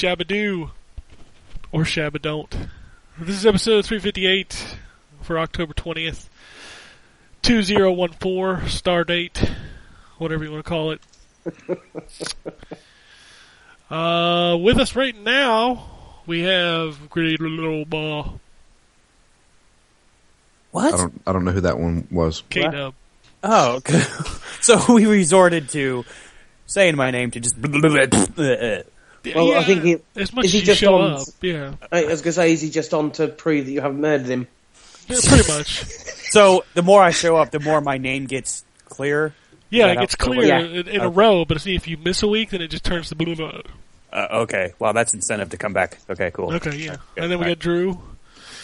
Shabadoo, or Shabadon't. This is episode 358 for October 20th, 2014, star date, whatever you want to call it. uh, with us right now, we have Great Little Ball, What? I don't I don't know who that one was. K-Dub. Oh, okay. so we resorted to saying my name to just. Well, I think he- as much is he as you just show on- up, yeah, I was gonna say, is he just on to prove that you haven't murdered him? yeah, pretty much. so the more I show up, the more my name gets clear. Yeah, it gets clear Yeah. in, in a row, but see if you miss a week, then it just turns to blue. blah, blah. Uh, okay, well that's incentive to come back. Okay, cool. Okay, yeah. Good. And then we Alright. got Drew,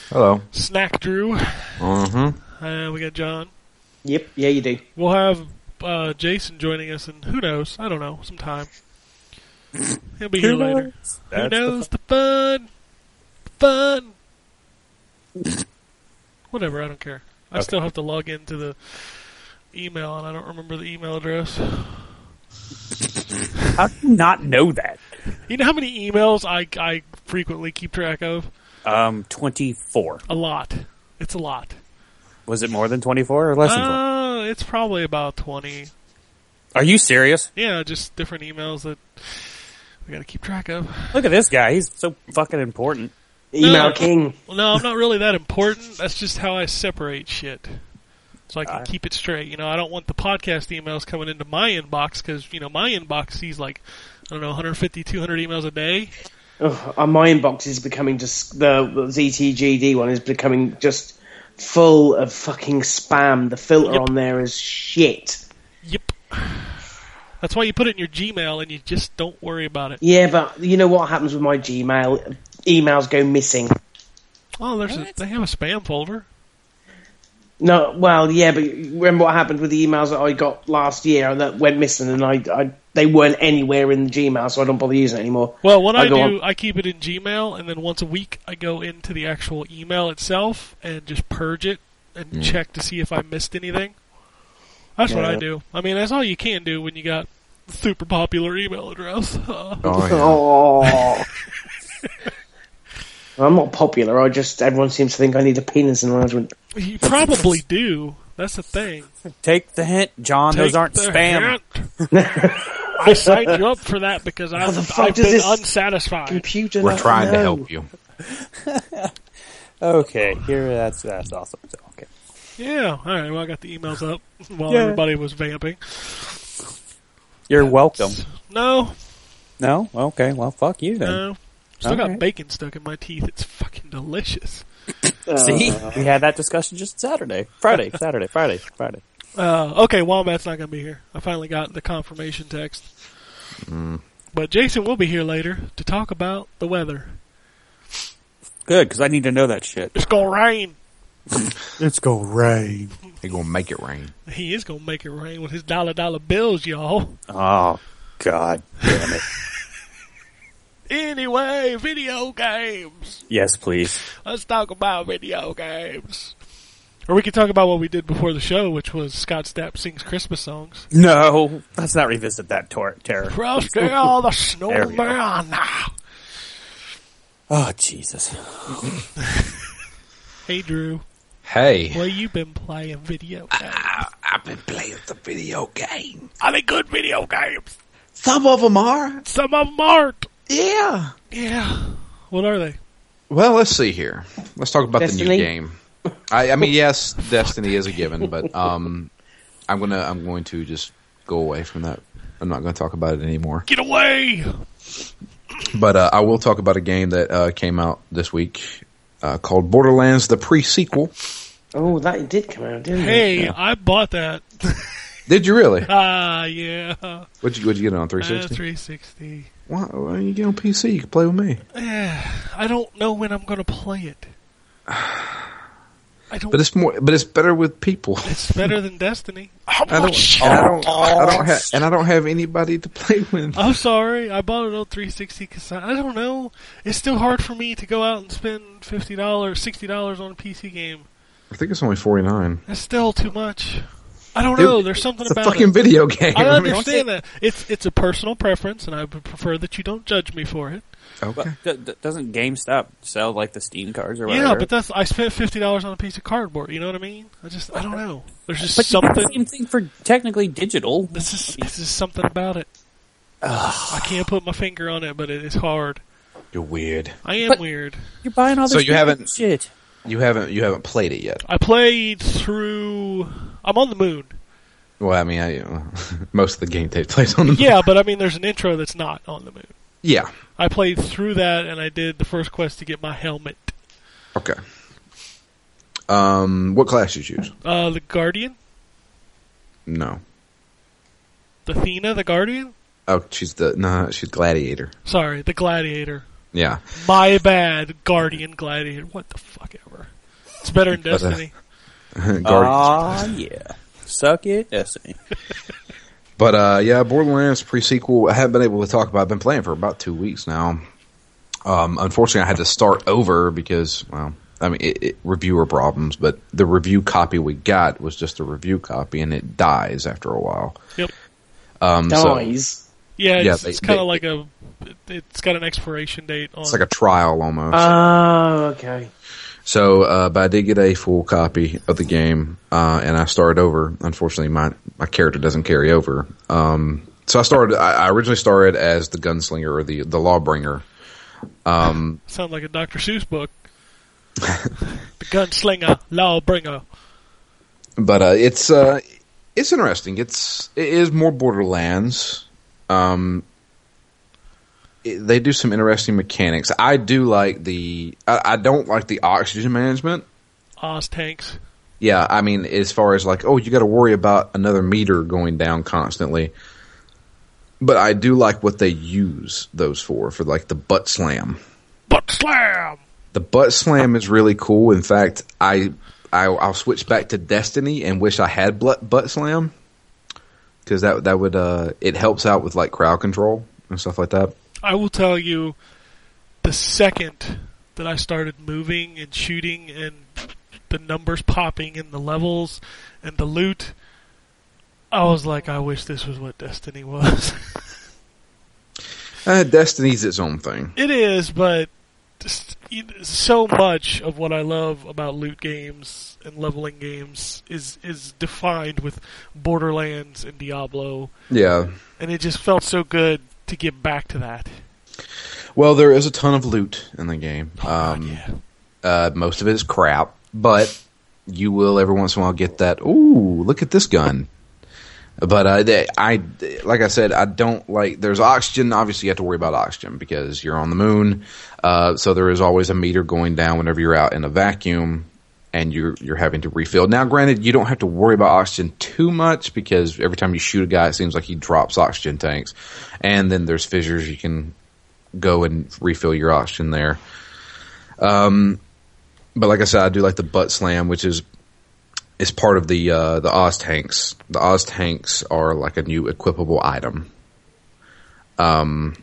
Hello. Snack Drew, Mm-hmm. and we got John. Yep, yeah, you do. We'll have uh, Jason joining us, and who knows? I don't know. Sometime he'll be here Who later. knows? Who That's the knows the fun? Fun. Whatever. I don't care. I Okay. still have to log into the email, and I don't remember the email address. How do you not know that? You know how many emails I I frequently keep track of? Um, twenty-four. A lot. It's a lot. Was it more than twenty-four or less than 20? Uh, it's probably about 20. Are you serious? Yeah, just different emails that we gotta keep track of. Look at this guy. He's so fucking important. Email No. King. Well, no, I'm not really that important. That's just how I separate shit. So I can Alright. keep it straight. You know, I don't want the podcast emails coming into my inbox because, you know, my inbox sees like, I don't know, 150, 200 emails a day. Ugh, uh, my inbox is becoming just the the ZTGD one is becoming just full of fucking spam. The filter Yep. on there is shit. Yep. That's why you put it in your Gmail and you just don't worry about it. Yeah, but you know what happens with my Gmail? Emails go missing. Oh, there's a, they have a spam folder. No, well, yeah, but remember what happened with the emails that I got last year that went missing, and I, I they weren't anywhere in the Gmail, so I don't bother using it anymore. Well, what I, I do, on- I keep it in Gmail, and then once a week I go into the actual email itself and just purge it and hmm. check to see if I missed anything. That's what I do. I mean, that's all you can do when you got super popular email address. Uh, Oh yeah. Oh. I'm not popular. I just everyone seems to think I need a penis enlargement. you probably do. That's the thing. Take the hint, John. Those aren't the spam. hint. I signed you up for that because I've, the fuck I've been this unsatisfied. Computer. We're not trying to help you. Okay, here that's that's awesome. So, okay. Yeah. All right. Well, I got the emails up while Yeah. everybody was vamping. You're welcome. No, No? Okay, well, fuck you then. no. Still got Alright. bacon stuck in my teeth. It's fucking delicious. See? We had that discussion just Saturday. Friday, Saturday, Friday, Friday. Uh, okay, Wombat's not going to be here. I finally got the confirmation text. But Jason will be here later to talk about the weather. Good, because I need to know that shit. It's going to rain. It's go rain. They're gonna make it rain. He is going to make it rain with his dollar dollar bills, y'all. Oh, God damn it. Anyway, video games. Yes, please. Let's talk about video games. Or we can talk about what we did before the show, which was Scott Stapp sings Christmas songs. No, let's not revisit that tor- terror. Frosty all the There we snowman. Oh, Jesus. Hey, Drew. Hey, Well, you've been playing video games? I've been playing the video game. Are they good video games? Some of them are. Some of them aren't. Yeah. Yeah. What are they? Well, let's see here. Let's talk about the new game. I, I mean, yes, Destiny is a given, but um, I'm gonna I'm going to just go away from that. I'm not going to talk about it anymore. Get away! But uh, I will talk about a game that uh, came out this week uh, called Borderlands: The Pre-Sequel. Oh, that did come out, didn't Hey, it? I bought that. Did you really? ah, yeah. What'd you What'd you get it on Uh, 360? 360. Why, why don't you get on PC? You can play with me. I don't know when I'm going to play it. I don't. But it's more. But it's better with people. It's better than Destiny. I don't. And I don't. I don't have. And I don't have anybody to play with. I'm sorry. I bought it on 360 because I, I don't know. It's still hard for me to go out and spend fifty dollars, sixty dollars on a PC game. I think it's only forty nine. That's still too much. I don't Dude, know. There's something It's a about fucking it. video game. I I understand that it's it's a personal preference, and I would prefer that you don't judge me for it. okay. But d- d- doesn't GameStop sell like the Steam cards or whatever? Yeah, but that's I spent fifty dollars on a piece of cardboard. You know what I mean? I just I don't know. There's just But you the something. same thing for technically digital. This is this is something about it. I can't put my finger on it, but it is hard. You're weird. I am But- weird. You're buying all this So you haven't- shit. You haven't. You haven't played it yet. I played through. I'm on the moon. Well, I mean, I, most of the game takes place on the. Moon. Yeah, but I mean, there's an intro that's not on the moon. Yeah. I played through that, and I did the first quest to get my helmet. Okay. Um, what class did you choose? Uh, the Guardian, No. the Athena, the Guardian. Oh, she's the no, she's gladiator. Sorry, the Gladiator. Yeah. My bad, Guardian Gladiator. What the fuck ever. It's better than Destiny. Guardian. Ah, yeah. Suck it, Destiny. But uh, yeah, Borderlands pre-sequel. I haven't been able to talk about. I've been playing for about two weeks now. Um, unfortunately, I had to start over because, well, I mean, it, it, reviewer problems. But the review copy we got was just a review copy, and it dies after a while. Yep. Um, so Dies. Yeah, Yeah, it's, they- it's kind of like a. It's got an expiration date on. it's like a trial almost. Oh, okay. So, uh, but I did get a full copy of the game, uh, and I started over. Unfortunately, my my character doesn't carry over. Um, so I started. I, I originally started as the gunslinger or the the lawbringer. Um, Sounds like a Dr. Seuss book. the gunslinger, lawbringer. but uh, it's uh, it's interesting. It's it is more Borderlands. Um, they do some interesting mechanics. I do like the. I, I don't like the oxygen management. Oz tanks. Yeah, I mean, as far as like, oh, you got to worry about another meter going down constantly. But I do like what they use those for, for like the butt slam. Butt slam! The butt slam is really cool. In fact, I, I I'll switch back to Destiny and wish I had butt butt slam because that that would uh it helps out with like crowd control and stuff like that. I will tell you, the second that I started moving and shooting and the numbers popping and the levels and the loot, I was like, I wish this was what Destiny was. Uh, Destiny's its own thing. it is, but just, so much of what I love about loot games and leveling games is is defined with Borderlands and Diablo, Yeah. and it just felt so good to get back to that. Well, there is a ton of loot in the game. God, Um, yeah. Uh, most of it is crap, but you will every once in a while get that. Ooh, look at this gun. But uh, they, I, like I said, I don't like. There's oxygen. Obviously, you have to worry about oxygen because you're on the moon. Uh, so there is always a meter going down whenever you're out in a vacuum, and you're you're having to refill. Now, granted, you don't have to worry about oxygen too much because every time you shoot a guy, it seems like he drops oxygen tanks, and then there's fissures you can go and refill your oxygen there. Um, but like I said, I do like the butt slam, which is is part of the uh, the Oz tanks. The Oz tanks are like a new equipable item. Um,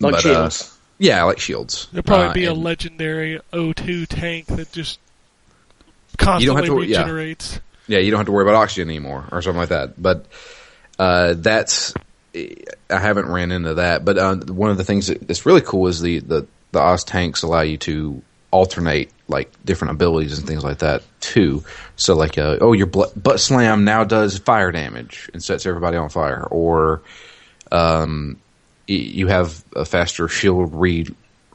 Like but, uh, yeah, like shields. There'll probably Uh, be a legendary O2 tank that just You don't have to- yeah. regenerates. Yeah, you don't have to worry about oxygen anymore or something like that. But uh, that's I haven't ran into that. But uh, one of the things that's really cool is the the the Oz tanks allow you to alternate like different abilities and things like that too. So like, uh, oh, your bl- butt slam now does fire damage and sets everybody on fire, or um, y- you have a faster shield re-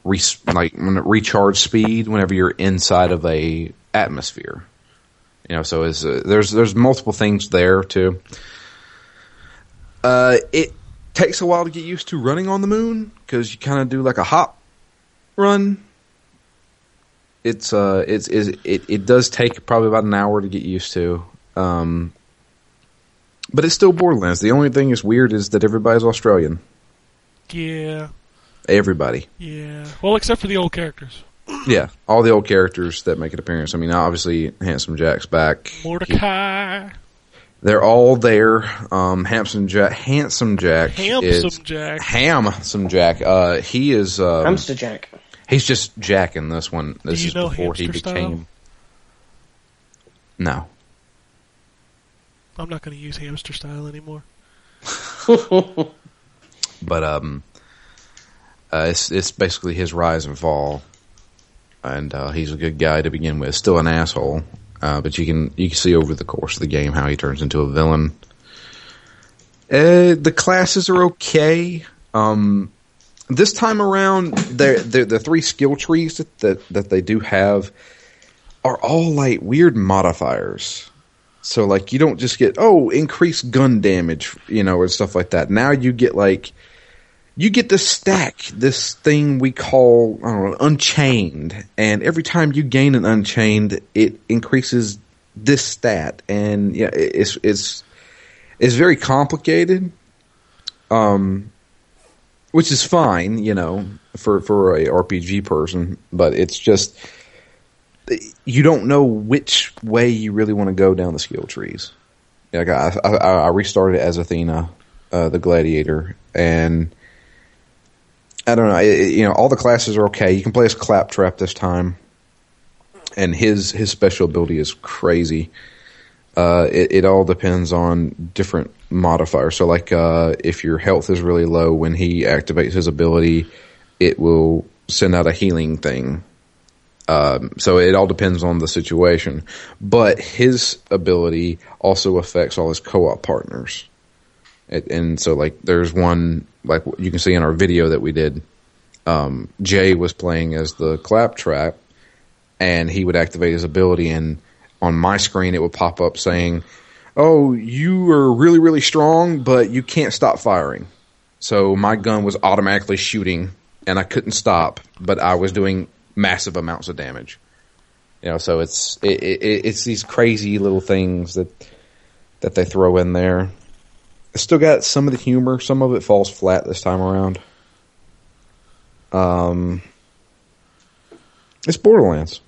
re- like recharge speed whenever you're inside of a atmosphere. You know, so is uh, there's there's multiple things there too. Uh, it takes a while to get used to running on the moon because you kind of do like a hop run. It's uh, it's is it it does take probably about an hour to get used to. Um, but it's still Borderlands. The only thing that's weird is that everybody's Australian. Yeah, Everybody. yeah. Well, except for the old characters. Yeah, all the old characters that make an appearance. I mean, obviously, Handsome Jack's back. Mordecai, They're all there. Um, Handsome Jack, Handsome Jack, Handsome is Jack. Handsome Jack. Uh, he is. Um, Hamster Jack. he's just Jack in this one. This you is know before he hamster style? became. No, I'm not going to use hamster style anymore. but um, uh, it's it's basically his rise and fall, and uh, he's a good guy to begin with. Still an asshole, uh, but you can you can see over the course of the game how he turns into a villain. Uh, the classes are okay. Um, this time around, the the three skill trees that, that that they do have are all like weird modifiers. So like you don't just get oh increased gun damage, you know, and stuff like that. Now you get like you get to stack this thing we call I don't know, unchained, and every time you gain an unchained, it increases this stat, and yeah, it's it's it's very complicated, um, which is fine, you know, for for a RPG person, but it's just you don't know which way you really want to go down the skill trees. Like I, I, I restarted as Athena, uh, the gladiator, and I don't know. It, it- you know, all the classes are okay. You can play as Claptrap this time, and his his special ability is crazy. Uh, it, it all depends on different modifiers. So, like, uh, if your health is really low when he activates his ability, it will send out a healing thing. Um, so it all depends on the situation. But his ability also affects all his co-op partners. And, and so, like, there's one like you can see in our video that we did. Um, Jay was playing as the claptrap, and he would activate his ability, and on my screen it would pop up saying, "Oh, you are really really strong, but you can't stop firing." So my gun was automatically shooting, and I couldn't stop, but I was doing massive amounts of damage. You know, so it's it, it, it's these crazy little things that that they throw in there. It's still got some of the humor. Some of it falls flat this time around. Um, it's Borderlands.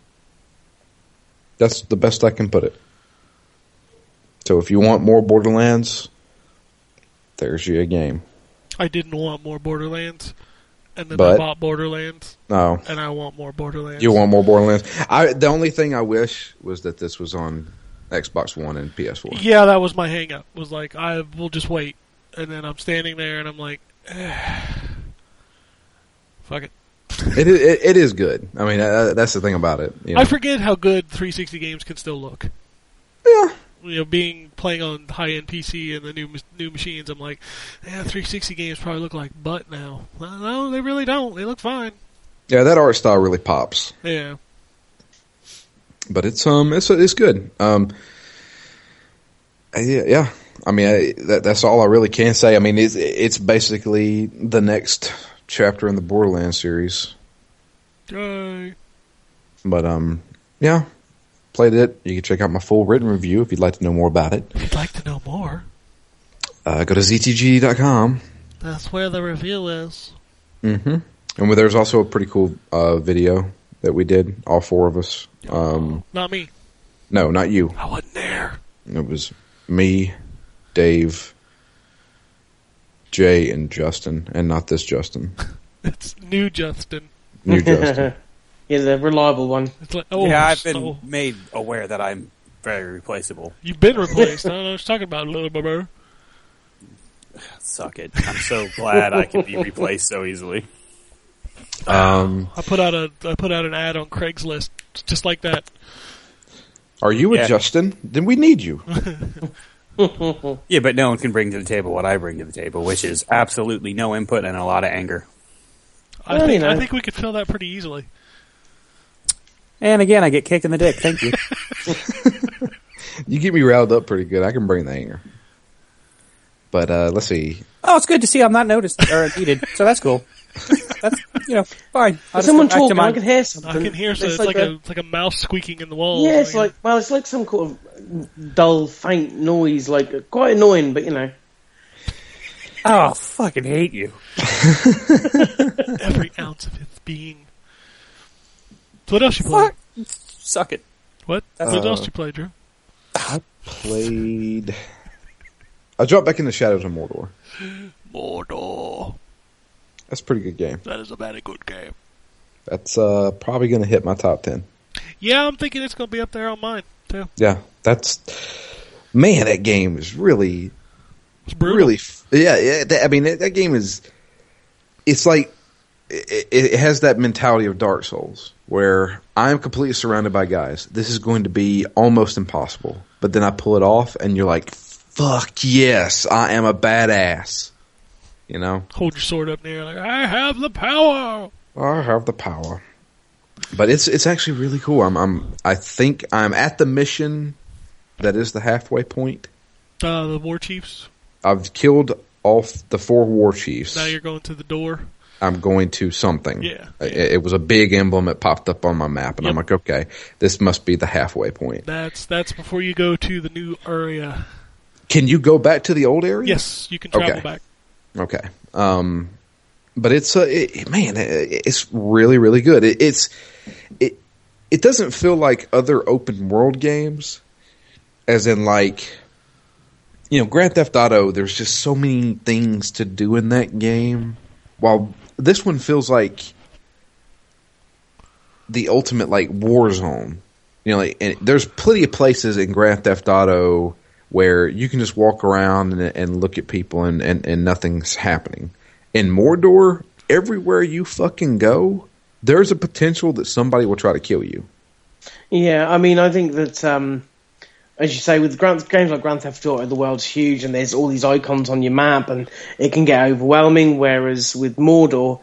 That's the best I can put it. So if you want more Borderlands, there's your game. I didn't want more Borderlands, and then I bought Borderlands, No, and I want more Borderlands. you want more Borderlands. I the only thing I wish was that this was on Xbox One and PS4. Yeah, that was my hang up. Was like I will just wait, and then I'm standing there and I'm like, eh. fuck it. It, is- it it is good. I mean, uh, that's the thing about it. you know. I forget how good 360 games can still look. Yeah. You know, being playing on high end PC and the new new machines, I'm like, yeah, 360 games probably look like butt now. Well, no, they really don't. They look fine. Yeah, that art style really pops. Yeah. But it's um it's it's good. Um, yeah, yeah. I mean, I, that, that's all I really can say. I mean, it's it's basically the next chapter in the Borderlands series. Yay. But um, yeah, played it. You can check out my full written review if you'd like to know more about it. If you'd like to know more, Uh, go to ztgd.com. that's where the review is. Mm-hmm. And there's also a pretty cool uh, video that we did, all four of us. Um, Not me. no, not you. I wasn't there. It was me, Dave, Jay, and Justin, and not this Justin. It's new Justin. New Justin. yeah, the reliable one. It's like, oh, yeah, I've been so- made aware that I'm very replaceable. You've been replaced. I don't know what you're talking about, little bubber. Suck it. I'm so glad I can be replaced so easily. Um, I put out a I put out an ad on Craigslist just like that. are you a Justin? Then we need you. Yeah, but no one can bring to the table what I bring to the table, which is absolutely no input and a lot of anger. I Well, think you I think we could fill that pretty easily. And again, I get kicked in the dick. Thank you. You get me riled up pretty good. I can bring the anger. But uh, let's see. oh, it's good to see I'm not noticed or needed, so that's cool. That's you know fine. I'll someone go back to talking. I can hear something. I can hear so it's, like, a, it's like a mouse squeaking in the wall. yeah, it's like well, it's like some kind of dull, faint noise, like uh, quite annoying, but you know. Oh, fucking hate you. every ounce of its being. So what else you play? Fuck. Suck it. What? That's- what Uh, else you play, Drew? I played. I dropped back into Shadows of Mordor. Mordor. That's a pretty good game. That is a very good game. That's uh, probably going to hit my top 10. Yeah, I'm thinking it's going to be up there on mine too. Yeah, that's. Man, that game is really It's brutal. really yeah, yeah that, i mean that, that game is it's like it, it has that mentality of dark souls where i'm completely surrounded by guys this is going to be almost impossible but then i pull it off and you're like fuck yes i am a badass you know Hold your sword up there, like I have the power. i have the power but it's it's actually really cool i'm i'm i think i'm at the mission that is the halfway point Uh, the war chiefs. i've killed all the four war chiefs Now you're going to the door. I'm going to something. Yeah. It, it was a big emblem. It popped up on my map, and I'm like, okay, this must be the halfway point. That's that's before you go to the new area. Can you go back to the old area? Yes, you can travel Okay. back. Okay. Um, but it's uh, it, man, it, it's really really good. It, it's it it doesn't feel like other open world games, as in like. You know, Grand Theft Auto. There's just so many things to do in that game. While this one feels like the ultimate like war zone. You know, like and there's plenty of places in Grand Theft Auto where you can just walk around and, and look at people and, and, and nothing's happening. In Mordor, everywhere you fucking go, there's a potential that somebody will try to kill you. Yeah, I mean, I think that, um, as you say, with Grand, games like Grand Theft Auto, the world's huge and there's all these icons on your map and it can get overwhelming. Whereas with Mordor,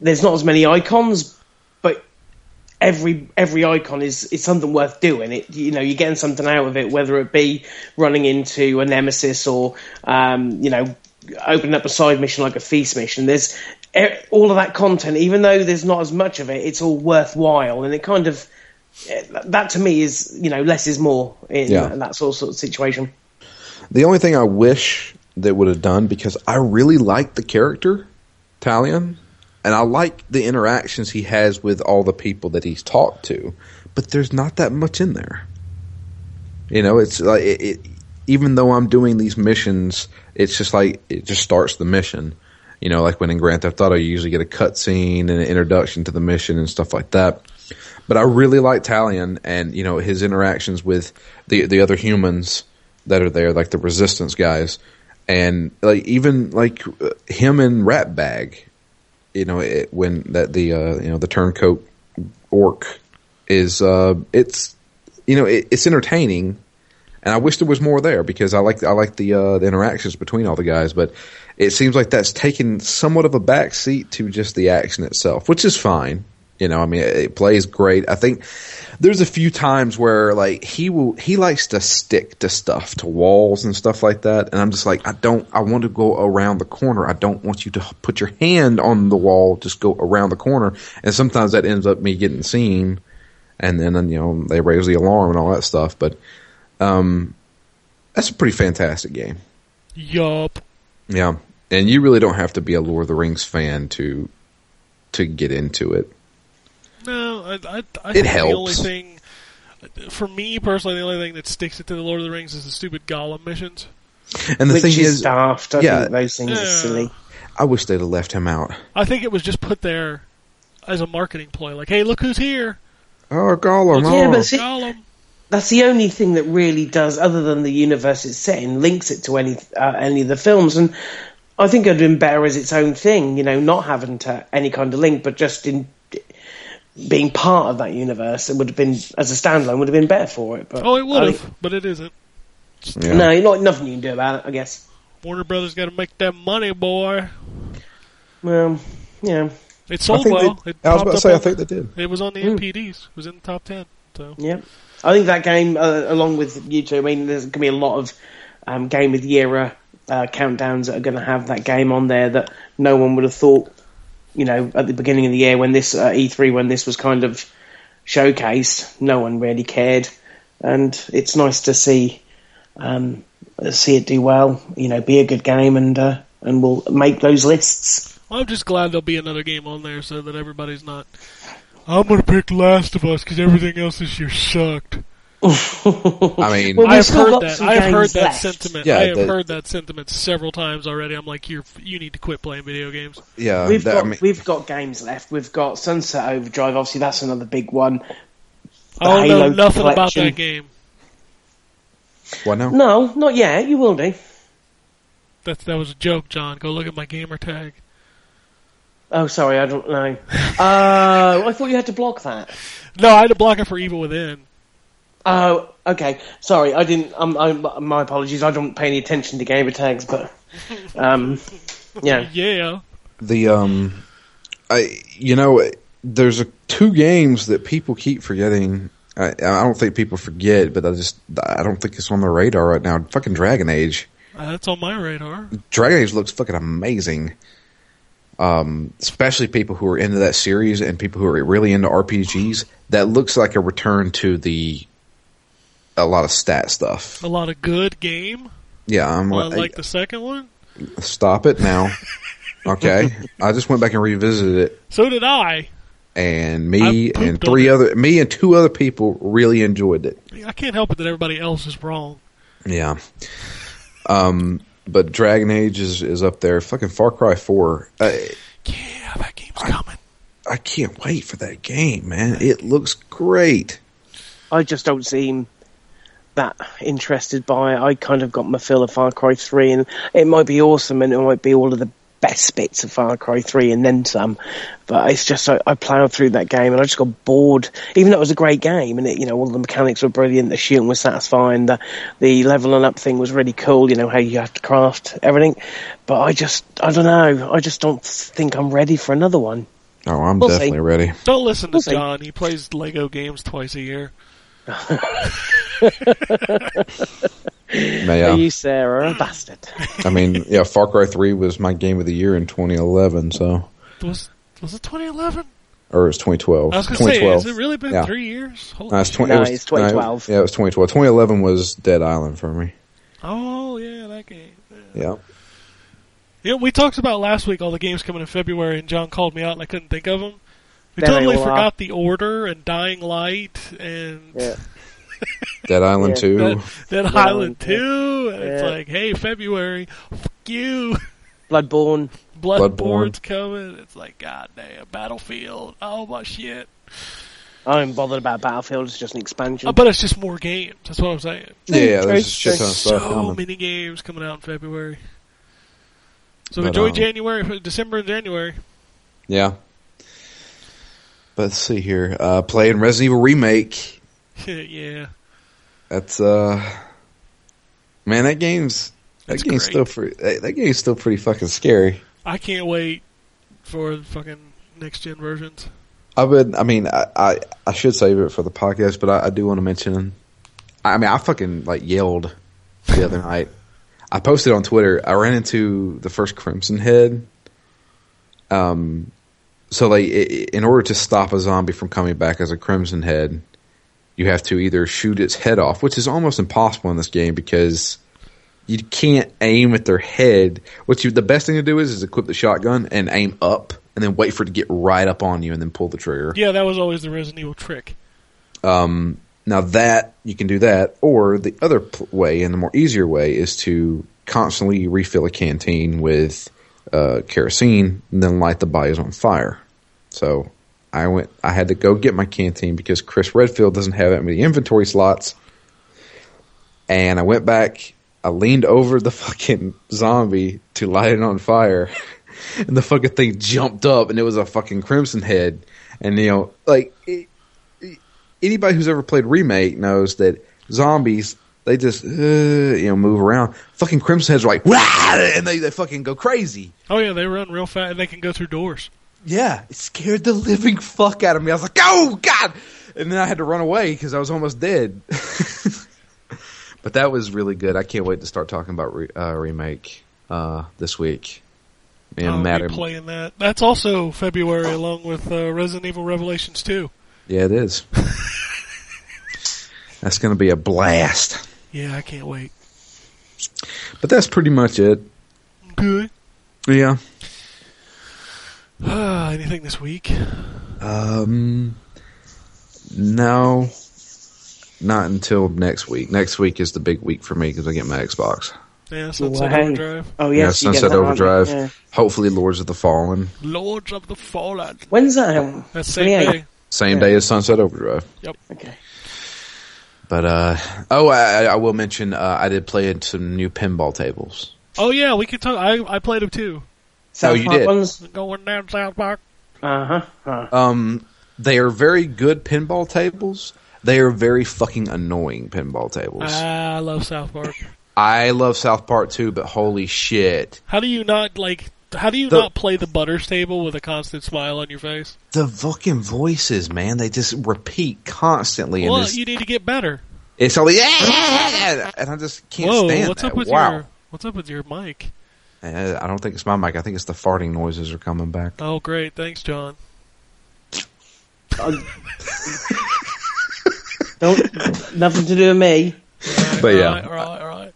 there's not as many icons, every every icon is, is something worth doing. It you know you're getting something out of it, whether it be running into a nemesis or um, you know opening up a side mission like a feast mission. There's all of that content, even though there's not as much of it, it's all worthwhile, and it kind of eh, that to me is you know less is more in Yeah. that, that sort, of situation. The only thing I wish they would have done because I really like the character Talion, and I like the interactions he has with all the people that he's talked to, but there's not that much in there. You know, it's like it, it, even though I'm doing these missions, it's just like it just starts the mission. You know, like when in Grand Theft Auto, you usually get a cutscene and an introduction to the mission and stuff like that. But I really like Talion and you know his interactions with the the other humans that are there, like the Resistance guys, and like even like uh, him and Ratbag. You know, it, when that the uh, you know the turncoat orc is uh, it's you know it, it's entertaining, and I wish there was more there because I like I like the uh, the interactions between all the guys, but it seems like that's taken somewhat of a backseat to just the action itself, which is fine. You know, I mean, it, it plays great. I think there's a few times where like he will he likes to stick to stuff to walls and stuff like that, and I'm just like I don't I want to go around the corner. I don't want you to put your hand on the wall. Just go around the corner, and sometimes that ends up me getting seen, and then you know they raise the alarm and all that stuff. But um, that's a pretty fantastic game. Yup. Yeah, and you really don't have to be a Lord of the Rings fan to to get into it. No, I, I, I It think the only thing, for me personally, the only thing that sticks it to the Lord of the Rings is the stupid Gollum missions. And the Which thing is, is, daft. I yeah. think those things are silly. I wish they'd have left him out. I think it was just put there as a marketing ploy, like, "Hey, look who's here, Oh, Gollum! Yeah, oh. but see, Gollum." that's the only thing that really does, other than the universe it's set in, links it to any uh, any of the films. And I think it'd been better as its own thing, you know, not having to any kind of link, but just in being part of that universe. It would have been as a standalone would have been better for it. But Oh, it would have, but it isn't. Yeah. No, not nothing you can do about it. I guess. Warner Brothers got to make that money, boy. Well, yeah. It I sold well. they, it I was about to up say, I think they did. it was on the Hmm. NPDs. It was in the top ten. So Yeah, I think that game, uh, along with you two, I mean, there's going to be a lot of um, game of the era uh, countdowns that are going to have that game on there that no one would have thought, you know, at the beginning of the year when this uh, E3 when this was kind of showcased, no one really cared, and it's nice to see um, see it do well. You know, be a good game, and uh, and we'll make those lists. I'm just glad there'll be another game on there so that everybody's not. I'm gonna pick Last of Us because everything else this year sucked. I mean, Well, we've I've heard that. I've heard games that left. sentiment. Yeah, I have that- heard that sentiment several times already. I'm like, you're you need to quit playing video games. yeah, we've that- got I mean, we've got games left. We've got Sunset Overdrive. Obviously, that's another big one. I don't Halo know nothing about that game. what now? No, not yet. You will do. That that was a joke, John. Go look at my gamer tag. Oh, sorry, I don't know. Uh, I thought you had to block that. No, I had to block it for Evil Within. Oh, okay. Sorry, I didn't. Um, I, my apologies. I don't pay any attention to gamer tags, but um, yeah. Yeah. the um i you know there's a, two games that people keep forgetting I, I don't think people forget but i just i don't think it's on their radar right now fucking dragon age Uh, that's on my radar. dragon age looks fucking amazing um especially people who are into that series and people who are really into rpgs that looks like a return to the a lot of stat stuff A lot of good game. yeah i'm Uh, like, like the second one. stop it now okay i just went back and revisited it So did I. and me I and on three it. other me and two other people really enjoyed it. I can't help it that everybody else is wrong. Yeah. Um but Dragon Age is, is up there. Fucking Far Cry 4. I, Yeah, that game's coming. I can't wait for that game, man. It looks great. I just don't seem that interested by it. I kind of got my fill of Far Cry 3, and it might be awesome, and it might be all of the best bits of Far Cry 3 and then some. But it's just, I, I ploughed through that game, and I just got bored. Even though it was a great game, and it, you know, all the mechanics were brilliant, the shooting was satisfying, the, the leveling up thing was really cool, you know, how you have to craft everything. But I just, I don't know, I just don't think I'm ready for another one. Oh, I'm We'll definitely see. ready. Don't listen to We'll see. John. He plays Lego games twice a year. Yeah. You, Sarah, a bastard. I mean, yeah, Far Cry 3 was my game of the year in 2011, so Was was it 2011? or it was 2012. I was going to say, 2012. has it really been Yeah. three years? Holy No, it's, 20, No, it was, it's 2012. no, yeah, it was 2012. 2011 was Dead Island for me. Oh yeah, that game. Yeah. You know, we talked about last week all the games coming in February, and John called me out, and I couldn't think of them. We There totally all are. forgot the Order and Dying Light and Yeah. Dead Island Yeah. 2. Dead, Dead Island, Island Two. And it's Yeah. like, hey, February, fuck you. Bloodborne. Bloodborne's coming. It's like, god damn, Battlefield. Oh my shit. I ain't bothered about Battlefield. It's just an expansion. Uh, but it's just more games. That's what I'm saying. Yeah, True, there's a shit ton of So stuff coming. many games coming out in February. So But, enjoy um, January, December and January. Yeah. But let's see here. Uh, playing Resident Evil Remake. yeah. That's uh, man, that game's that That's game's great. still pretty. That, that game's still pretty fucking scary. I can't wait for the fucking next gen versions. I would. I mean, I I, I should save it for the podcast, but I, I do want to mention. I mean, I fucking like yelled the other night. I posted on Twitter. I ran into the first Crimson Head. Um, so like, in order to stop a zombie from coming back as a Crimson Head, you have to either shoot its head off, which is almost impossible in this game because you can't aim at their head. What you the best thing to do is is equip the shotgun and aim up, and then wait for it to get right up on you, and then pull the trigger. Yeah, that was always the Resident Evil trick. Um, now that you can do that, or the other way and the more easier way is to constantly refill a canteen with uh, kerosene and then light the bodies on fire. So I went. I had to go get my canteen because Chris Redfield doesn't have that many inventory slots. And I went back. I leaned over the fucking zombie to light it on fire, and the fucking thing jumped up, and it was a fucking crimson head. And you know, like it, anybody who's ever played remake knows that zombies they just uh, you know move around. Fucking crimson heads are like Wah! and they they fucking go crazy. Oh yeah, they run real fast and they can go through doors. Yeah, it scared the living fuck out of me. I was like, "Oh God!" And then I had to run away because I was almost dead. but that was really good. I can't wait to start talking about re- uh, remake uh, this week. And I'll Matt, be playing that. That's also February, along with uh, Resident Evil Revelations 2. yeah, it is. That's going to be a blast. Yeah, I can't wait. But that's pretty much it. Good. Yeah. Uh, anything this week? Um, no, not until next week. Next week is the big week for me because I get my Xbox. Yeah, Sunset Wow. Overdrive. Oh Yeah, yes, you get Sunset that, aren't you? Overdrive. Yeah. Hopefully, Lords of the Fallen. Lords of the Fallen. When's that? out? That same 28? day. Same Yeah. day as Sunset Overdrive. Yep. Okay. But uh, oh, I, I will mention uh, I did play in some new pinball tables. Oh yeah, we could talk. I I played them too. South you Park did? Ones? Going down South Park. Uh huh. Uh, Um, they are very good pinball tables. They are very fucking annoying pinball tables. Ah, I love South Park. I love South Park too, but holy shit, How do you not like? How do you The- not play the Butters table with a constant smile on your face? the fucking voices, man, they just repeat constantly, and Well, it's, you need to get better. it's all yeah, and I just can't Whoa, stand what's that. up with wow. your What's up with your mic? Uh, I don't think it's my mic. I think it's the farting noises are coming back. Oh, great, thanks, John. don't nothing to do with me. But yeah. all right, all right, all right.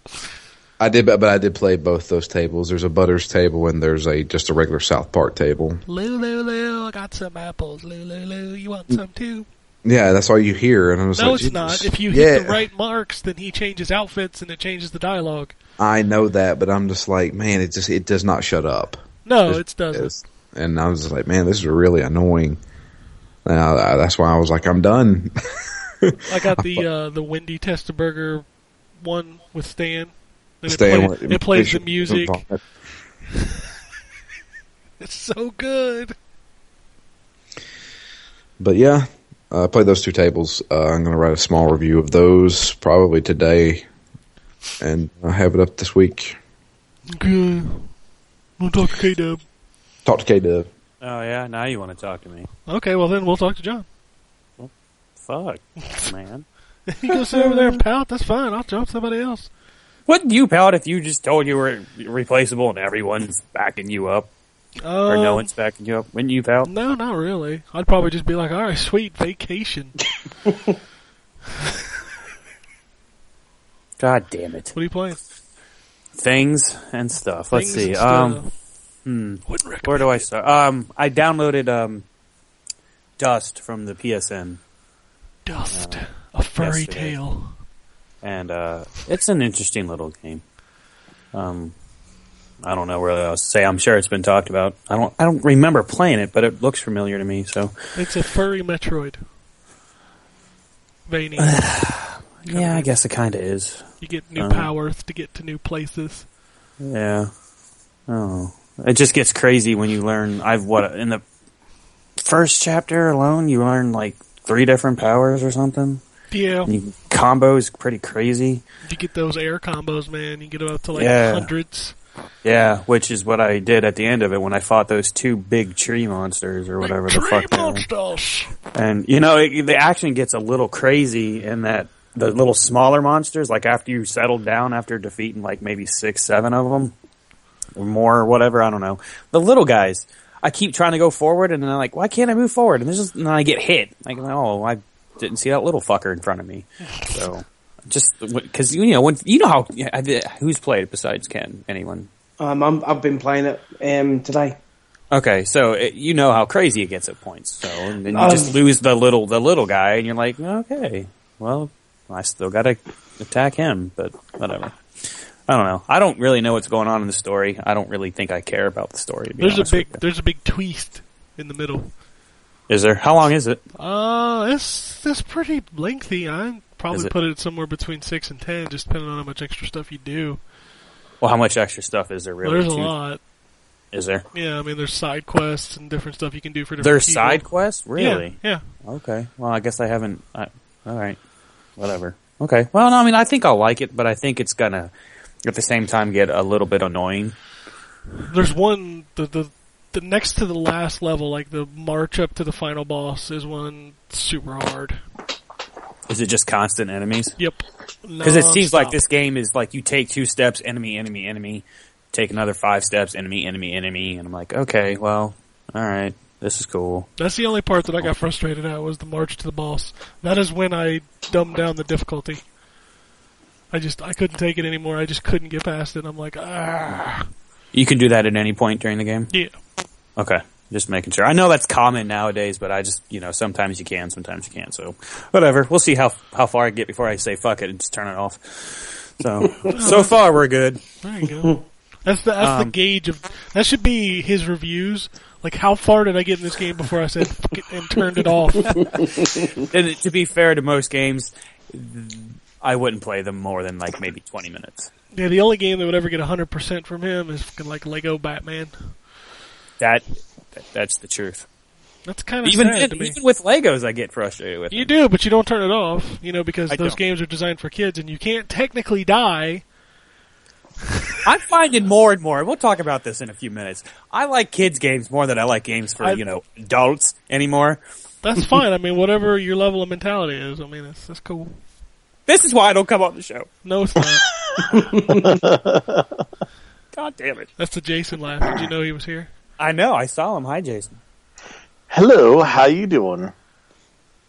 I did, but but I did play both those tables. There's a Butters table and there's a just a regular South Park table. Lou, Lou, Lou, I got some apples. Lou, Lou, Lou, you want some too? Yeah, that's all you hear, and I was No, like, No it's not. If you yeah, hit the right marks, then he changes outfits and it changes the dialogue. I know that, but I'm just like, man, it just it does not shut up. No, It's- it doesn't. it's- and I was just like, man, this is really annoying. Now uh, that's why I was like, I'm done. I got the uh, the Wendy Testaburger one with Stan. And Stay it, play, it plays the music. It's so good. But yeah, uh, I played those two tables. Uh, I'm going to write a small review of those probably today, and I have it up this week. Okay. We'll talk to K Dub. Talk to K Dub. Oh yeah, now you want to talk to me? Okay, well then we'll talk to John. Fuck, man. You go sit over there and pout. That's fine. I'll jump somebody else. Wouldn't you pout if you just told you were replaceable and everyone's backing you up, Uh, or no one's backing you up? Wouldn't you pout? No, not really. I'd probably just be like, all right, sweet vacation. God damn it! What are you playing? Things and stuff. Let's Things see. and Um, hmm. Where do I start? Um, I downloaded um, Dust from the PSN, Dust. A furry yesterday. tale. And uh, it's an interesting little game. Um, I don't know where else to say. I'm sure it's been talked about. I don't. I don't remember playing it, but it looks familiar to me. So It's a furry Metroid. Veiny. yeah, I guess it kind of is. You get new Uh, powers to get to new places. Yeah. Oh, it just gets crazy when you learn. I've what in the first chapter alone, you learn like three different powers or something. Yeah, And you, combos pretty crazy. you get those air combos, man. You get up to like Yeah. hundreds. Yeah, which is what I did at the end of it when I fought those two big tree monsters or whatever the fuck. they were. monsters. And you know, it, the action gets a little crazy in that the little smaller monsters, like after you settle down after defeating like maybe six, seven of them or more or whatever, I don't know. The little guys, I keep trying to go forward and then I'm like, why can't I move forward? And, just, and then I get hit. Like, oh, I didn't see that little fucker in front of me. So just because you know when you know how who's played besides Ken? Anyone? Um, I'm, I've been playing it um, today. Okay, so it, you know how crazy it gets at points. So and then you Um, just lose the little the little guy, and you're like, okay, well, I still got to attack him, but whatever. I don't know. I don't really know what's going on in the story. I don't really think I care about the story. There's a big there's a big twist in the middle. Is there? How long is it? Uh, it's it's pretty lengthy. I probably it? put it somewhere between six and ten, just depending on how much extra stuff you do. Well, how much extra stuff is there really? There's a lot. Is there? Yeah, I mean, there's side quests and different stuff you can do for different. There's people. side quests, really? Yeah, Okay. Well, I guess I haven't. I, all right. Whatever. Okay. Well, no, I mean, I think I'll like it, but I think it's gonna, at the same time, get a little bit annoying. There's one the the the next to the last level, like the march up to the final boss, is one super hard. Is it just constant enemies? Yep. Because it seems like this game is like you take two steps, enemy, enemy, enemy, take another five steps, enemy, enemy, enemy, and I'm like, okay, well, all right, this is cool. That's the only part that I got frustrated at was the march to the boss. That is when I dumbed down the difficulty. I just I couldn't take it anymore. I just couldn't get past it. I'm like, ah, You can do that at any point during the game. yeah. Okay, just making sure. I know that's common nowadays, but I just you know sometimes you can, sometimes you can't. So whatever. We'll see how how far I get before I say fuck it and just turn it off. So so far we're good. There you go. That's the that's the Um, gauge of that should be his reviews. Like how far did I get in this game before I said fuck it and turned it off? And to be fair to most games, I wouldn't play them more than like maybe twenty minutes. Yeah, the only game that would ever get hundred percent from him is fucking like Lego Batman. That, that that's the truth. That's kind of Even sad then, even with Legos, I get frustrated with. You them. do, but you don't turn it off, you know, because I those don't. games are designed for kids, and you can't technically die. I'm finding more and more. We'll talk about this in a few minutes. I like kids games more than I like games for I- you know adults anymore. That's fine. I mean, whatever your level of mentality is, I mean, that's that's cool. This is why I don't come on the show. No, it's not. God damn it! that's the Jason laugh. Did you know he was here? I know. I saw him. Hi, Jason. Hello, how you doing?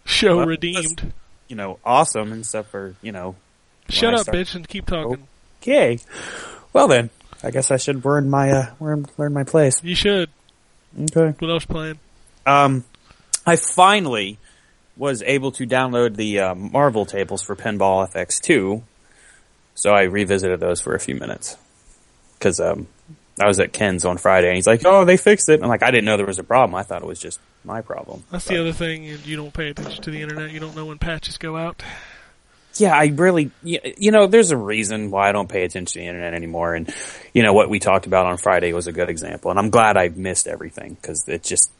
Show Well, redeemed. You know, awesome and stuff for you know. Shut up, bitch, and keep talking. Okay. Well then, I guess I should learn my uh learn, learn my place. You should. Okay. What else playing? Um, I finally was able to download the uh, Marvel tables for Pinball FX2, so I revisited those for a few minutes. Because um, I was at Ken's on Friday, and he's like, "Oh, they fixed it." I'm like, "I didn't know there was a problem. I thought it was just my problem." That's But- the other thing. You don't pay attention to the internet. You don't know when patches go out. Yeah, I really, you know, there's a reason why I don't pay attention to the internet anymore. And, you know, what we talked about on Friday was a good example. And I'm glad I missed everything because it just,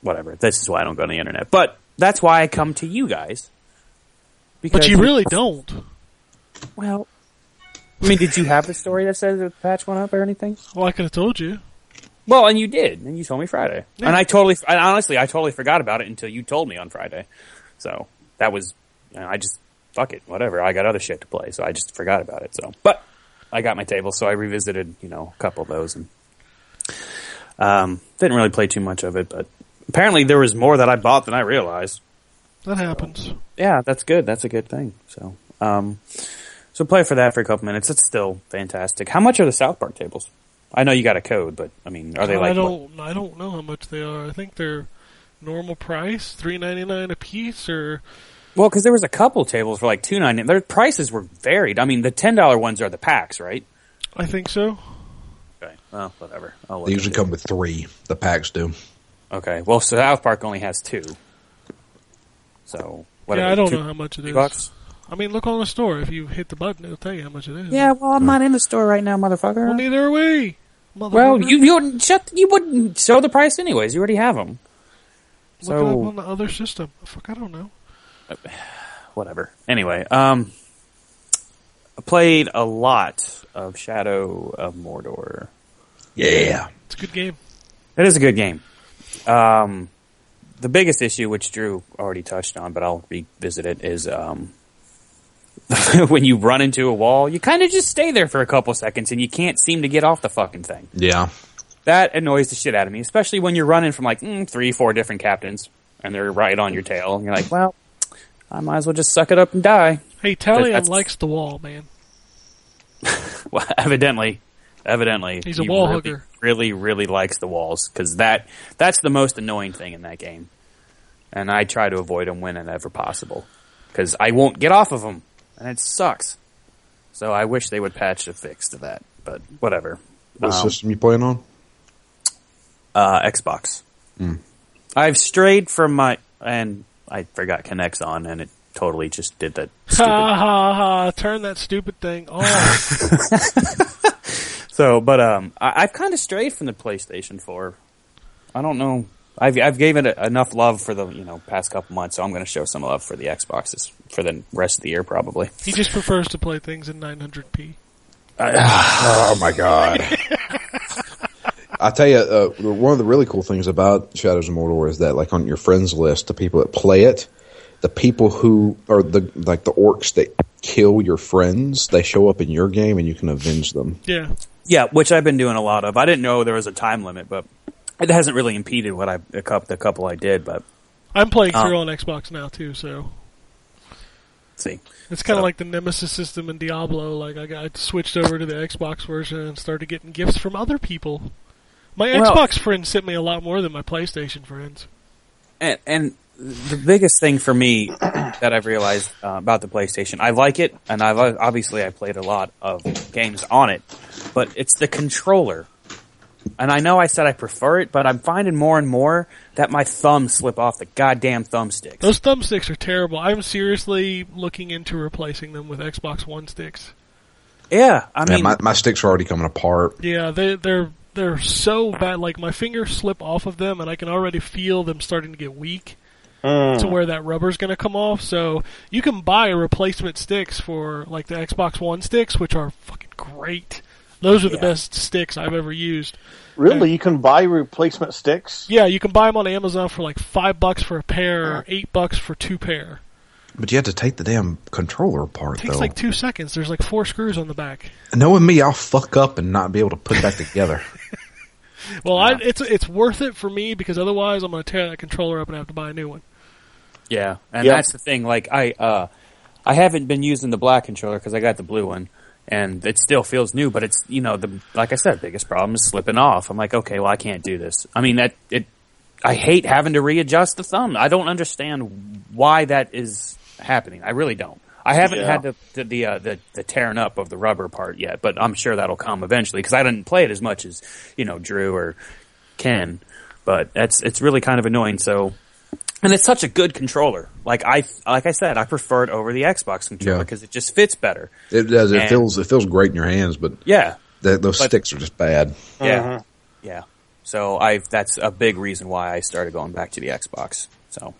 whatever. This is why I don't go on the internet. But that's why I come to you guys. But you really don't. well, I mean, did you have the story that says the patch went up or anything? Well, I could have told you. Well, and you did, and you told me Friday. Yeah. And I totally, I, honestly, I totally forgot about it until you told me on Friday. So that was, you know, I just fuck it, whatever. I got other shit to play, so I just forgot about it. So, but I got my table, so I revisited, you know, a couple of those, and um, didn't really play too much of it. But apparently, there was more that I bought than I realized. That happens. Yeah, that's good. That's a good thing. So, um, so play for that for a couple minutes. It's still fantastic. How much are the South Park tables? I know you got a code, but I mean, are they like I don't. I don't know how much they are. I think they're normal price, three ninety nine a piece, or Well, because there was a couple tables for like two ninety. Their prices were varied. I mean, the ten dollar ones are the packs, right? I think so. Okay. Well, whatever. They usually into come with three. The packs do. Okay. Well, South Park only has two. So whatever. yeah, I don't two, know how much it is. bucks. I mean, look on the store. If you hit the button, it'll tell you how much it is. Yeah. Well, I'm not in the store right now, motherfucker. Well, neither are we. Well, motherfucker. you you wouldn't shut. You wouldn't show the price anyways. You already have them. look it up So on the other system. Fuck, I don't know. whatever. Anyway, um, I played a lot of Shadow of Mordor. Yeah. It's a good game. It is a good game. Um, the biggest issue, which Drew already touched on, but I'll revisit it, is um, when you run into a wall, you kind of just stay there for a couple seconds and you can't seem to get off the fucking thing. Yeah. That annoys the shit out of me, especially when you're running from like mm, three, four different captains and they're right on your tail. And you're like, well, I might as well just suck it up and die. Hey, Talion that's- likes the wall, man. Well, evidently, evidently, He's a he wall really, hugger. Really, really likes the walls because that that's the most annoying thing in that game, and I try to avoid them whenever possible because I won't get off of them, and it sucks. So I wish they would patch a fix to that, but whatever. What Um, system you playing on? uh, Xbox. I've strayed from my and I forgot Kinect on, and it totally just did that. Ha Stupid. ha ha! Turn that stupid thing off. So, but um, I, I've kind of strayed from the PlayStation 4. I don't know. I've I've given it enough love for the you know past couple months, so I'm going to show some love for the Xboxes for the rest of the year probably. he just prefers to play things in 900p. Oh my god. I tell you, uh, one of the really cool things about Shadows of Mordor is that, like, on your friends list, the people that play it, the people who are the like the orcs that kill your friends, they show up in your game and you can avenge them. Yeah. Yeah, which I've been doing a lot of. I didn't know there was a time limit, but it hasn't really impeded what I a couple the couple I did. But I'm playing through on Xbox now too, so let's see, it's kind of So- like the Nemesis system in Diablo. Like I got switched over to the Xbox version and started getting gifts from other people. My Well- Xbox friends sent me a lot more than my PlayStation friends. and and the biggest thing for me that I've realized uh, about the PlayStation, I like it, and I've obviously I played a lot of games on it, but it's the controller. And I know I said I prefer it, but I'm finding more and more that my thumbs slip off the goddamn thumbsticks. Those thumbsticks are terrible. I'm seriously looking into replacing them with Xbox One sticks. yeah, I Yeah, mean, my, my sticks are already coming apart. Yeah, they they're they're so bad. Like my fingers slip off of them, and I can already feel them starting to get weak mm. to where that rubber's going to come off. So you can buy replacement sticks for like the Xbox One sticks, which are fucking great. Those are the Yeah. best sticks I've ever used. Really, you can buy replacement sticks. Yeah, you can buy them on Amazon for like five bucks for a pair, or eight bucks for two pair. But you have to take the damn controller apart, It takes though. like two seconds. There's like four screws on the back. Knowing me, I'll fuck up and not be able to put that together. Well, I, it's it's worth it for me because otherwise I'm going to tear that controller up and have to buy a new one. Yeah, and Yeah. that's the thing. Like I, uh, I haven't been using the black controller because I got the blue one, and it still feels new. But it's you know the like I said, biggest problem is slipping off. I'm like, okay, well I can't do this. I mean that it. I hate having to readjust the thumb. I don't understand why that is happening. I really don't. I haven't Yeah. had the the the, uh, the the tearing up of the rubber part yet, but I'm sure that'll come eventually because I didn't play it as much as you know Drew or Ken. But that's it's really kind of annoying. So and it's such a good controller. Like I, like I said, I prefer it over the Xbox controller Yeah. because it just fits better. It does. It And- feels. It feels great in your hands, but Yeah, th those But- sticks are just bad. yeah, yeah. So I, that's a big reason why I started going back to the Xbox. So,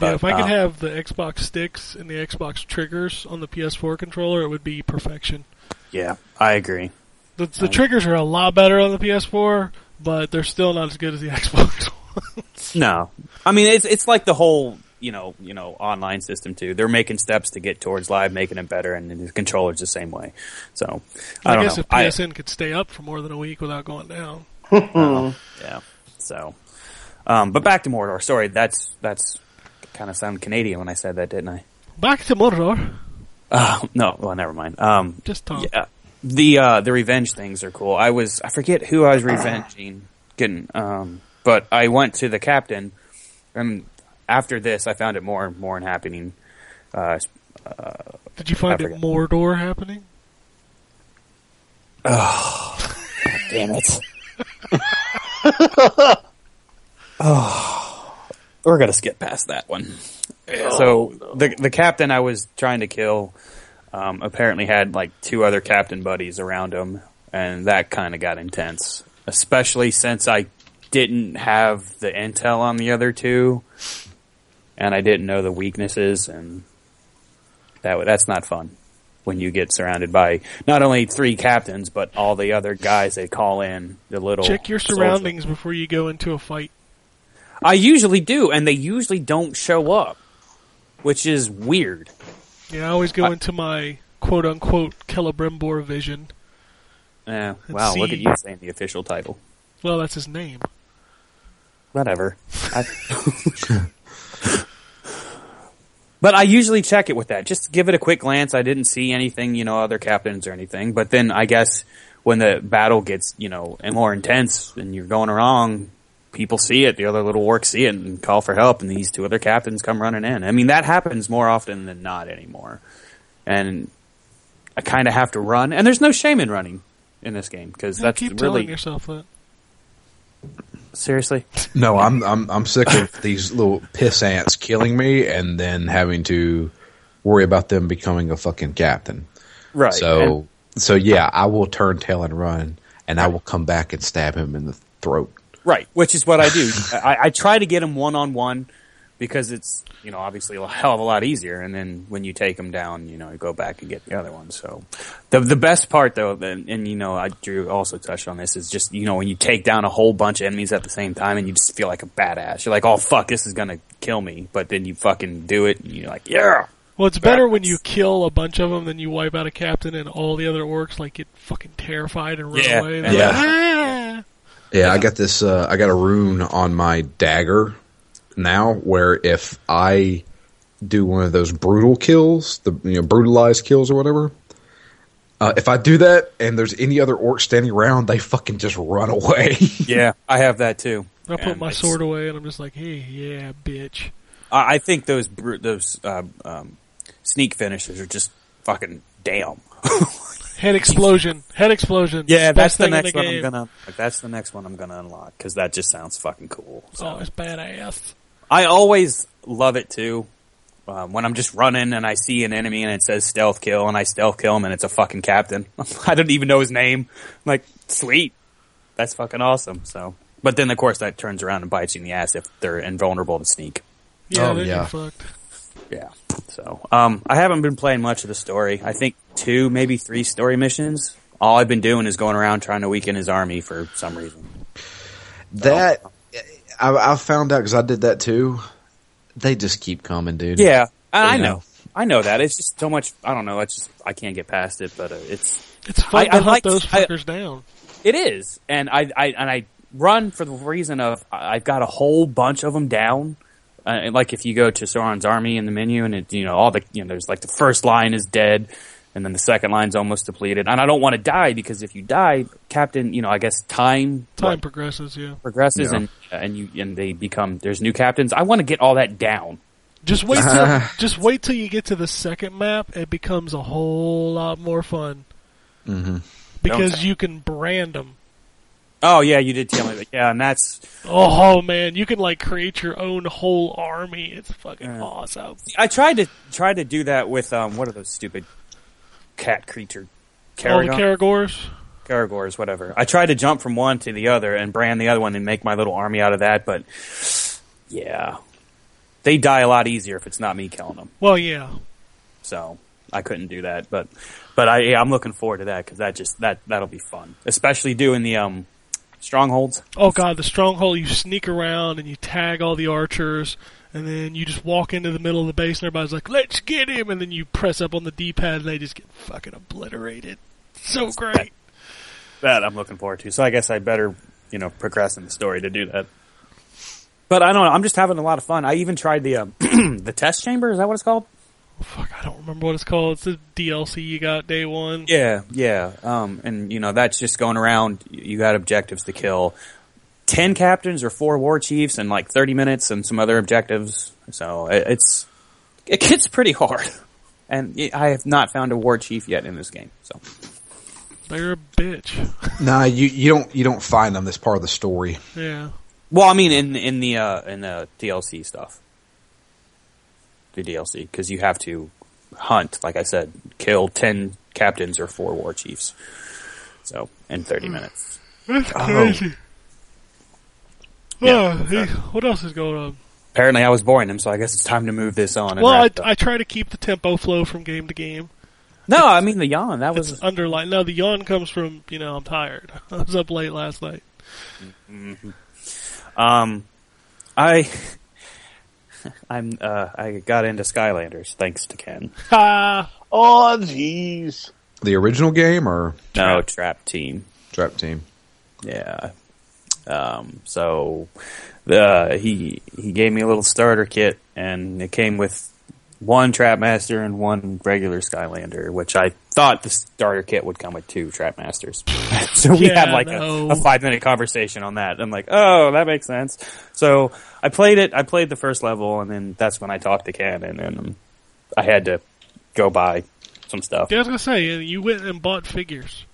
yeah, if I could uh, have the Xbox sticks and the Xbox triggers on the PS4 controller, it would be perfection. yeah, I agree. The, the triggers are a lot better on the PS4, but they're still not as good as the Xbox ones. No, I mean it's it's like the whole you know you know online system too. They're making steps to get towards live, making it better, and the controller's the same way. So I, I, don't guess know. if I- PSN could stay up for more than a week without going down. Yeah. So, um, but back to Mordor. Sorry, that's that's kind of sound Canadian when I said that, didn't I? Back to Mordor. Uh, no, well, never mind. Um, Just talk. yeah, the uh, the revenge things are cool. I was I forget who I was revenging, getting, um, but I went to the captain, and after this, I found it more and more happening. Uh, Did you find I it. Mordor happening? Oh, damn it! oh, we're gonna skip past that one. so the the captain I was trying to kill um, apparently had like two other captain buddies around him, and that kind of got intense. Especially since I didn't have the intel on the other two, and I didn't know the weaknesses, and that that's not fun when you get surrounded by not only three captains but all the other guys they call in the little Check your soldier. surroundings before you go into a fight. I usually do, and they usually don't show up, which is weird. Yeah, I always go I- into my quote unquote Celebrimbor vision. Yeah. Wow. Look at you saying the official title. Well, that's his name. Whatever. I, but I usually check it with that. Just give it a quick glance. I didn't see anything, you know, other captains or anything. But then I guess when the battle gets, you know, more intense and you're going wrong, people see it. The other little orcs see it and call for help. And these two other captains come running in. I mean, that happens more often than not anymore. And I kind of have to run. And there's no shame in running in this game because that's keep really telling yourself that. Seriously. No, I'm I'm I'm sick of these little piss ants killing me and then having to worry about them becoming a fucking captain. Right. So so yeah, I will turn tail and run, and I will come back and stab him in the throat. Right, which is what I do. I, I try to get him one on one because it's you know obviously a hell of a lot easier. And then when you take them down, you know you go back and get the other one. So the the best part though, and, and you know I Drew also touched on this is just you know when you take down a whole bunch of enemies at the same time and you just feel like a badass. You're like, oh fuck, this is gonna kill me, but then you fucking do it and you're like, yeah. Well, it's better when you kill a bunch of them than you wipe out a captain and all the other orcs like get fucking terrified and run Yeah. away. They're Yeah. like, "Ah!" Yeah, I got this. Uh, I got a rune on my dagger now, where if I do one of those brutal kills, the you know brutalized kills or whatever, uh, if I do that and there's any other orcs standing around, they fucking just run away. Yeah, I have that too. I put my sword away and I'm just like, hey, yeah, bitch. I I think those bru- those uh, um, sneak finishers are just fucking damn. Head explosion. Head explosion. Yeah, that's the next the one I'm gonna. That's the next one I'm gonna unlock because that just sounds fucking cool. So Oh, it's badass. I always love it too. Um, when I'm just running and I see an enemy and it says stealth kill and I stealth kill him and it's a fucking captain. I don't even know his name. I'm like, sweet, that's fucking awesome. So, but then of course that turns around and bites you in the ass if they're invulnerable to sneak. Yeah, Oh, yeah. fucked. Yeah. So, um, I haven't been playing much of the story. I think two, maybe three story missions. All I've been doing is going around trying to weaken his army for some reason. that I, I found out because I did that too. They just keep coming, dude. Yeah, and I know. know. I know that. It's just so much. I don't know. It's just I can't get past it, but uh, it's It's fun I- to I hunt like- those I- fuckers down. it is, and I, I and I run for the reason of I- I've got a whole bunch of them down. Uh, like if you go to Sauron's army in the menu, and it you know all the you know there's like the first line is dead, and then the second line's almost depleted, and I don't want to die because if you die, Captain, you know I guess time Time what, progresses, yeah. progresses Yeah. and and you and they become there's new captains. I want to get all that down. Just wait till just wait till you get to the second map. It becomes a whole lot more fun hmm because you can brand them. Oh yeah, you did tell me that. Yeah, and that's Oh man, you can like create your own whole army. It's fucking Yeah. awesome. I tried to try to do that with um what are those stupid cat creature All the Caragor? Caragors. Caragors, whatever. I tried to jump from one to the other and brand the other one and make my little army out of that, but yeah, they die a lot easier if it's not me killing them. Well, yeah. So I couldn't do that, but but I yeah, I'm looking forward to that because that just that that'll be fun, especially doing the um strongholds. Oh god, the stronghold. You sneak around and you tag all the archers, and then you just walk into the middle of the base, and everybody's like, "Let's get him!" And then you press up on the D-pad, and they just get fucking obliterated. So great. That I'm looking forward to. So I guess I better you know progress in the story to do that. But I don't know. I'm just having a lot of fun. I even tried the um, the test chamber. Is that what it's called? Fuck, I don't remember what it's called. It's the DLC you got day one. Yeah, yeah. Um, and you know that's just going around. You got objectives to kill. Ten captains or four war chiefs in like thirty minutes, and some other objectives. So it, it's it gets pretty hard. And it- I have not found a war chief yet in this game. So They're a bitch. Nah, you you don't you don't find them. This part of the story. Yeah. well, I mean in in the uh, in the DLC stuff, the DLC because you have to hunt. Like I said, kill ten captains or four war chiefs. So in thirty minutes. That's Oh. Crazy. Yeah. Oh, hey, what else is going on? Apparently, I was boring him, so I guess it's time to move this on. Well, I, wrap it up. I try to keep the tempo flow from game to game. no, I mean the yawn. That was It's underlined. No, the yawn comes from, you know, I'm tired. I was up late last night. Um, I, I'm, uh, I got into Skylanders thanks to Ken. Ha! Oh, jeez. The original game or No, Trap Team. Trap Team? Yeah. Um, so, uh, he, he gave me a little starter kit and it came with one Trapmaster and one regular Skylander, which I thought the starter kit would come with two Trapmasters. so we Yeah, had like no. a, a five minute conversation on that. I'm like, oh, that makes sense. So I played it. I played the first level, and then that's when I talked to Ken, and then um, I had to go buy some stuff. Yeah, I was gonna say, you went and bought figures.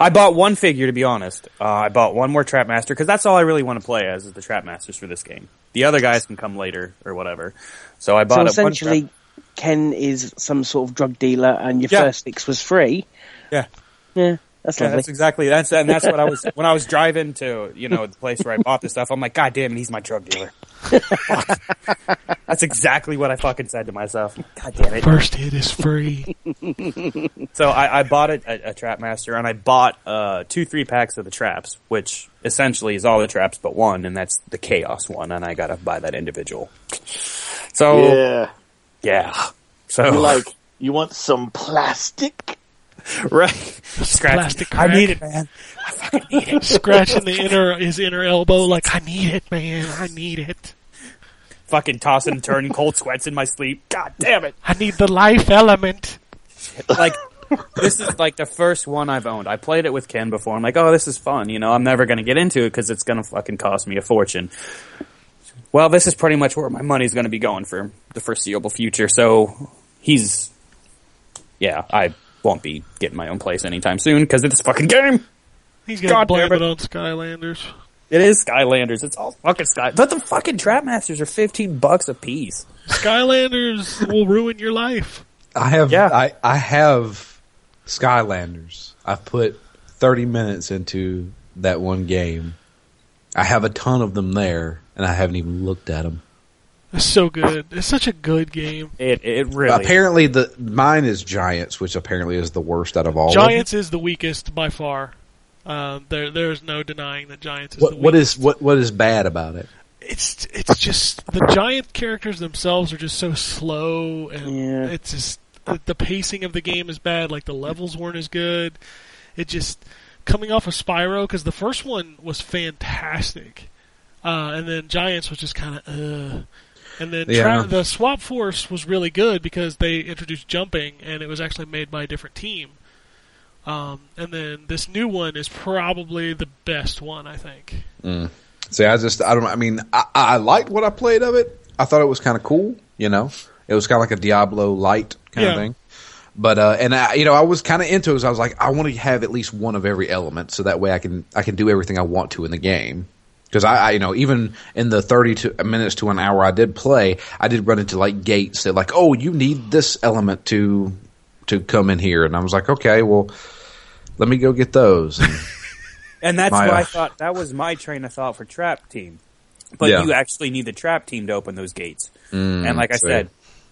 I bought one figure, to be honest. Uh, I bought one more Trap Master because that's all I really want to play as is the Trap Masters for this game. The other guys can come later or whatever. So I So bought a one essentially, Ken is some sort of drug dealer, and your Yeah. first fix was free. Yeah. Yeah, that's Yeah, lovely. that's exactly that's and that's what I was when I was driving to you know the place where I bought this stuff. I'm like, God damn it, he's my drug dealer. That's exactly what I fucking said to myself. God damn it. First hit is free. So I, I bought a, a, a Trap Master, and I bought uh, two three packs of the traps, which essentially is all the traps but one, and that's the Chaos one, and I gotta buy that individual. So yeah, Yeah. so You like, you want some plastic? right, Scratch- plastic I need it, man. I fucking need it. Scratching the inner his inner elbow like I need it, man. I need it. Fucking tossing and turning cold sweats in my sleep. God damn it! I need the life element. Like this is like the first one I've owned. I played it with Ken before. I'm like, oh, this is fun. You know, I'm never gonna get into it because it's gonna fucking cost me a fortune. Well, this is pretty much where my money's gonna be going for the foreseeable future. So he's, yeah, I won't be getting my own place anytime soon because it's a fucking game. He's gonna blame it it. on Skylanders. It is Skylanders. It's all fucking Sky. But the fucking Trap Masters are fifteen bucks a piece. Skylanders will ruin your life. I have Yeah. I, I have Skylanders. I've put 30 minutes into that one game. I have a ton of them there, and I haven't even looked at them. It's so good. It's such a good game. It it really. Apparently, the mine is Giants, which apparently is the worst out of all. of them. Giants is the weakest by far. Um, there, there's no denying that Giants is What, the what weakest. is what what is bad about it? It's it's just the giant characters themselves are just so slow, and Yeah. it's just the, the pacing of the game is bad. Like the levels weren't as good. It just coming off of Spyro because the first one was fantastic, uh, and then Giants was just kind of uh. And then Yeah. Tra- the Swap Force was really good because they introduced jumping, and it was actually made by a different team. Um, and then this new one is probably the best one, I think. See, I just I don't. I mean, I, I liked what I played of it. I thought it was kind of cool. You know, it was kind of like a Diablo light kind Yeah. of thing. But uh, and I, you know, I was kind of into it. I was like, I want to have at least one of every element, so that way I can I can do everything I want to in the game. Because I, I, you know, even in the thirty to, minutes to an hour I did play, I did run into like gates that like, oh, you need this element to to come in here, and I was like, okay, well, let me go get those. And, And that's My, what uh, I thought. That was my train of thought for Trap Team. But Yeah. you actually need the Trap Team to open those gates. and like I so- said,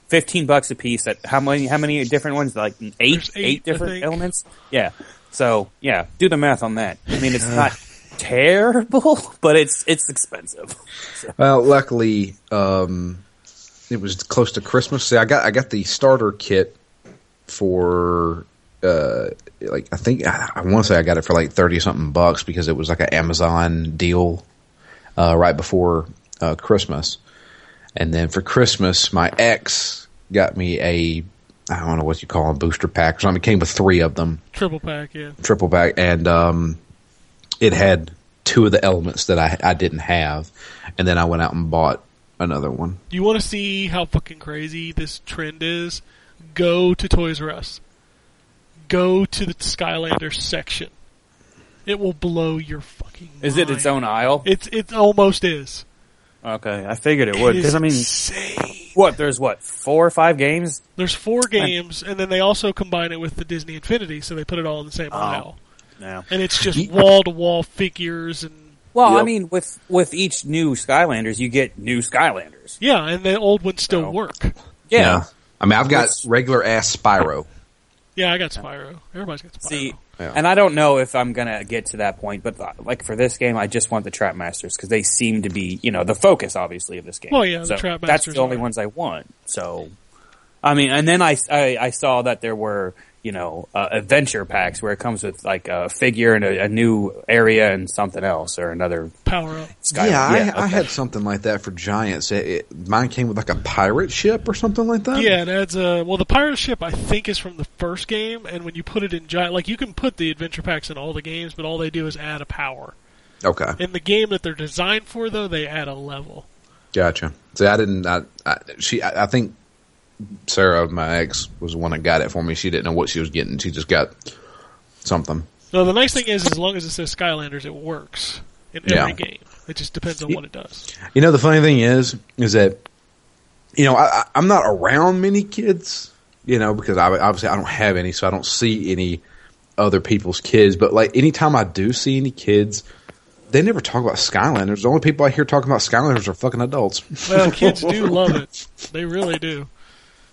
fifteen bucks a piece. At how many? How many different ones? Like eight, eight, eight, different elements. Yeah. So yeah, do the math on that. I mean, it's not terrible, but it's it's expensive. Well, luckily, um, it was close to Christmas. See, I got I got the starter kit for uh, like I think I, I want to say I got it for like thirty something bucks because it was like an Amazon deal uh, right before uh, Christmas, and then for Christmas, my ex got me a I don't know what you call them booster pack or something. It came with three of them Triple pack, yeah. triple pack, and um, it had two of the elements that I I didn't have, and then I went out and bought another one. You want to see how fucking crazy this trend is? Go to Toys R Us. Go to the Skylanders section. It will blow your fucking. Is it its own aisle? It's it almost is. Okay, I figured it would because I mean, insane. what? There's what four or five games? There's four games, and then they also combine it with the Disney Infinity, so they put it all in the same oh, aisle. No. And it's just wall to wall figures and Well, I mean, with with each new Skylanders, you get new Skylanders. yeah, and the old ones still Oh. work. Yeah. I mean, I've got regular ass Spyro. Yeah, I got Spyro. Everybody's got Spyro. See, Yeah. and I don't know if I'm gonna get to that point, but uh, like for this game, I just want the Trap Masters because they seem to be, you know, the focus obviously of this game. Well, yeah, the So Trap That's the only are. ones I want. So, I mean, and then I, I, I saw that there were, you know, uh, adventure packs where it comes with like a figure and a, a new area and something else or another Power up. Sky. yeah, I, I okay. had something like that for Giants. It, it, mine came with like a pirate ship or something like that. Yeah, it adds a well. The pirate ship I think is from the first game, and when you put it in giant, like you can put the adventure packs in all the games, but all they do is add a power. Okay, In the game that they're designed for, though, they add a level. gotcha. See, I didn't. I, I, she, I, I think Sarah, my ex, was the one that got it for me. She didn't know what she was getting. She just got something. No, the nice thing is, as long as it says Skylanders, it works in every Yeah. game. It just depends on what it does. You know, the funny thing is, is that you know I, I- I'm not around many kids. You know, because I, obviously I don't have any, so I don't see any other people's kids. But like anytime I do see any kids, They never talk about Skylanders. The only people I hear talking about Skylanders are fucking adults. Well, kids do love it. They really do.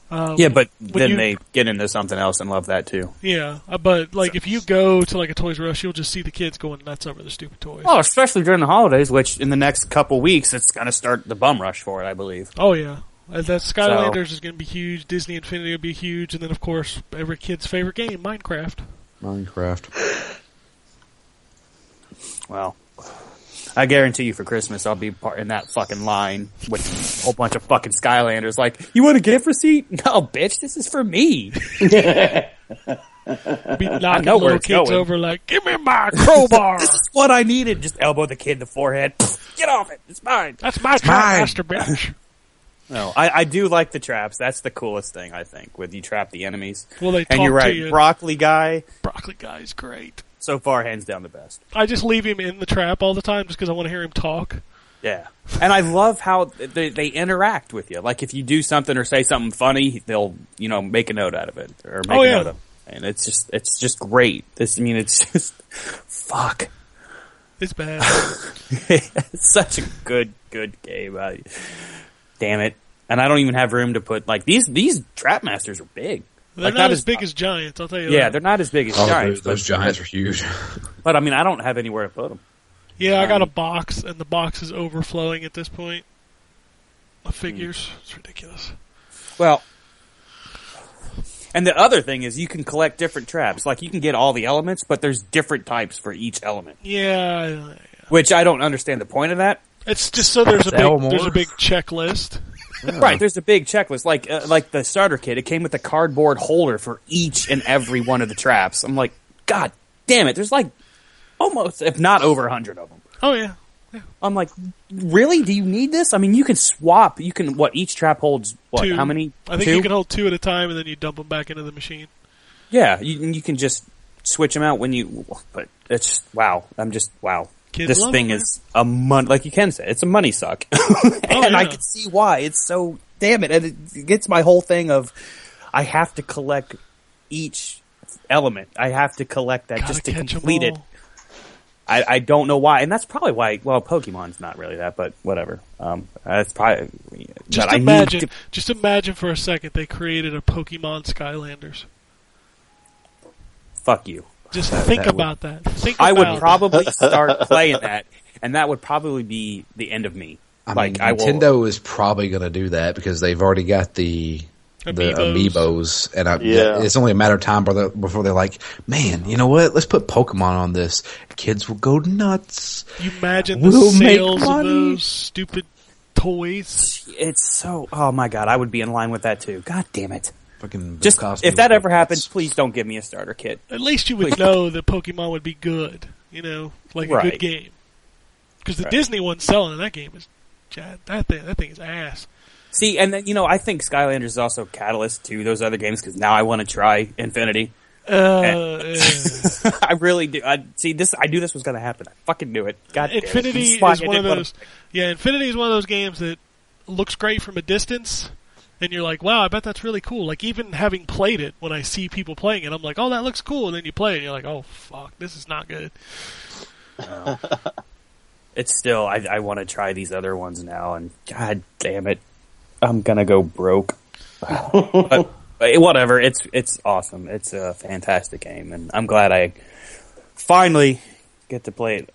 Um, Yeah, but then you- they get into something else and love that too. Yeah, uh, but like if you go to like a Toys R Us, you'll just see the kids going nuts over the stupid toys. Well, especially during the holidays, which in the next couple weeks it's going to start the bum rush for it, I believe. Oh yeah, uh, that Skylanders is going to be huge. Disney Infinity will be huge, and then of course every kid's favorite game, Minecraft. Minecraft. Well, I guarantee you for Christmas I'll be part in that fucking line with a whole bunch of fucking Skylanders. Like, you want a gift receipt? No, bitch, this is for me. Be knocking know where little it's kids going. over like, give me my crowbar. This is what I needed. Just elbow the kid in the forehead. Get off it. It's mine. That's my trap master, bitch. No, I, I do like the traps. That's the coolest thing I think. With you trap the enemies. Well, they and talk you're to right, you. broccoli guy. Broccoli guy's great. So far, hands down the best. I just leave him in the trap all the time just because I want to hear him talk. Yeah, and I love how they, they interact with you. Like if you do something or say something funny, they'll you know make a note out of it or make Oh, a yeah. note of. It. And it's just it's just great. This I mean it's just fuck. It's bad. it's such a good good game. I, damn it. And I don't even have room to put like these these trap masters are big. They're Like, not that as is- big as giants. I'll tell you. Yeah, that. they're not as big as Oh, giants. those, those but, giants are huge. but I mean, I don't have anywhere to put them. Yeah, I Um, got a box, and the box is overflowing at this point. Of figures, it's ridiculous. Well, and the other thing is you can collect different traps. Like you can get all the elements, but there's different types for each element. Yeah, Which I don't understand the point of that. it's just so there's a big there's a big checklist. Right, there's a big checklist. Like uh, like the starter kit, it came with a cardboard holder for each and every one of the traps. I'm like, God damn it! There's like almost, if not over a hundred of them. Oh yeah, I'm like, really? Do you need this? I mean, you can swap. You can what? Each trap holds what? two. How many? I think Two? you can hold two at a time, and then you dump them back into the machine. Yeah, you, you can just switch them out when you. But it's wow. I'm just wow. Kids this thing it, is a money, like you can say it's a money suck, and I yeah. can see why it's so damn it, and it gets my whole thing of I have to collect each element. I have to collect that Gotta just to complete it. I, I don't know why, and that's probably why. Well, Pokemon's not really that, but whatever. Um, that's probably. Just I imagine, to- just imagine for a second they created a Pokemon Skylanders. fuck you. Just think that would- about that. Think I would probably start playing that, and that would probably be the end of me. I like mean, I will, Nintendo is probably going to do that because they've already got the the Amiibos. amiibos, and I, Yeah. it's only a matter of time before they're, before they're like, "Man, you know what? Let's put Pokemon on this. Kids will go nuts." You imagine the We'll make sales of money. those stupid toys. It's so. Oh my god, I would be in line with that too. God damn it! Fucking Just Bill if that ever happens, please don't give me a starter kit. At least you would Please. know that Pokemon would be good. You know, like a good game. Because the Right. Disney one selling in that game is, that thing, that thing is ass. See, and then you know, I think Skylanders is also a catalyst to those other games because now I want to try Infinity. Uh, Eh. I really do. I see this. I knew this was going to happen. I fucking knew it. God. Infinity This why is one of those. Yeah, Infinity is one of those games that looks great from a distance, and you're like, "Wow, I bet that's really cool." Like even having played it, when I see people playing it, I'm like, "Oh, that looks cool," and then you play it, and you're like, "Oh, fuck, this is not good." It's still. I, I want to try these other ones now, and God damn it, I'm gonna go broke. but, but whatever. It's it's awesome. It's a fantastic game, and I'm glad I finally get to play it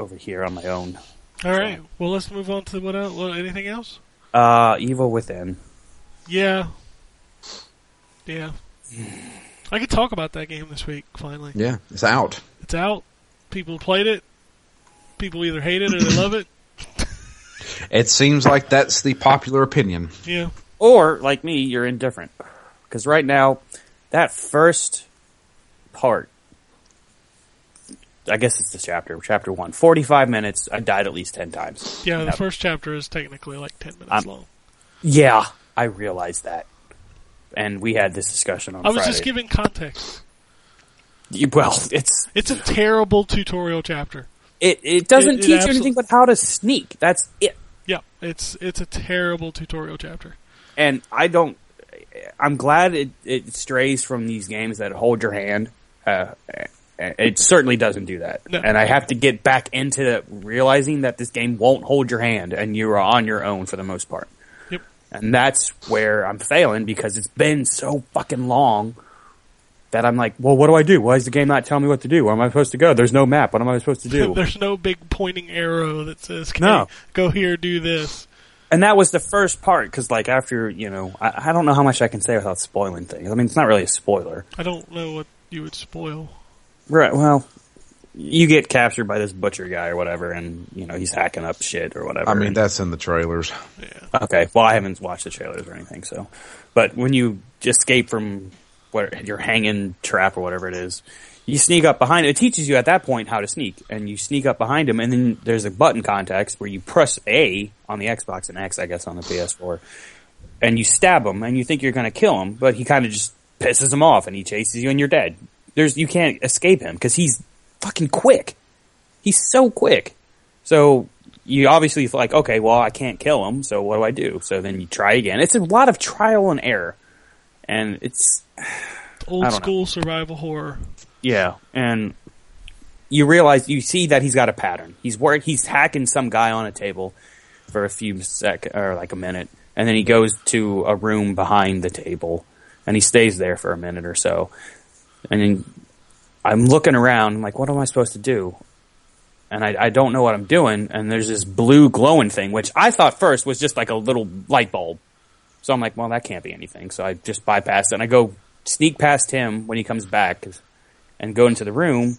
over here on my own. All right, well, let's move on to what else? What, anything else? Uh, Evil Within. Yeah, yeah. I could talk about that game this week. Finally, yeah, it's out. it's out. People played it. People either hate it or they love it. It seems like that's the popular opinion. Yeah. Or, like me, you're indifferent. Because right now, that first part, I guess it's the chapter, chapter one, 45 minutes, I died at least 10 times. Yeah, the Yep. first chapter is technically like 10 minutes I'm- long. Yeah, I realized that. And we had this discussion on I was Friday. just giving context. You- well, it's It's a terrible tutorial chapter. it, it doesn't It- it teach you anything but how to sneak. That's it. Yeah, it's it's a terrible tutorial chapter. and I don't. I'm glad it, it strays from these games that hold your hand, uh, It certainly doesn't do that. No. And I have to get back into realizing that this game won't hold your hand and you are on your own for the most part. And that's where I'm failing because it's been so fucking long that I'm like, well, what do I do? Why is the game not telling me what to do? Where am I supposed to go? There's no map. What am I supposed to do? There's no big pointing arrow that says, "Okay, No. go here, do this." and that was the first part because, like, after you know, I, I don't know how much I can say without spoiling things. I mean, it's not really a spoiler, I don't know what you would spoil. right? Well, you get captured by this butcher guy or whatever, and you know he's hacking up shit or whatever. I mean, and- that's in the trailers. Okay. Well, I haven't watched the trailers or anything, so. But when you escape from what your hanging trap or whatever it is, you sneak up behind. It teaches you at that point how to sneak, and you sneak up behind him, and then there's a button context where you press A on the Xbox and X, I guess, on the PS4, and you stab him, and you think you're going to kill him, but he kind of just pisses him off, and he chases you, and you're dead. There's you can't escape him because he's fucking quick. He's so quick. So you obviously like, okay, well, I can't kill him, so what do I do? So then you try again. It's a lot of trial and error, and it's Old don't know. school survival horror. yeah, and you realize you see that he's got a pattern. He's work. He's hacking some guy on a table for a few sec or like a minute, and then he goes to a room behind the table, and he stays there for a minute or so, and then I'm looking around. I'm like, what am I supposed to do? And I, I don't know what I'm doing. And there's this blue glowing thing, which I thought first was just like a little light bulb. So I'm like, well, that can't be anything. So I just bypass it. And I go sneak past him when he comes back and go into the room.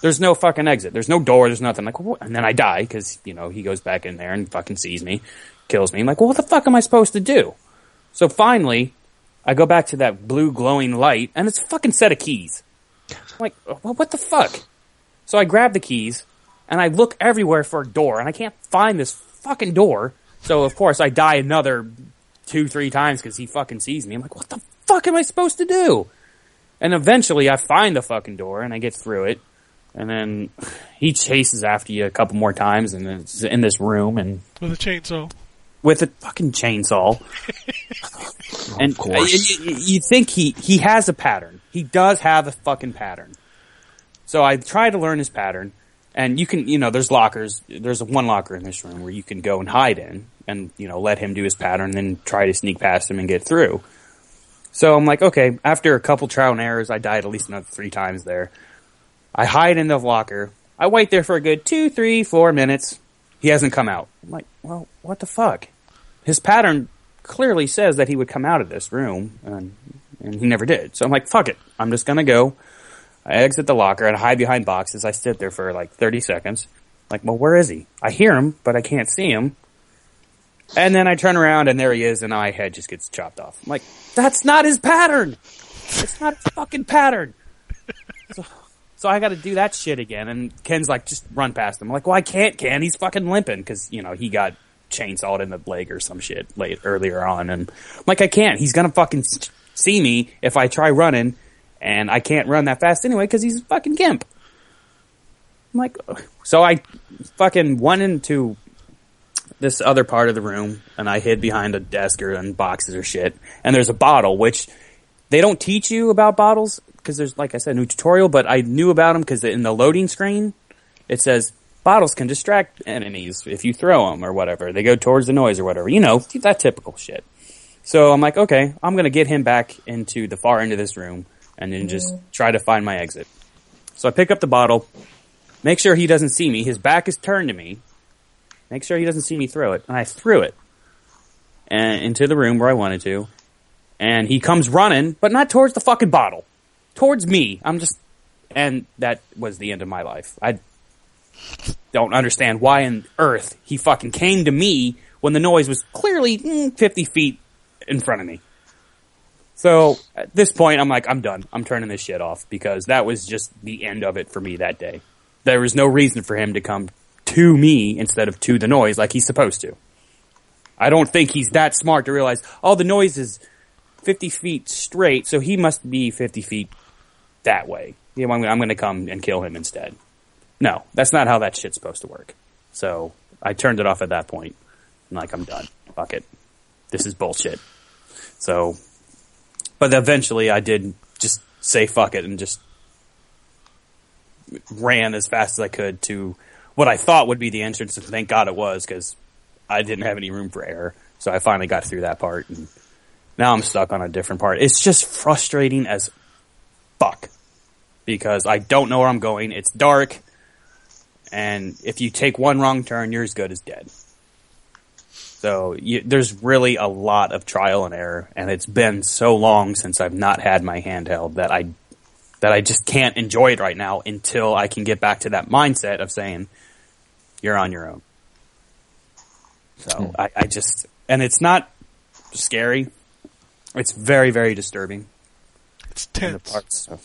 There's no fucking exit. There's no door. There's nothing. Like, what? and then I die because you know he goes back in there and fucking sees me, kills me. I'm like, well, what the fuck am I supposed to do? So finally, I go back to that blue glowing light, and it's a fucking set of keys. I'm like, well, what the fuck? So I grab the keys, and I look everywhere for a door, and I can't find this fucking door. So of course I die another two, three times because he fucking sees me. I'm like, what the fuck am I supposed to do? And eventually I find the fucking door and I get through it. And then he chases after you a couple more times and then it's in this room and with a chainsaw. with a fucking chainsaw. and of course. You, you- you think he, he has a pattern. He does have a fucking pattern. So I try to learn his pattern. And you can, you know, there's lockers. There's one locker in this room where you can go and hide in and, you know, let him do his pattern and then try to sneak past him and get through. So I'm like, okay, after a couple trial and errors, I died at least another three times there. I hide in the locker. I wait there for a good two, three, four minutes. He hasn't come out. I'm like, well, what the fuck? His pattern clearly says that he would come out of this room, and, and he never did. So I'm like, fuck it. I'm just gonna go. I exit the locker and hide behind boxes. I sit there for like 30 seconds. Like, well, where is he? I hear him, but I can't see him. And then I turn around and there he is, and my head just gets chopped off. I'm like, that's not his pattern. It's not his fucking pattern. So, so I got to do that shit again. And Ken's like, just run past him. I'm like, well, I can't, Ken. He's fucking limping because you know he got chainsawed in the leg or some shit late earlier on. And I'm like, I can't. He's gonna fucking see me if I try running, and I can't run that fast anyway because he's a fucking gimp. I'm like, so I fucking went into this other part of the room and I hid behind a desk or in boxes or shit. And there's a bottle, which they don't teach you about bottles because there's, like I said, no tutorial, but I knew about them because in the loading screen, it says bottles can distract enemies if you throw them or whatever. They go towards the noise or whatever. You know, that typical shit. So I'm like, okay, I'm going to get him back into the far end of this room and then just try to find my exit. So I pick up the bottle, make sure he doesn't see me. His back is turned to me. Make sure he doesn't see me throw it. And I threw it and into the room where I wanted to. And he comes running, but not towards the fucking bottle. Towards me. I'm just and that was the end of my life. I don't understand why in earth he fucking came to me when the noise was clearly mm, 50 feet in front of me. So at this point, I'm like, I'm done. I'm turning this shit off because that was just the end of it for me that day. There was no reason for him to come to me instead of to the noise like he's supposed to. I don't think he's that smart to realize, oh, the noise is 50 feet straight, so he must be 50 feet that way. Yeah, I'm, I'm going to come and kill him instead. No, that's not how that shit's supposed to work. So I turned it off at that point. I'm like, I'm done. Fuck it. This is bullshit. So, but eventually I did just say fuck it and just ran as fast as I could to what I thought would be the entrance, and thank God it was because I didn't have any room for error. So I finally got through that part, and now I'm stuck on a different part. It's just frustrating as fuck because I don't know where I'm going. It's dark, and if you take one wrong turn, you're as good as dead. So you, there's really a lot of trial and error, and it's been so long since I've not had my handheld that I that I just can't enjoy it right now until I can get back to that mindset of saying you're on your own. So hmm. I, I just and it's not scary. It's very very disturbing. It's tense. parts of-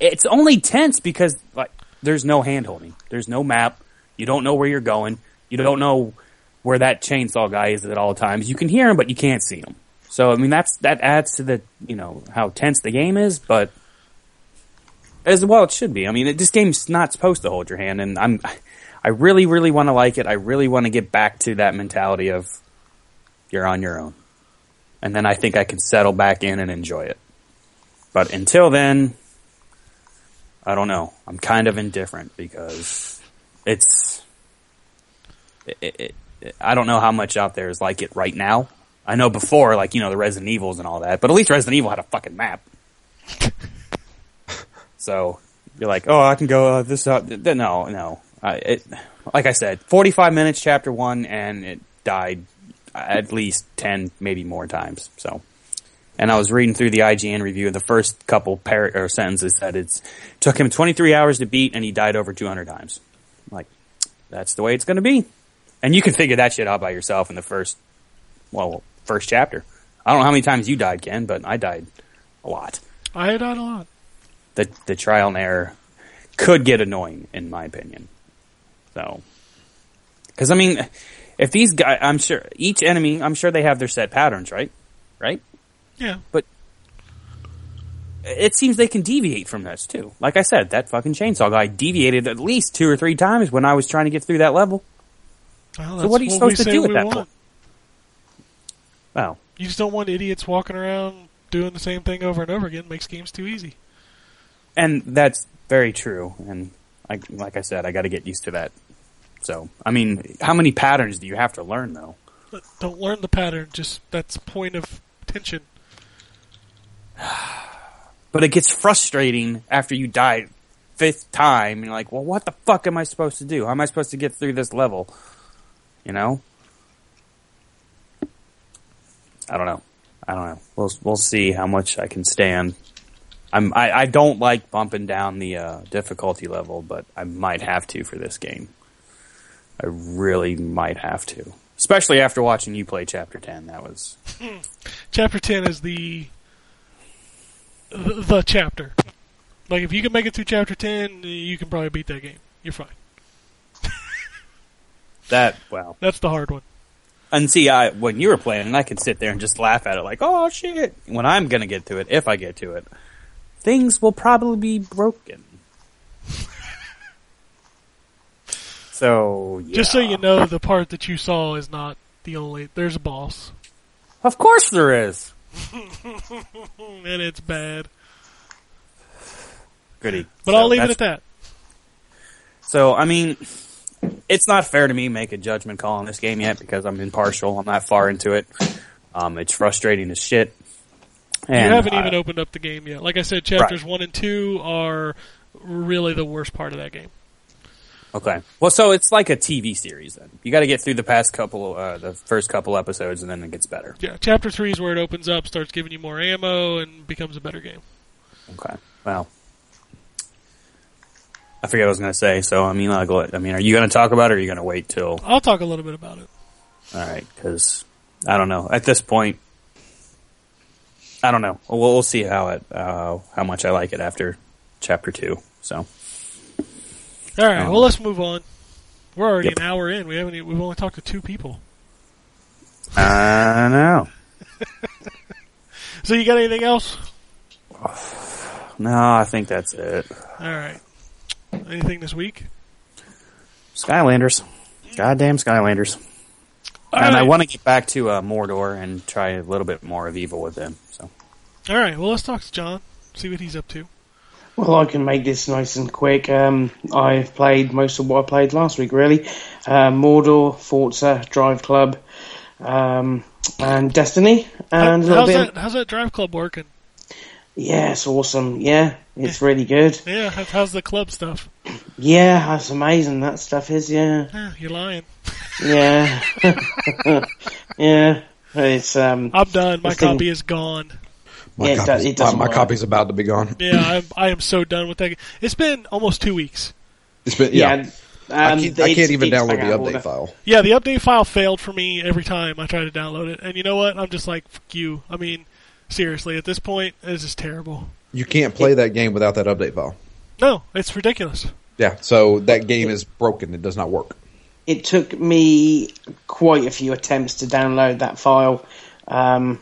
It's only tense because like there's no hand holding. There's no map. You don't know where you're going. You don't know where that chainsaw guy is at all times. You can hear him, but you can't see him. So I mean that's that adds to the you know how tense the game is, but as well it should be. I mean it, this game's not supposed to hold your hand, and I'm I really really want to like it. I really want to get back to that mentality of you're on your own, and then I think I can settle back in and enjoy it. But until then, I don't know. I'm kind of indifferent because it's. It, it, I don't know how much out there is like it right now. I know before, like you know, the Resident Evils and all that, but at least Resident Evil had a fucking map. so you're like, oh, I can go uh, this out. th- No, no. I, it, like I said, 45 minutes, chapter one, and it died at least 10, maybe more times. So and I was reading through the IGN review. The first couple par- or sentences said it's took him 23 hours to beat, and he died over 200 times. Like that's the way it's going to be, and you can figure that shit out by yourself in the first, well, first chapter. I don't know how many times you died, Ken, but I died a lot. I died a lot. The the trial and error could get annoying, in my opinion. So, because I mean, if these guys, I'm sure each enemy, I'm sure they have their set patterns, right? Right? Yeah. But it seems they can deviate from this too. Like I said, that fucking chainsaw guy deviated at least two or three times when I was trying to get through that level. Well, So what are you we supposed to do at that want. point? Well, You just don't want idiots walking around doing the same thing over and over again. It Makes games too easy. and that's very true. And I, like I said, I got to get used to that. So, I mean, how many patterns do you have to learn though? Don't learn the pattern. Just that's point of tension. But it gets frustrating after you die fifth time. You're like, well, what the fuck am I supposed to do? How am I supposed to get through this level? You know? I don't know. I don't know. We'll we'll see how much I can stand. I'm I, I don't like bumping down the uh, difficulty level, but I might have to for this game. I really might have to, especially after watching you play Chapter Ten. That was Chapter ten is the the, chapter. Like if you can make it through chapter ten, you can probably beat that game. You're fine. That. Well, That's the hard one. And see, I when you were playing, I could sit there and just laugh at it, like, "Oh shit!" When I'm gonna get to it, if I get to it, things will probably be broken. so, yeah. Just so you know, the part that you saw is not the only. There's a boss, of course there is. and it's bad. Goody. But So I'll leave it at that. So, I mean, it's not fair to me make a judgment call on this game yet because I'm impartial. I'm not far into it. Um, it's frustrating as shit. And you haven't even opened up the game yet. Like I said, chapters one and two are really the worst part of that game. Okay. Well, so it's like a TV series then. You got to get through the past couple, uh, the first couple episodes, and then it gets better. Yeah, chapter three is where it opens up, starts giving you more ammo, and becomes a better game. Okay. Well, I forget what I was going to say. So I mean, I'll go. I mean, are you going to talk about it, or are you going to wait till? I'll talk a little bit about it. All right, because I don't know. At this point, I don't know. We'll, we'll see how it, uh, how much I like it after chapter two. So All right, Um, well let's move on. We're already Yep. an hour in. We haven't. We've only talked to two people. I know. So you got anything else? No, I think that's it. All right. Anything this week? Skylanders. Goddamn Skylanders. All and I want to get back to uh, Mordor and try a little bit more of evil with them. So All right. Well, let's talk to John. See what he's up to. Well, I can make this nice and quick. Um, I've played most of what I played last week, really. Uh, Mordor, Forza, Drive Club, um, and Destiny, and a how's bit. that? How's that drive club working? Yeah, it's awesome. Yeah, it's really good. Yeah, how's the club stuff? Yeah, that's amazing. That stuff is. Yeah, Yeah, you're lying. yeah, yeah. It's um. I'm done. My This thing- copy is gone. My, Yeah, copy's, it doesn't my, my copy's about to be gone. Yeah, I'm, I am so done with that. It's been almost two weeks. It's been yeah. Yeah. I um, can't, I can't even download the update order. file. Yeah, the update file failed for me every time I tried to download it. And you know what? I'm just like, fuck you. I mean, seriously, at this point, this is terrible. You can't play that game without that update file. No, it's ridiculous. Yeah, so that game is broken. It does not work. it took me quite a few attempts to download that file. Um,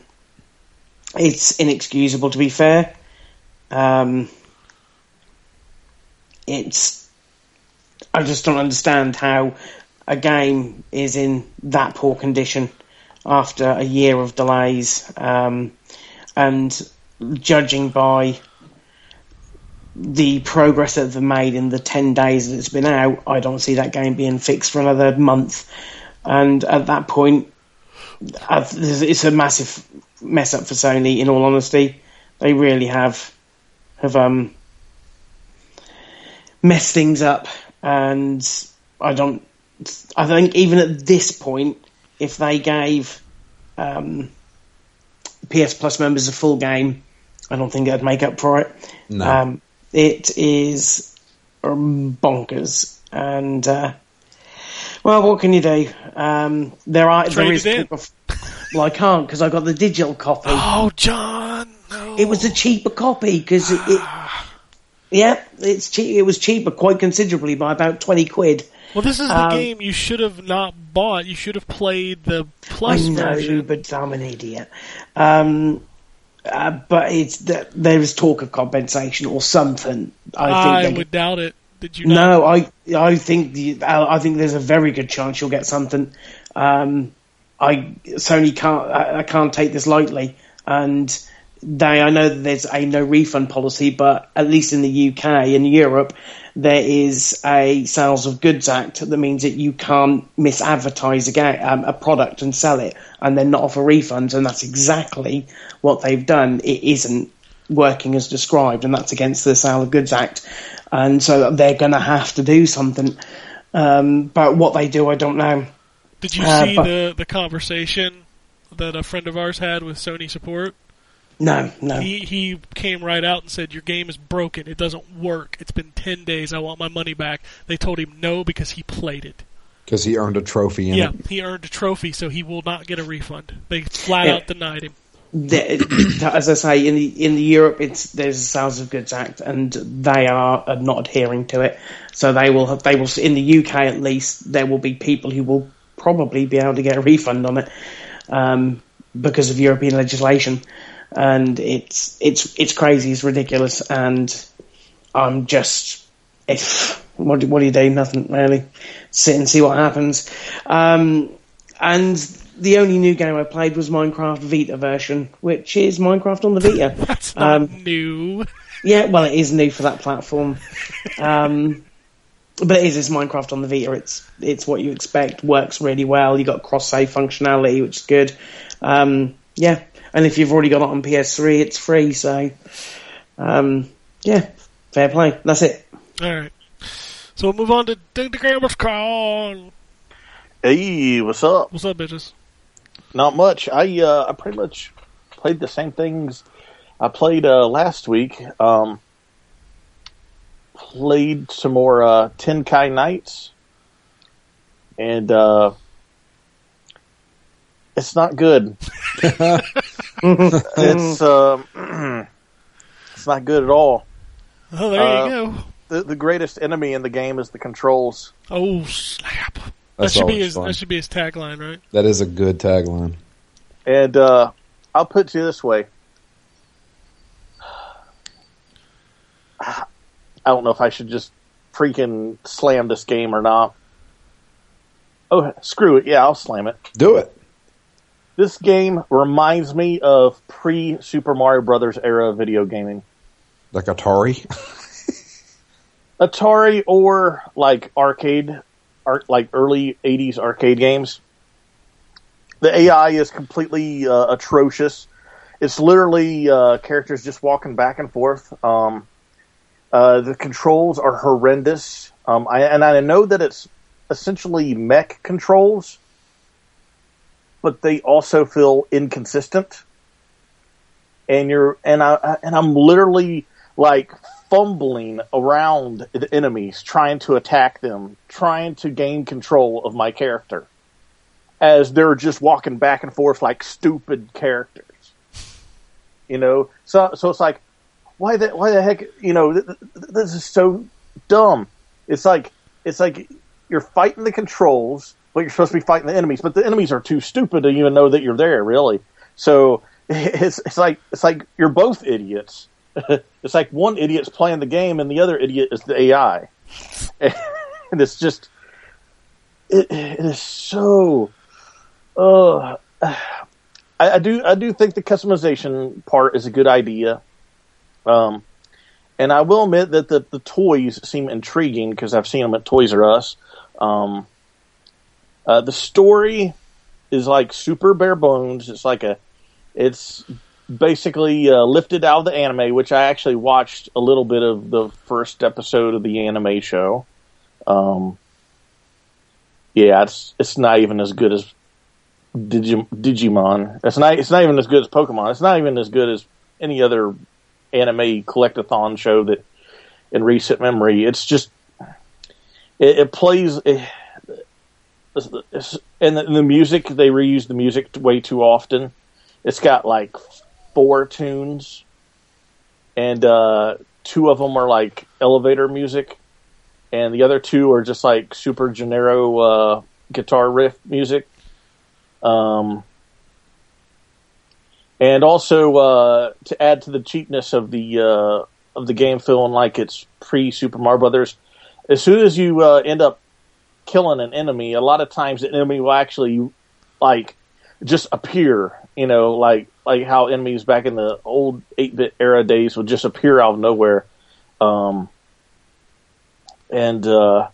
it's inexcusable, to be fair. Um, it's I just don't understand how a game is in that poor condition after a year of delays, um, and judging by the progress that they've made in the 10 days that it's been out, I don't see that game being fixed for another month. And at that point, it's a massive mess up for Sony, in all honesty. They really have, have, um, messed things up. And I don't, I think even at this point, if they gave, um, PS Plus members a full game, I don't think it'd make up for it. No. Um, it is bonkers, and uh, well, what can you do? Um, there are Trade there is it in. Well, I can't because I got the digital copy. Oh, John. No. It was a cheaper copy because it, it, yeah, it's cheap. It was cheaper quite considerably by about twenty quid. Well, this is the um, game you should have not bought. You should have played the plus I know, version. but I'm an idiot. Um, uh, but it's th- there is talk of compensation or something. I think I would doubt it. Did you not? No, I I think the, I think there's a very good chance you'll get something. Um, I Sony can't I, I can't take this lightly, and they I know that there's a no refund policy, but at least in the UK and Europe, there is a Sales of Goods Act that means that you can't misadvertise a, um, a product and sell it and then not offer refunds, and that's exactly what they've done. It isn't working as described, and that's against the Sale of Goods Act, and so they're going to have to do something. Um, but what they do, I don't know. Did you Uh, see but- the the conversation that a friend of ours had with Sony support? No, no. He he came right out and said your game is broken. It doesn't work. It's been ten days. I want my money back. They told him no because he played it. Because he earned a trophy in Yeah, it. he earned a trophy, so he will not get a refund. They flat Yeah. out denied him. The- as I say, in the in the Europe, it's there's a Sales of Goods Act, and they are not adhering to it. So they will have, they will in the UK at least there will be people who will probably be able to get a refund on it um, because of European legislation, and it's it's it's crazy, it's ridiculous, and I'm just if what do, what do you do? Nothing really. Sit and see what happens. Um, and the only new game I played was Minecraft Vita version, which is Minecraft on the Vita. That's not Um, new. yeah, well, it is new for that platform. Um, but it is it's Minecraft on the Vita. It's it's what you expect. Works really well. You got cross save functionality, which is good. Um, yeah, and if you've already got it on PS3, it's free. So, um, yeah, fair play. That's it. All right. So we'll move on to Dig the Gamers Con. Hey, what's up? What's up, bitches? Not much. I uh, I pretty much played the same things I played uh, last week. Um, played some more uh, Tenkai Knights, and uh, it's not good. it's um, it's not good at all. Oh, there Uh, you go. The, the greatest enemy in the game is the controls. Oh snap! That should be his. fun. That should be his tagline, right? That is a good tagline. And uh, I'll put it to you this way. I don't know if I should just freaking slam this game or not. Oh, screw it. Yeah, I'll slam it. Do it. This game reminds me of pre Super Mario Brothers era video gaming. Like Atari. Atari or like arcade, ar- like early '80s arcade games. The AI is completely uh, atrocious. It's literally uh, characters just walking back and forth. Um, uh, the controls are horrendous, um, I, and I know that it's essentially mech controls, but they also feel inconsistent. And you're and I and I'm literally like fumbling around the enemies, trying to attack them, trying to gain control of my character, as they're just walking back and forth like stupid characters. You know, so so it's like, why the why the heck? You know, th- th- this is so dumb. It's like it's like you're fighting the controls, but you're supposed to be fighting the enemies, but the enemies are too stupid to even know that you're there, really. So it's it's like it's like you're both idiots. it's like one idiot's playing the game and the other idiot is the AI, and it's just it, it is so. Uh, I, I do I do think the customization part is a good idea. Um, and I will admit that the, the toys seem intriguing because I've seen them at Toys R Us. Um, uh, the story is like super bare bones. It's like a, it's basically uh, lifted out of the anime, which I actually watched a little bit of the first episode of the anime show. Um, yeah, it's it's not even as good as Digi- Digimon. It's not it's not even as good as Pokemon. It's not even as good as any other anime collectathon show that in recent memory. It's just it, it plays. It, and the, the music they reuse the music way too often. It's got like four tunes, and uh, two of them are like elevator music, and the other two are just like super genero uh, guitar riff music. Um, and also uh, to add to the cheapness of the uh, of the game, feeling like it's pre Super Mario Brothers. As soon as you uh, end up killing an enemy, a lot of times the enemy will actually like just appear. You know, like like how enemies back in the old eight bit era days would just appear out of nowhere. Um, and uh,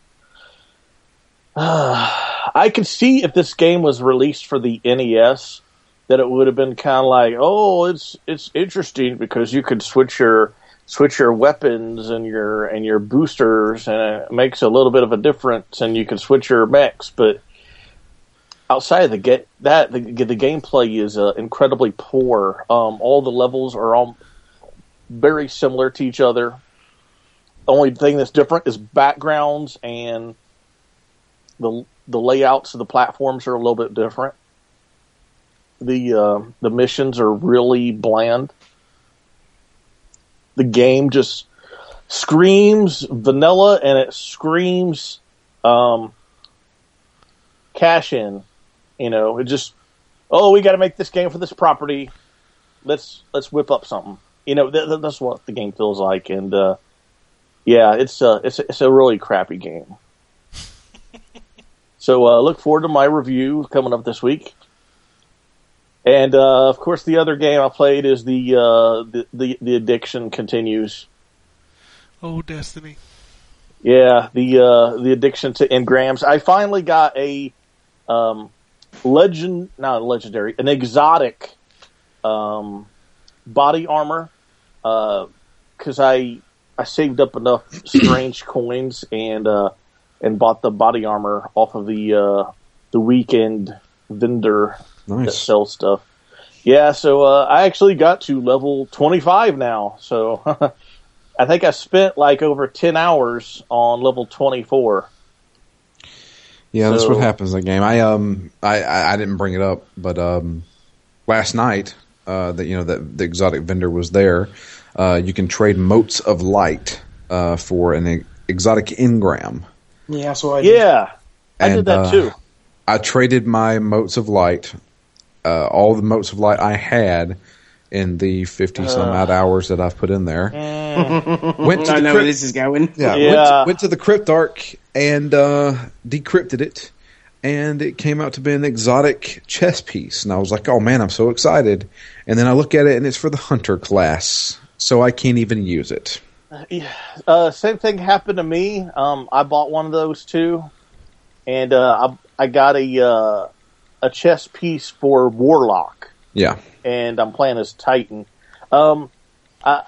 I could see if this game was released for the NES that it would have been kind of like, oh, it's it's interesting because you could switch your switch your weapons and your and your boosters, and it makes a little bit of a difference, and you can switch your mechs. But outside of the get that the, the gameplay is uh, incredibly poor. Um, all the levels are all very similar to each other. The only thing that's different is backgrounds and the the layouts of the platforms are a little bit different. The uh, the missions are really bland. The game just screams vanilla and it screams um, cash in. You know, it just oh we got to make this game for this property. Let's let's whip up something. You know, th- th- that's what the game feels like, and uh, yeah, it's uh, it's it's a really crappy game. So uh, look forward to my review coming up this week. And uh, of course, the other game I played is the uh, the, the the addiction continues. Oh, Destiny. Yeah, the uh, the addiction to engrams. I finally got a um, legend, not a legendary, an exotic um, body armor because I I saved up enough strange coins and uh, and bought the body armor off of the uh, the weekend vendor that Nice. sells stuff. Yeah, so uh, I actually got to level twenty five now. So I think I spent like over ten hours on level twenty four. Yeah, that's what happens in the game. I um I, I, I didn't bring it up, but um last night uh that you know that the exotic vendor was there. Uh, you can trade motes of light uh, for an e- exotic engram. Yeah, so I did. Yeah, I And, did that uh, too. I traded my motes of light, uh, all the motes of light I had in the fifty some odd hours that I've put in there. Went to I the know where crypt- this is going. yeah, Yeah. Went, to, went to the cryptarch and uh, decrypted it, and it came out to be an exotic chess piece. And I was like, "Oh man, I'm so excited!" And then I look at it, and it's for the hunter class, so I can't even use it. Uh, same thing happened to me. Um, I bought one of those too, and uh, I, I got a uh, a chess piece for Warlock, Yeah. and I'm playing as Titan. Um, I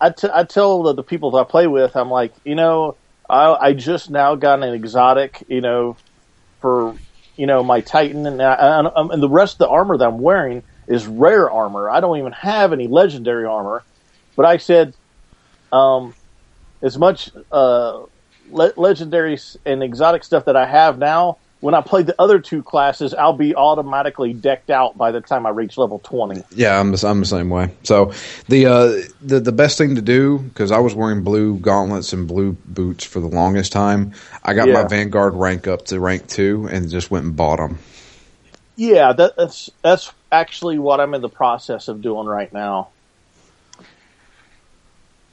I, t- I tell the, the people that I play with, I'm like, you know, I, I just now got an exotic, you know, for you know my Titan, and, I, and, um, and the rest of the armor that I'm wearing is rare armor. I don't even have any legendary armor, but I said, um, as much uh, le- legendary and exotic stuff that I have now. When I play the other two classes, I'll be automatically decked out by the time I reach level twenty. Yeah, I'm the, I'm the same way. So the uh, the the best thing to do because I was wearing blue gauntlets and blue boots for the longest time. I got my Vanguard rank up to rank two and just went and bought them. Yeah, that, that's that's actually what I'm in the process of doing right now.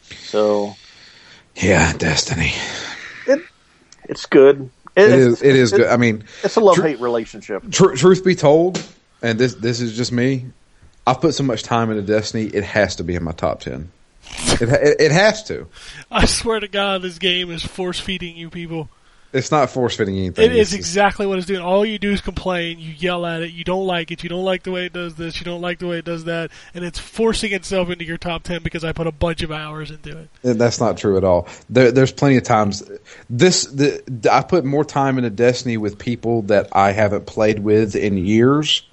So Yeah, Destiny. It, it's good. It is. It is good. I mean, It's a love hate relationship. tr- truth be told, and this this is just me. I've put so much time into Destiny. It has to be in my top ten. It it, it has to. I swear to God, this game is force feeding you people. It's not force fitting anything. It is exactly what it's doing. All you do is complain. You yell at it. You don't like it. You don't like the way it does this. You don't like the way it does that. And it's forcing itself into your top ten because I put a bunch of hours into it. That's not true at all. There, there's plenty of times. This the, I put more time into Destiny with people that I haven't played with in years,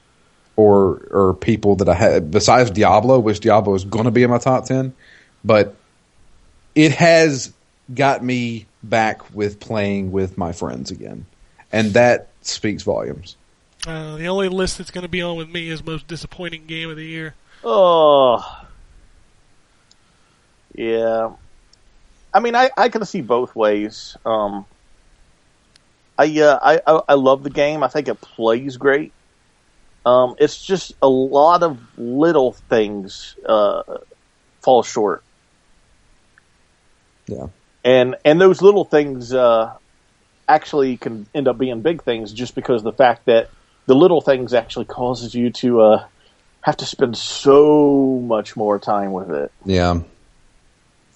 or or people that I had besides Diablo, which Diablo is going to be in my top ten, but it has got me back with playing with my friends again, and that speaks volumes. Uh, the only list that's going to be on with me is most disappointing game of the year. Oh, yeah. I mean, I, I can see both ways. Um, I, uh, I I I love the game. I think it plays great. Um, it's just a lot of little things uh, fall short. Yeah. And and those little things uh, actually can end up being big things just because the fact that the little things actually causes you to uh, have to spend so much more time with it. Yeah.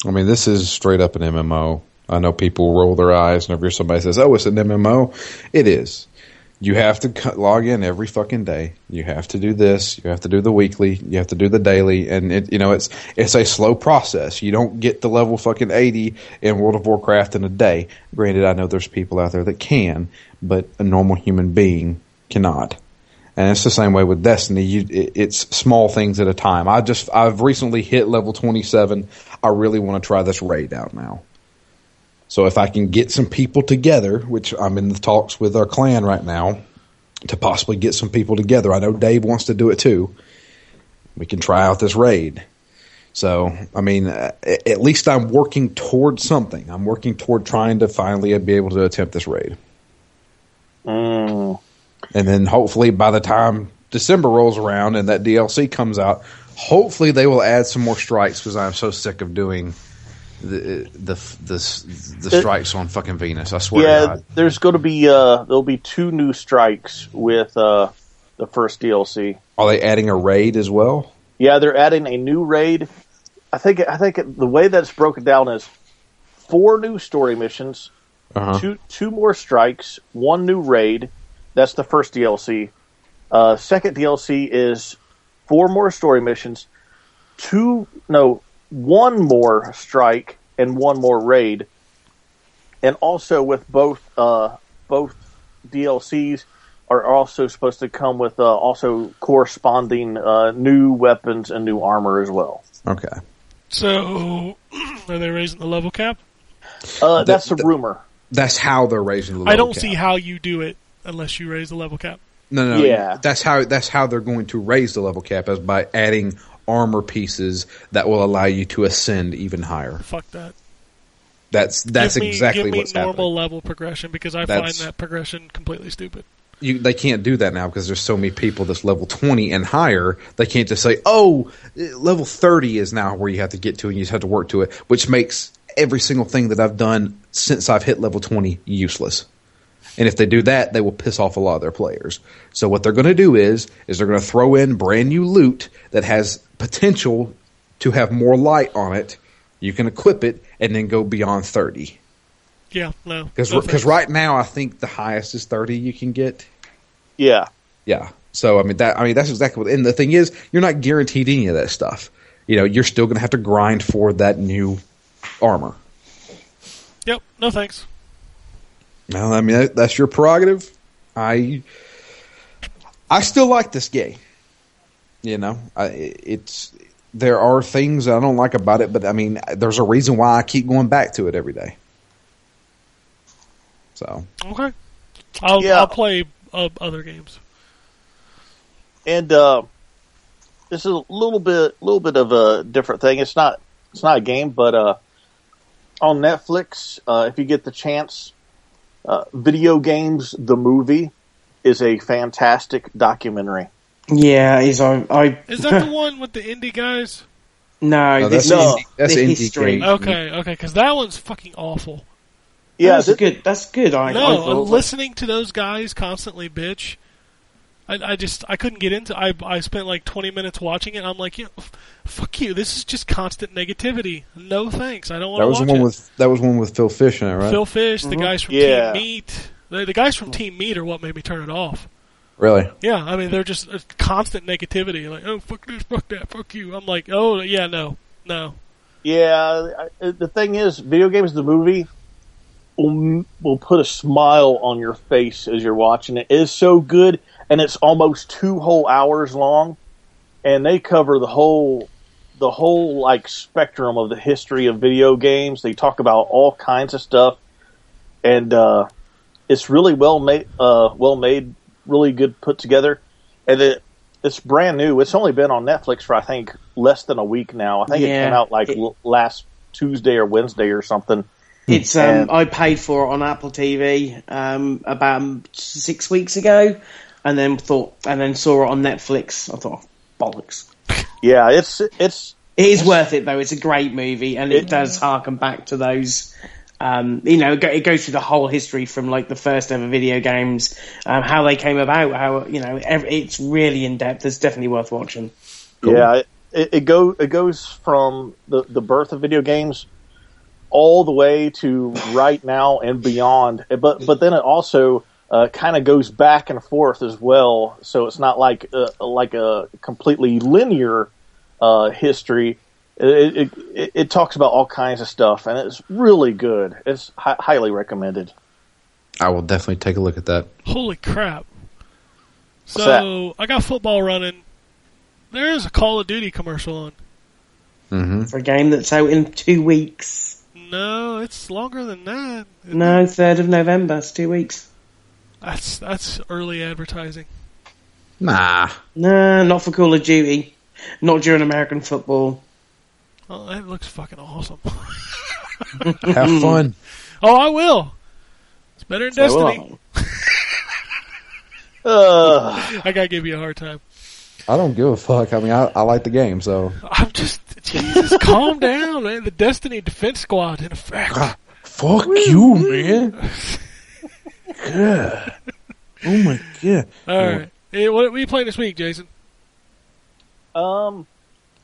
I mean, this is straight up an MMO. I know people roll their eyes whenever somebody says, "Oh, it's an MMO." It is. You have to log in every fucking day. You have to do this. You have to do the weekly. You have to do the daily, and it, you know it's it's a slow process. You don't get to level fucking eighty in World of Warcraft in a day. Granted, I know there's people out there that can, but a normal human being cannot. And it's the same way with Destiny. You, it, it's small things at a time. I just, I've recently hit level 27. I really want to try this raid out now. So if I can get some people together, which I'm in the talks with our clan right now, to possibly get some people together. I know Dave wants to do it too. We can try out this raid. So, I mean, at least I'm working toward something. I'm working toward trying to finally be able to attempt this raid. Mm. And then hopefully by the time December rolls around and that DLC comes out, hopefully they will add some more strikes because I'm so sick of doing the the the, the strikes on fucking Venus. I swear to Yeah, God. there's going to be uh, there'll be two new strikes with uh, the first DLC. Are they adding a raid as well? Yeah, they're adding a new raid. I think I think the way that's broken down is four new story missions, Uh-huh. two two more strikes, one new raid. That's the first DLC. Uh, second DLC is four more story missions, two no one more strike and one more raid, and also with both uh, both DLCs are also supposed to come with uh, also corresponding uh, new weapons and new armor as well. Okay. So, are they raising the level cap? Uh, that's a the- rumor. That's how they're raising the I level don't cap. see how you do it unless you raise the level cap. No, no, Yeah. That's how that's how they're going to raise the level cap is by adding armor pieces that will allow you to ascend even higher. Fuck that. That's that's give me, exactly give me what's normal happening. level progression because I That's- find that progression completely stupid. you, they can't do that now because there's so many people that's level 20 and higher. They can't just say, "Oh, level 30 is now where you have to get to, and you just have to work to it," which makes every single thing that I've done since I've hit level 20 useless. And if they do that, they will piss off a lot of their players. So what they're going to do is, is they're going to throw in brand new loot that has potential to have more light on it. You can equip it and then go beyond thirty. Yeah, no. Because no thanks. right now I think the highest is thirty you can get. Yeah. Yeah. So I mean that I mean that's exactly what. And the thing is, you're not guaranteed any of that stuff. You know, you're still going to have to grind for that new armor. Yep, no thanks. Well, I mean that, that's your prerogative. I I still like this game. You know, I, it's there are things I don't like about it, but I mean, there's a reason why I keep going back to it every day. So Okay. I'll, Yeah. I'll play uh, other games. and uh, this is a little bit, little bit of a different thing. It's not, it's not a game, but uh, on Netflix, uh, if you get the chance, uh, video games, the movie is a fantastic documentary. Yeah, is I. I Is that the one with the indie guys? no, No, this that's is indie- that's the indie history. game. Okay, okay, because that one's fucking awful. Yeah, that's good. That's good. I, I No, thought. listening to those guys constantly bitch. I, I just I couldn't get into. I I spent like twenty minutes watching it. I'm like, yeah, f- fuck you. This is just constant negativity. No thanks. I don't want that to was watch the one it. with that was one with Phil Fish in it, right? Phil Fish, the mm-hmm. guys from Yeah. Team Meat. The, the guys from Team Meat are what made me turn it off. Really? Yeah, I mean they're just uh, constant negativity. Like, oh fuck this, fuck that, fuck you. I'm like, oh yeah, no, no. Yeah, I- the thing is, video games, the movie, will, will put a smile on your face as you're watching it. It is so good, and it's almost two whole hours long, and they cover the whole, the whole like spectrum of the history of video games. They talk about all kinds of stuff, and uh, it's really well made, uh, well made, really good put together, and it. It's brand new. It's only been on Netflix for I think less than a week now. I think it came out like It- l- last Tuesday or Wednesday or something. It's um, I paid for it on Apple TV um, about six weeks ago, and then thought, and then saw it on Netflix. I thought, bollocks. Yeah, it's it's It is worth it though. It's a great movie, and it does harken back to those. Um, you know, it goes through the whole history from like the first ever video games, um, how they came about, how you know, it's really in depth. It's definitely worth watching. yeah it, it go it goes from the the birth of video games all the way to right now and beyond. But but then it also uh, kind of goes back and forth as well. So it's not like uh, like a completely linear uh, history. It, it, it, it talks about all kinds of stuff, and it's really good. It's hi- highly recommended. I will definitely take a look at that. Holy crap! What's So I got football running. There's a Call of Duty commercial on. hmm For a game that's out in two weeks. No, it's longer than that. No, third of November. It's two weeks. That's that's early advertising. Nah. Nah, not for Call of Duty. Not during American football. Oh, that looks fucking awesome. Have fun. oh, I will. It's better than So will Destiny. Uh, I gotta give you a hard time. I don't give a fuck. I mean, I, I like the game, so I'm just Jesus, calm down, man. The Destiny Defense Squad in effect. fuck you, man. God. Oh my god. All right. Hey, what, what are you playing this week, Jason? Um,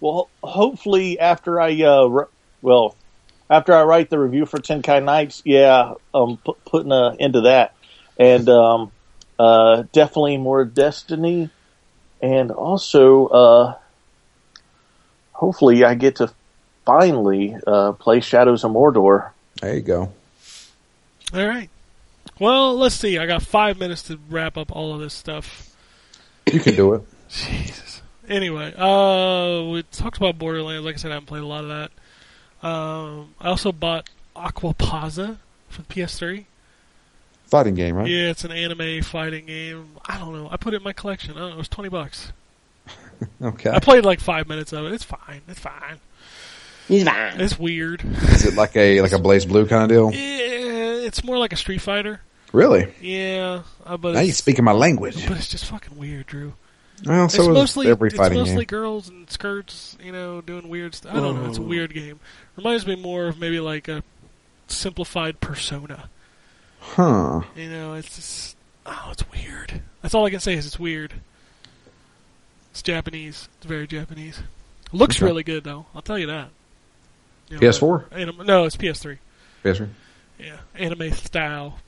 well, hopefully after I uh, r- well, after I write the review for Tenkai Knights, yeah, um, pu- putting uh, into that, and um, uh, definitely more Destiny, and also uh, hopefully I get to finally uh, play Shadows of Mordor. There you go. All right. Well, let's see. I got five minutes to wrap up all of this stuff. You can do it. Jesus. Anyway, uh, we talked about Borderlands. Like I said, I haven't played a lot of that. Um, I also bought Aquapazza for the PS3. Fighting game, right? Yeah, it's an anime fighting game. I don't know. I put it in my collection. I don't know. It was twenty bucks. Okay. I played like five minutes of it. It's fine. It's fine. He's fine. It's weird. Is it like a like a BlazBlue kind of deal? Yeah, it's more like a Street Fighter. Really? Yeah, uh, but Now you're speaking my language. but it's just fucking weird, Drew. Well, it's so is mostly every it's mostly game. girls and skirts, you know, doing weird stuff. I don't know. It's a weird game. Reminds me more of maybe like a simplified Persona. Huh. You know, it's just oh, it's weird. That's all I can say is it's weird. It's Japanese. It's very Japanese. Looks Okay. really good though. I'll tell you that. You know, PS4? Anim- no, it's PS3. PS3. Yeah, anime style.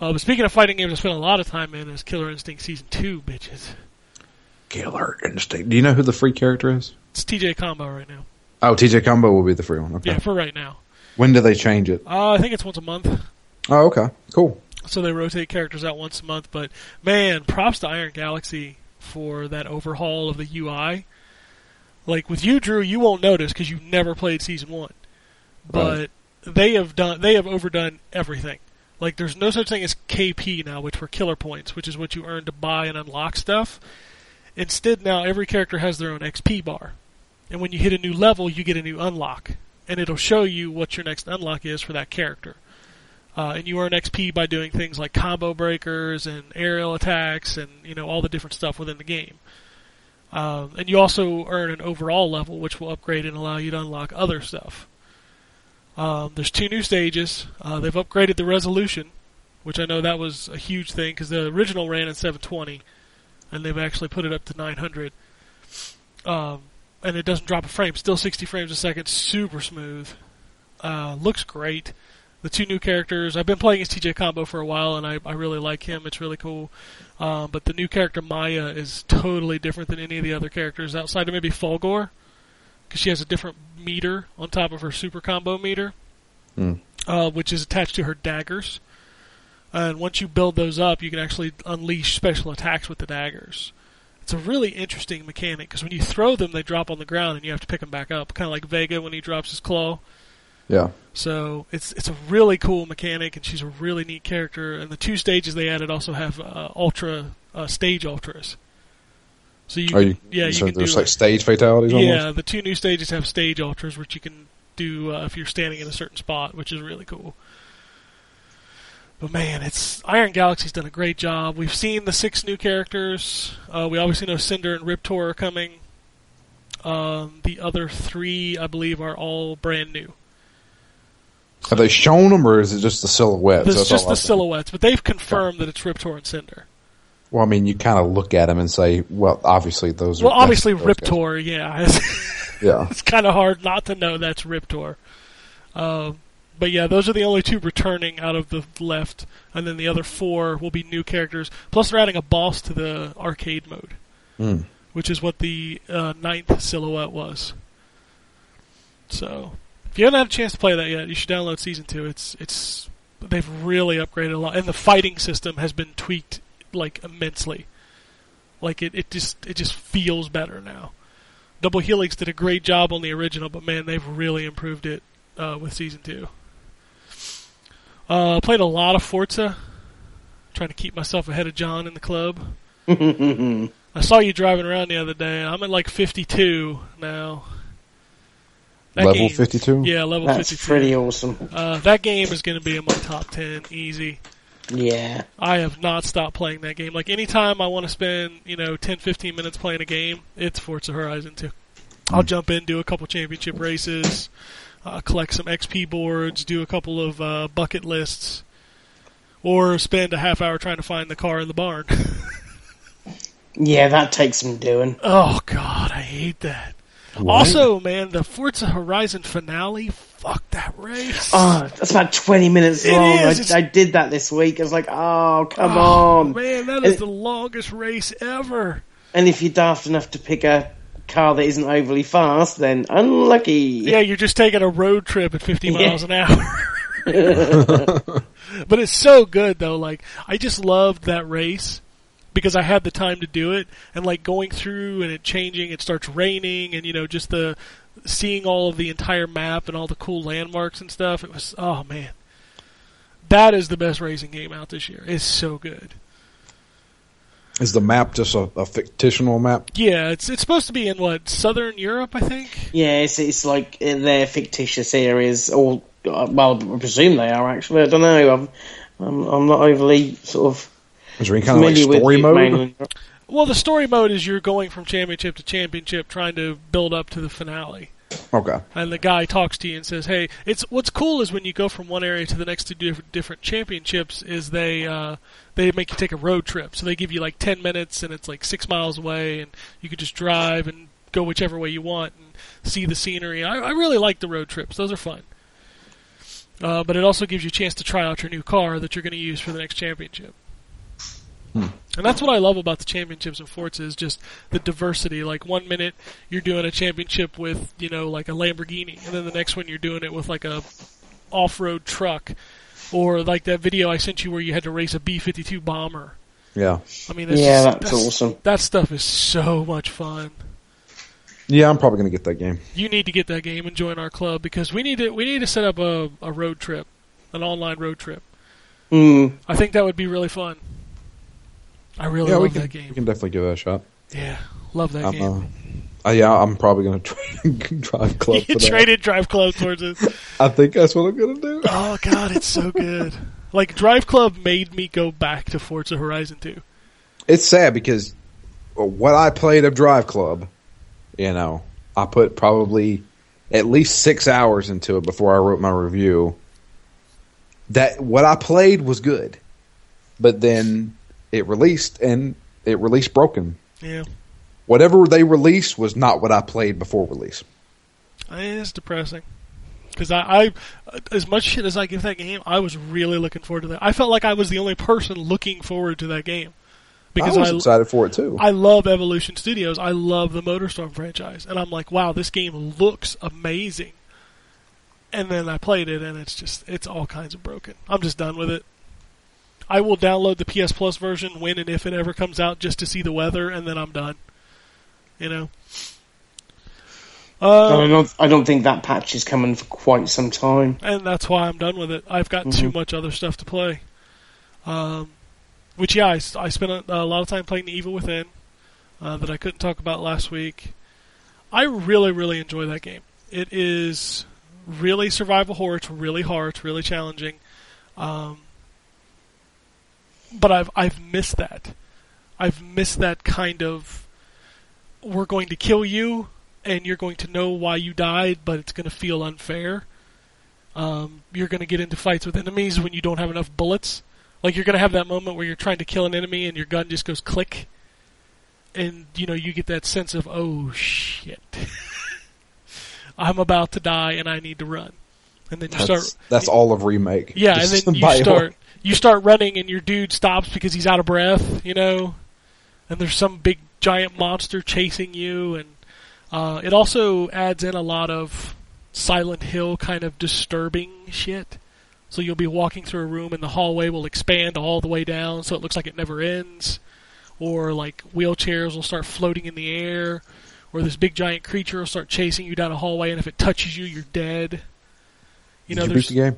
Uh, but speaking of fighting games, I spent a lot of time in is Killer Instinct Season Two, bitches. Killer Instinct. Do you know who the free character is? It's TJ Combo right now. Oh, TJ Combo will be the free one. Okay. Yeah, for right now. When do they change it? Uh, I think it's once a month. Oh, okay. Cool. So they rotate characters out once a month. But man, props to Iron Galaxy for that overhaul of the UI. Like with you, Drew, you won't notice because you've never played season one. But they have done they have overdone everything. Like there's no such thing as KP now, which were killer points, which is what you earn to buy and unlock stuff. Instead, now every character has their own XP bar, and when you hit a new level, you get a new unlock, and it'll show you what your next unlock is for that character. Uh, and you earn XP by doing things like combo breakers and aerial attacks and you know all the different stuff within the game. Um, and you also earn an overall level, which will upgrade and allow you to unlock other stuff. Um, there's two new stages. Uh, they've upgraded the resolution, which I know that was a huge thing because the original ran in 720, and they've actually put it up to 900. Um, and it doesn't drop a frame. Still 60 frames a second, super smooth. Uh, looks great. The two new characters. I've been playing as TJ Combo for a while, and I, I really like him. It's really cool. Um, but the new character Maya is totally different than any of the other characters outside of maybe Fulgore, because she has a different meter on top of her super combo meter, Hmm. uh, which is attached to her daggers. And once you build those up, you can actually unleash special attacks with the daggers. It's a really interesting mechanic because when you throw them, they drop on the ground and you have to pick them back up, kind of like Vega when he drops his claw. Yeah. So it's it's a really cool mechanic, and she's a really neat character. And the two stages they added also have uh, ultra uh, stage ultras. So you, Are you? yeah, you so can do there's like, like stage fatalities. yeah, Almost? the two new stages have stage ultras, which you can do uh, if you're standing in a certain spot, which is really cool. But man, it's Iron Galaxy's done a great job. We've seen the six new characters. Uh, we obviously know Cinder and Riptor are coming. Um, the other three, I believe, are all brand new. Have they shown them, or is it just the silhouettes? That's just the silhouettes, but they've confirmed that it's Riptor and Cinder. Well, I mean, you kind of look at them and say, well, obviously those are. Well, obviously that's those guys. Riptor, yeah. It's, Yeah. it's kind of hard not to know that's Riptor. Um, but yeah, those are the only two returning out of the left, and then the other four will be new characters. Plus, they're adding a boss to the arcade mode, Mm. which is what the uh, ninth silhouette was. So, if you haven't had a chance to play that yet, you should download season two. It's it's they've really upgraded a lot, and the fighting system has been tweaked like immensely. Like it, it just it just feels better now. Double Helix did a great job on the original, but man, they've really improved it uh, with season two. Uh, played a lot of Forza, trying to keep myself ahead of John in the club. I saw you driving around the other day. I'm at like 52 now. That Level game- 52? Yeah, level That's 52. pretty awesome. Uh, that game is going to be in my top 10, easy. Yeah. I have not stopped playing that game. Like anytime I want to spend, you know, 10, 15 minutes playing a game, it's Forza Horizon 2. I'll jump in, do a couple championship races, uh, collect some XP boards, do a couple of uh, bucket lists, or spend a half hour trying to find the car in the barn. Yeah, that takes some doing. oh God, I hate that. Also, man, the Forza Horizon finale, fuck that race. Oh, that's about 20 minutes It long. is, I, I did that this week. I was like, oh, come Oh, on. man, that is It- the longest race ever. And if you're daft enough to pick a car that isn't overly fast, then unlucky. Yeah, you're just taking a road trip at 50 Yeah. miles an hour. but it's so good though. Like I just loved that race because I had the time to do it and like going through and it changing, it starts raining and you know just the seeing all of the entire map and all the cool landmarks and stuff. It was oh man. That is the best racing game out this year. It's so good. Is the map just a, a fictional map? Yeah, it's it's supposed to be in what Southern Europe, I think. Yeah, it's, it's like uh, their fictitious areas, or uh, well, I presume they are actually. I don't know. I'm, I'm, I'm not overly sort of Is there any kind of like story mode? mainland- Well, the story mode is you're going from championship to championship, trying to build up to the finale. Okay. and the guy talks to you and says, "Hey, it's what's cool is when you go from one area to the next to different different championships is they uh, they make you take a road trip. So they give you like ten minutes and it's like six miles away, and you could just drive and go whichever way you want and see the scenery. I, I really like the road trips; those are fun. Uh, but it also gives you a chance to try out your new car that you're going to use for the next championship. And that's what I love about the championships in Forza is just the diversity. Like one minute you're doing a championship with, you know, like a Lamborghini, and then the next one you're doing it with like a off-road truck, or like that video I sent you where you had to race a B-52 bomber. Yeah. I mean, that's Yeah, just- that's awesome. That stuff is so much fun. Yeah, I'm probably gonna get that game. You need to get that game and join our club because we need to we need to set up a, a road trip, an online road trip. Mm. I think that would be really fun. I really yeah, love can that game. we can definitely give that a shot. Yeah, love that game. uh, uh, yeah, I'm probably gonna try drive club You traded Drive Club towards it. I think that's what I'm gonna do. Oh god, it's so good. Like Drive Club made me go back to Forza Horizon 2. It's sad because what I played of Drive Club, you know, I put probably at least six hours into it before I wrote my review. That what I played was good, but then it released and it released broken. Yeah, Whatever they released was not what I played before release. it's depressing. Because I, I, as much shit as I give that game, I was really looking forward to that. I felt like I was the only person looking forward to that game because I was I, excited for it too. I love Evolution Studios. I love the MotorStorm franchise, and I'm like, wow, this game looks amazing. And then I played it, and it's just it's all kinds of broken. I'm just done with it. I will download the PS Plus version when and if it ever comes out, just to see the weather, and then I'm done. You know. I Uh, don't. I don't think that patch is coming for quite some time. and that's why I'm done with it. I've got too much other stuff to play. Um, which yeah, I spent a, a lot of time playing The Evil Within uh, that I couldn't talk about last week. I really, really enjoy that game. It is really survival horror. It's really hard. It's really challenging. Um, but I've I've missed that. I've missed that kind of. We're going to kill you, and you're going to know why you died, but it's going to feel unfair. Um, you're going to get into fights with enemies when you don't have enough bullets. Like you're going to have that moment where you're trying to kill an enemy and your gun just goes click, and you know you get that sense of oh shit, I'm about to die and I need to run, and then you That's, start that's all of remake. yeah, Just and then you start you start running, and your dude stops because he's out of breath, you know, and there's some big giant monster chasing you, and uh, it also adds in a lot of Silent Hill kind of disturbing shit. So you'll be walking through a room, and the hallway will expand all the way down, so it looks like it never ends. Or like wheelchairs will start floating in the air, or this big giant creature will start chasing you down a hallway, and if it touches you, you're dead. You know, you there's beat the game?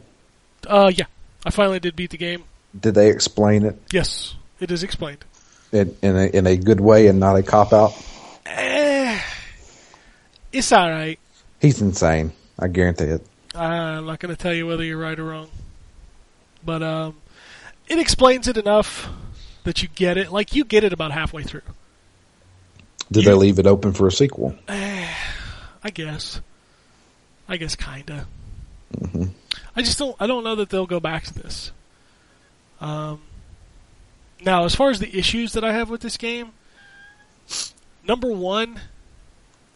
uh, yeah. I finally did beat the game. Did they explain it Yes, it is explained. in, in a in a good way and not a cop out? Eh, it's alright. He's insane. I guarantee it. I'm not going to tell you whether you're right or wrong. But, um, it explains it enough that you get it. Like, you get it about halfway through. Did You- they leave it open for a sequel? I guess. I guess kinda. I just don't. I don't know that they'll go back to this. Um, now, as far as the issues that I have with this game, number one,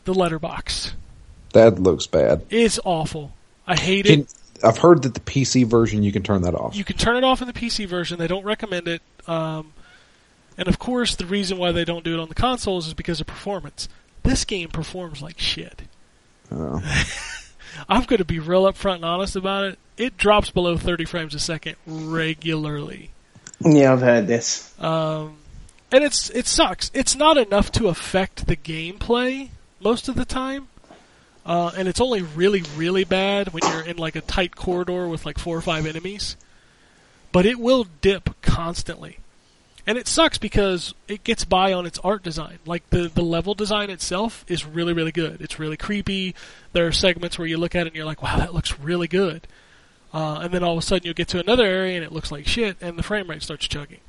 the letterbox That looks bad. is awful. I hate Can, it. I've heard that the PC version you can turn that off. You can turn it off in the PC version. They don't recommend it. Um, and of course, the reason why they don't do it on the consoles is because of performance. This game performs like shit. Oh. I'm going to be real upfront and honest about it. It drops below 30 frames a second regularly. Yeah, I've heard this. Um, and it's it sucks. It's not enough to affect the gameplay most of the time. Uh, and it's only really, really bad when you're in like a tight corridor with like four or five enemies. But it will dip constantly. And it sucks because it gets by on its art design. Like the, the level design itself is really, really good. It's really creepy. There are segments where you look at it and you're like, wow, that looks really good. Uh, and then all of a sudden you'll get to another area and it looks like shit and the frame rate starts chugging.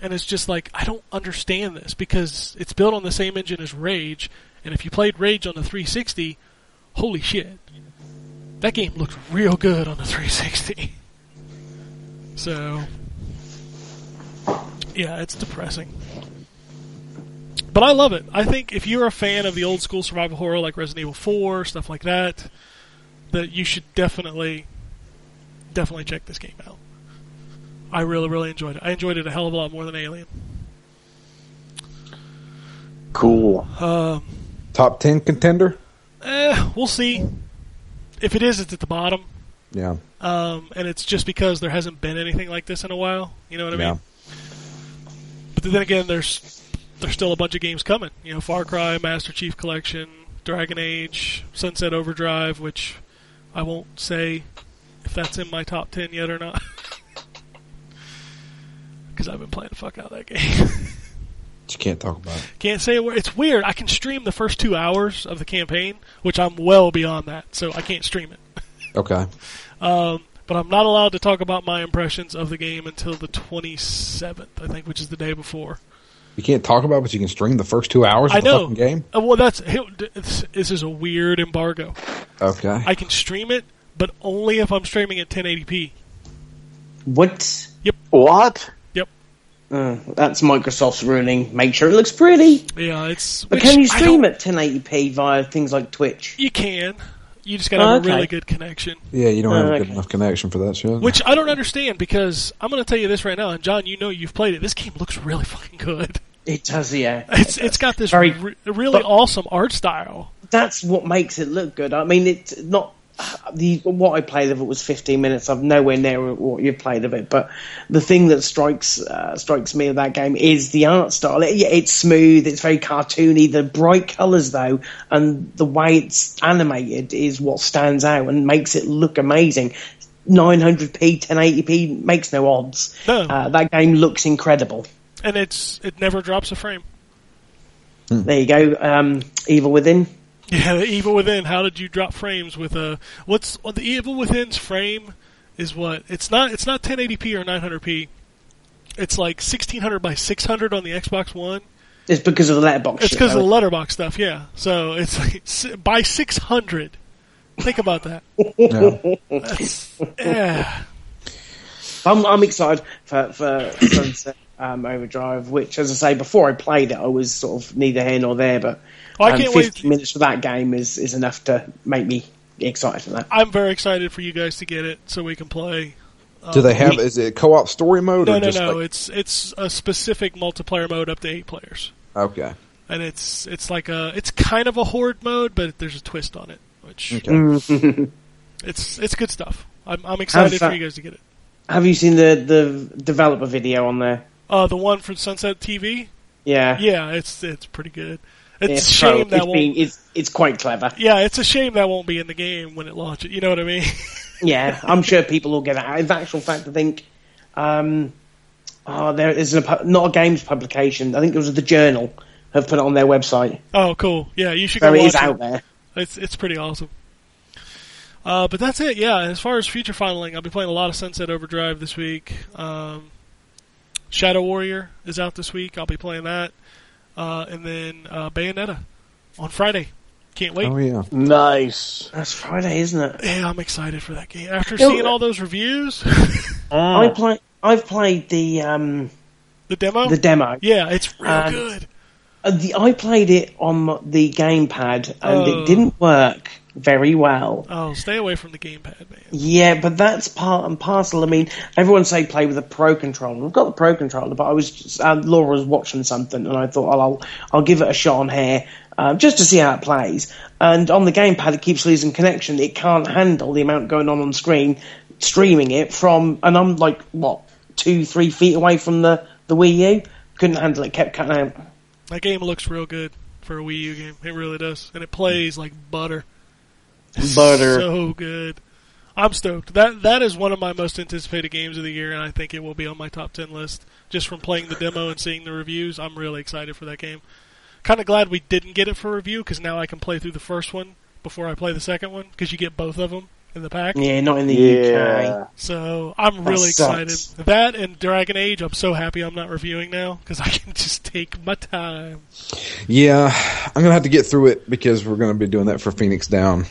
And it's just like, I don't understand this because it's built on the same engine as Rage. And if you played Rage on the 360, holy shit. That game looks real good on the 360. So, yeah, it's depressing. but I love it. I think if you're a fan of the old school survival horror like Resident Evil 4, stuff like that, that you should definitely, definitely check this game out. I really, really enjoyed it. I enjoyed it a hell of a lot more than Alien. Cool. Um, Top ten contender. eh, we'll see. If it is, it's at the bottom. Yeah. Um, and it's just because there hasn't been anything like this in a while. You know what I mean? But then again, there's there's still a bunch of games coming. You know, Far Cry, Master Chief Collection, Dragon Age, Sunset Overdrive, which I won't say if that's in my top ten yet or not, because I've been playing the fuck out of that game. You can't talk about it. Can't say a word. It's weird. I can stream the first two hours of the campaign, which I'm well beyond that, so I can't stream it. Okay. Um, but I'm not allowed to talk about my impressions of the game until the 27th, I think, which is the day before. You can't talk about, it, but you can stream the first two hours of I the know. fucking game. Uh, well, that's this this is a weird embargo. Okay. I can stream it, but only if I'm streaming at 1080p. What? What? Uh, that's Microsoft's ruling. Make sure it looks pretty. Yeah, it's. But which can you stream don't- at 1080p via things like Twitch? You can. You just gotta have Okay. a really good connection. yeah, you don't have a Okay. good enough connection for that shit. Which I don't understand because I'm going to tell you this right now, and John, you know you've played it. This game looks really fucking good. It does, yeah. It's it's got this Very- re- really but- awesome art style. That's what makes it look good. I mean, it's not the what I played of it was 15 minutes. I'm nowhere near what you played of it, but the thing that strikes uh, strikes me of that game is the art style. It, it's smooth. It's very cartoony. The bright colours, though, and the way it's animated is what stands out and makes it look amazing. 900p, 1080p makes no odds. No. Uh, that game looks incredible. And it's it never drops a frame. There you go. Um, Evil Within. Yeah, the Evil Within. How did you drop frames with a what's well, the Evil Within's frame is what? It's not it's not 1080p or 900p. It's like 1600 by 600 on the Xbox One. It's because of the letterbox. It's because of the letterbox stuff, yeah. So it's like by 600. Think about that. Yeah. Yeah. I'm, I'm excited for, for Sunset um, Overdrive, which, as I say, before I played it, I was sort of neither here nor there. But I um, can't 50 wait. minutes for that game is, is enough to make me excited for that. I'm very excited for you guys to get it so we can play. Do they have? Is it co-op story mode No, or no, just no. like It's it's a specific multiplayer mode up to eight players. okay? and it's it's like a it's kind of a horde mode, but there's a twist on it, which Okay. it's it's good stuff. I'm I'm excited How's for you guys to get it. Have you seen the, the developer video on there? Uh, the one from Sunset TV, Yeah. yeah, it's it's pretty good. It's, a shame so- that it's, won't. been, it's, it's quite clever. yeah, it's a shame that won't be in the game when it launches. You know what I mean? Yeah, I'm sure people will get it. In actual fact, I think um, oh, there is a, not a games publication. I think it was the Journal have put it on their website. oh, cool. Yeah, you should So go it watch is out there. It's it's pretty awesome. Uh, but that's it. Yeah, as far as future finaling, I'll be playing a lot of Sunset Overdrive this week. Um, Shadow Warrior is out this week. I'll be playing that, uh, and then uh, Bayonetta on Friday. Can't wait. Oh yeah. Nice. That's Friday, isn't it? Yeah, I'm excited for that game. After Yo, seeing uh, all those reviews, I play. I've played the um, the demo. the demo. yeah, it's real And- good. Uh, the, I played it on the gamepad, and it didn't work very well. Oh, stay away from the gamepad, man. Yeah, but that's part and parcel. I mean, everyone say play with a pro controller. I've got the pro controller, but I was just, uh, Laura was watching something, and I thought, oh, I'll I'll give it a shot on here uh, just to see how it plays. And on the gamepad, it keeps losing connection. It can't handle the amount going on on screen, streaming it from, and I'm like what two, three feet away from the the Wii U. Couldn't handle it. Kept cutting out. That game looks real good for a Wii U game. It really does, and it plays like butter. Butter. so good. I'm stoked. That that is one of my most anticipated games of the year, and I think it will be on my top ten list. Just from playing the demo and seeing the reviews, I'm really excited for that game. Kind of glad we didn't get it for review because now I can play through the first one before I play the second one because you get both of them in the pack. Yeah, not in the Yeah. UK. So I'm really excited. That and Dragon Age, I'm so happy I'm not reviewing now because I can just take my time. Yeah, I'm gonna have to get through it because we're gonna be doing that for Phoenix Down.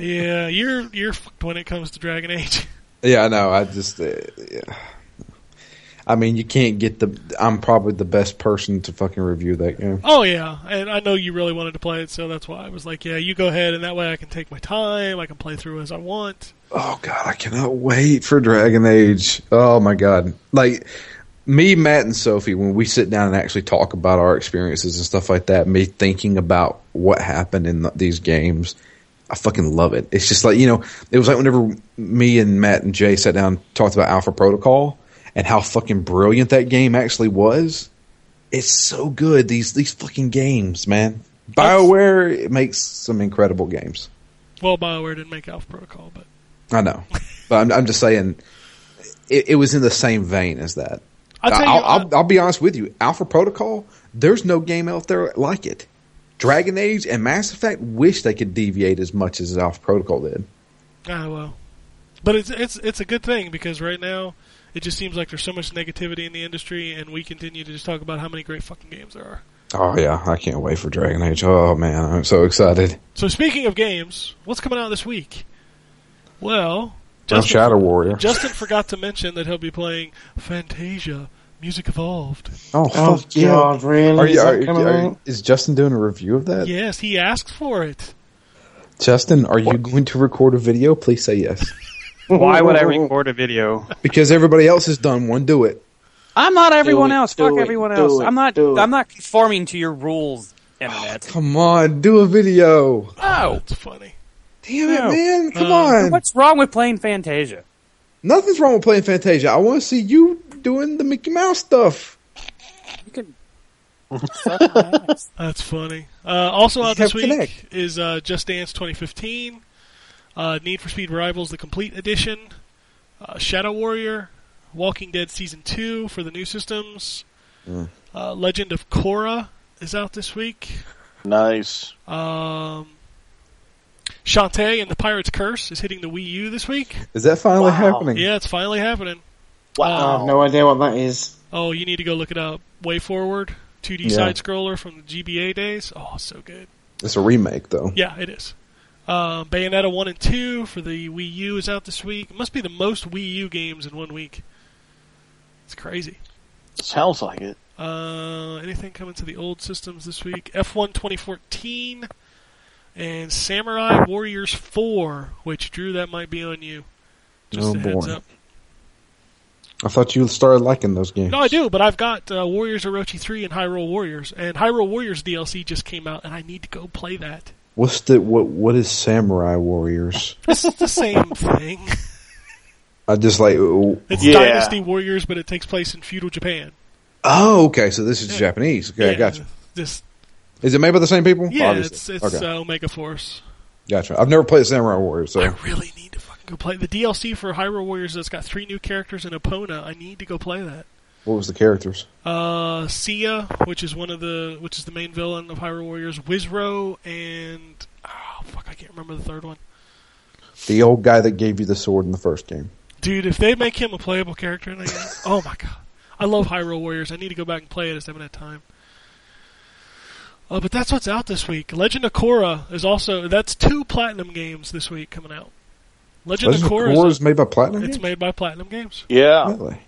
yeah, you're you're fucked when it comes to Dragon Age. Yeah, I know. I just, uh, yeah. I mean, you can't get the. I'm probably the best person to fucking review that game. Oh yeah, and I know you really wanted to play it, so that's why I was like, yeah, you go ahead, and that way I can take my time. I can play through as I want. Oh god, I cannot wait for Dragon Age. Oh my god, like me, Matt, and Sophie, when we sit down and actually talk about our experiences and stuff like that, me thinking about what happened in th- these games, I fucking love it. It's just like you know, it was like whenever me and Matt and Jay sat down and talked about Alpha Protocol and how fucking brilliant that game actually was. It's so good. These these fucking games, man. Bioware makes some incredible games. Well, Bioware didn't make Alpha Protocol, but I know, but I'm, I'm just saying, it, it was in the same vein as that. I'll you, I'll, uh, I'll, I'll be honest with you. Alpha Protocol, there's no game out there like it. Dragon Age and Mass Effect wish they could deviate as much as Alpha Protocol did. Ah, well. But it's it's it's a good thing because right now it just seems like there's so much negativity in the industry, and we continue to just talk about how many great fucking games there are. Oh yeah, I can't wait for Dragon Age. Oh man, I'm so excited. So speaking of games, what's coming out this week? Well, I'm Shadow Warrior. Justin forgot to mention that he'll be playing Fantasia Music Evolved. oh Oh fuck yeah! God, really? Are you, are, coming are- out? is Justin doing a review of that? Yes, he asked for it. Justin, are you going to record a video? Please say yes. Why would I record a video? Because everybody else has done one. Do it. I'm not everyone it, else. Fuck it, everyone else. it, I'm not. I'm not conforming to your rules, internet. Come on, do a video. no. That's funny. Damn it, man! Come Uh, on. What's wrong with playing Fantasia? Nothing's wrong with playing Fantasia. I want to see you doing the Mickey Mouse stuff. You can. suck my ass. That's funny. Uh, also out this week Connect. is uh, Just Dance 2015, uh, Need for Speed Rivals: The Complete Edition, uh, Shadow Warrior, Walking Dead Season 2 for the new systems, Mm. uh, Legend of Korra is out this week. Nice. Um, Shantae and the Pirate's Curse is hitting the Wii U this week. Is that finally Wow. happening? Yeah, it's finally happening. Wow. I have no idea what that is. Oh, you need to go look it up. WayForward, 2D Yeah. side scroller from the GBA days. Oh, so good. It's a remake, though. Yeah, it is. Um, Bayonetta 1 and 2 for the Wii U is out this week. It must be the most Wii U games in one week. It's crazy. Sounds like it. Uh, anything coming to the old systems this week? F1 2014 and Samurai Warriors 4, which, Drew, that might be on you. Just Oh, a heads boy. up. I thought you started liking those games. No, I do, but I've got uh, Warriors Orochi 3 and Hyrule Warriors. And Hyrule Warriors DLC just came out, and I need to go play that. What's the what? What is Samurai Warriors? It's the same thing. I just like. oh, It's Yeah. Dynasty Warriors, but it takes place in feudal Japan. Oh, okay. So this is Yeah. Japanese. Okay, I Yeah, gotcha. Just Is it made by the same people? yeah, Obviously. it's it's okay. uh, Omega Force. gotcha. I've never played Samurai Warriors, so I really need to fucking go play the DLC for Hyrule Warriors. That's got three new characters and Epona. I need to go play that. What was the characters? Uh, Cia, which is one of the which is the main villain of Hyrule Warriors, Wizro, and oh fuck, I can't remember the third one. The old guy that gave you the sword in the first game. Dude, if they make him a playable character in that game, oh my god, I love Hyrule Warriors. I need to go back and play it. I just haven't had time. Uh, but that's what's out this week. Legend of Korra is also that's two platinum games this week coming out. Legend, Legend of of Korra Korra is is made by Platinum. it's Games? made by Platinum Games. Yeah. Really?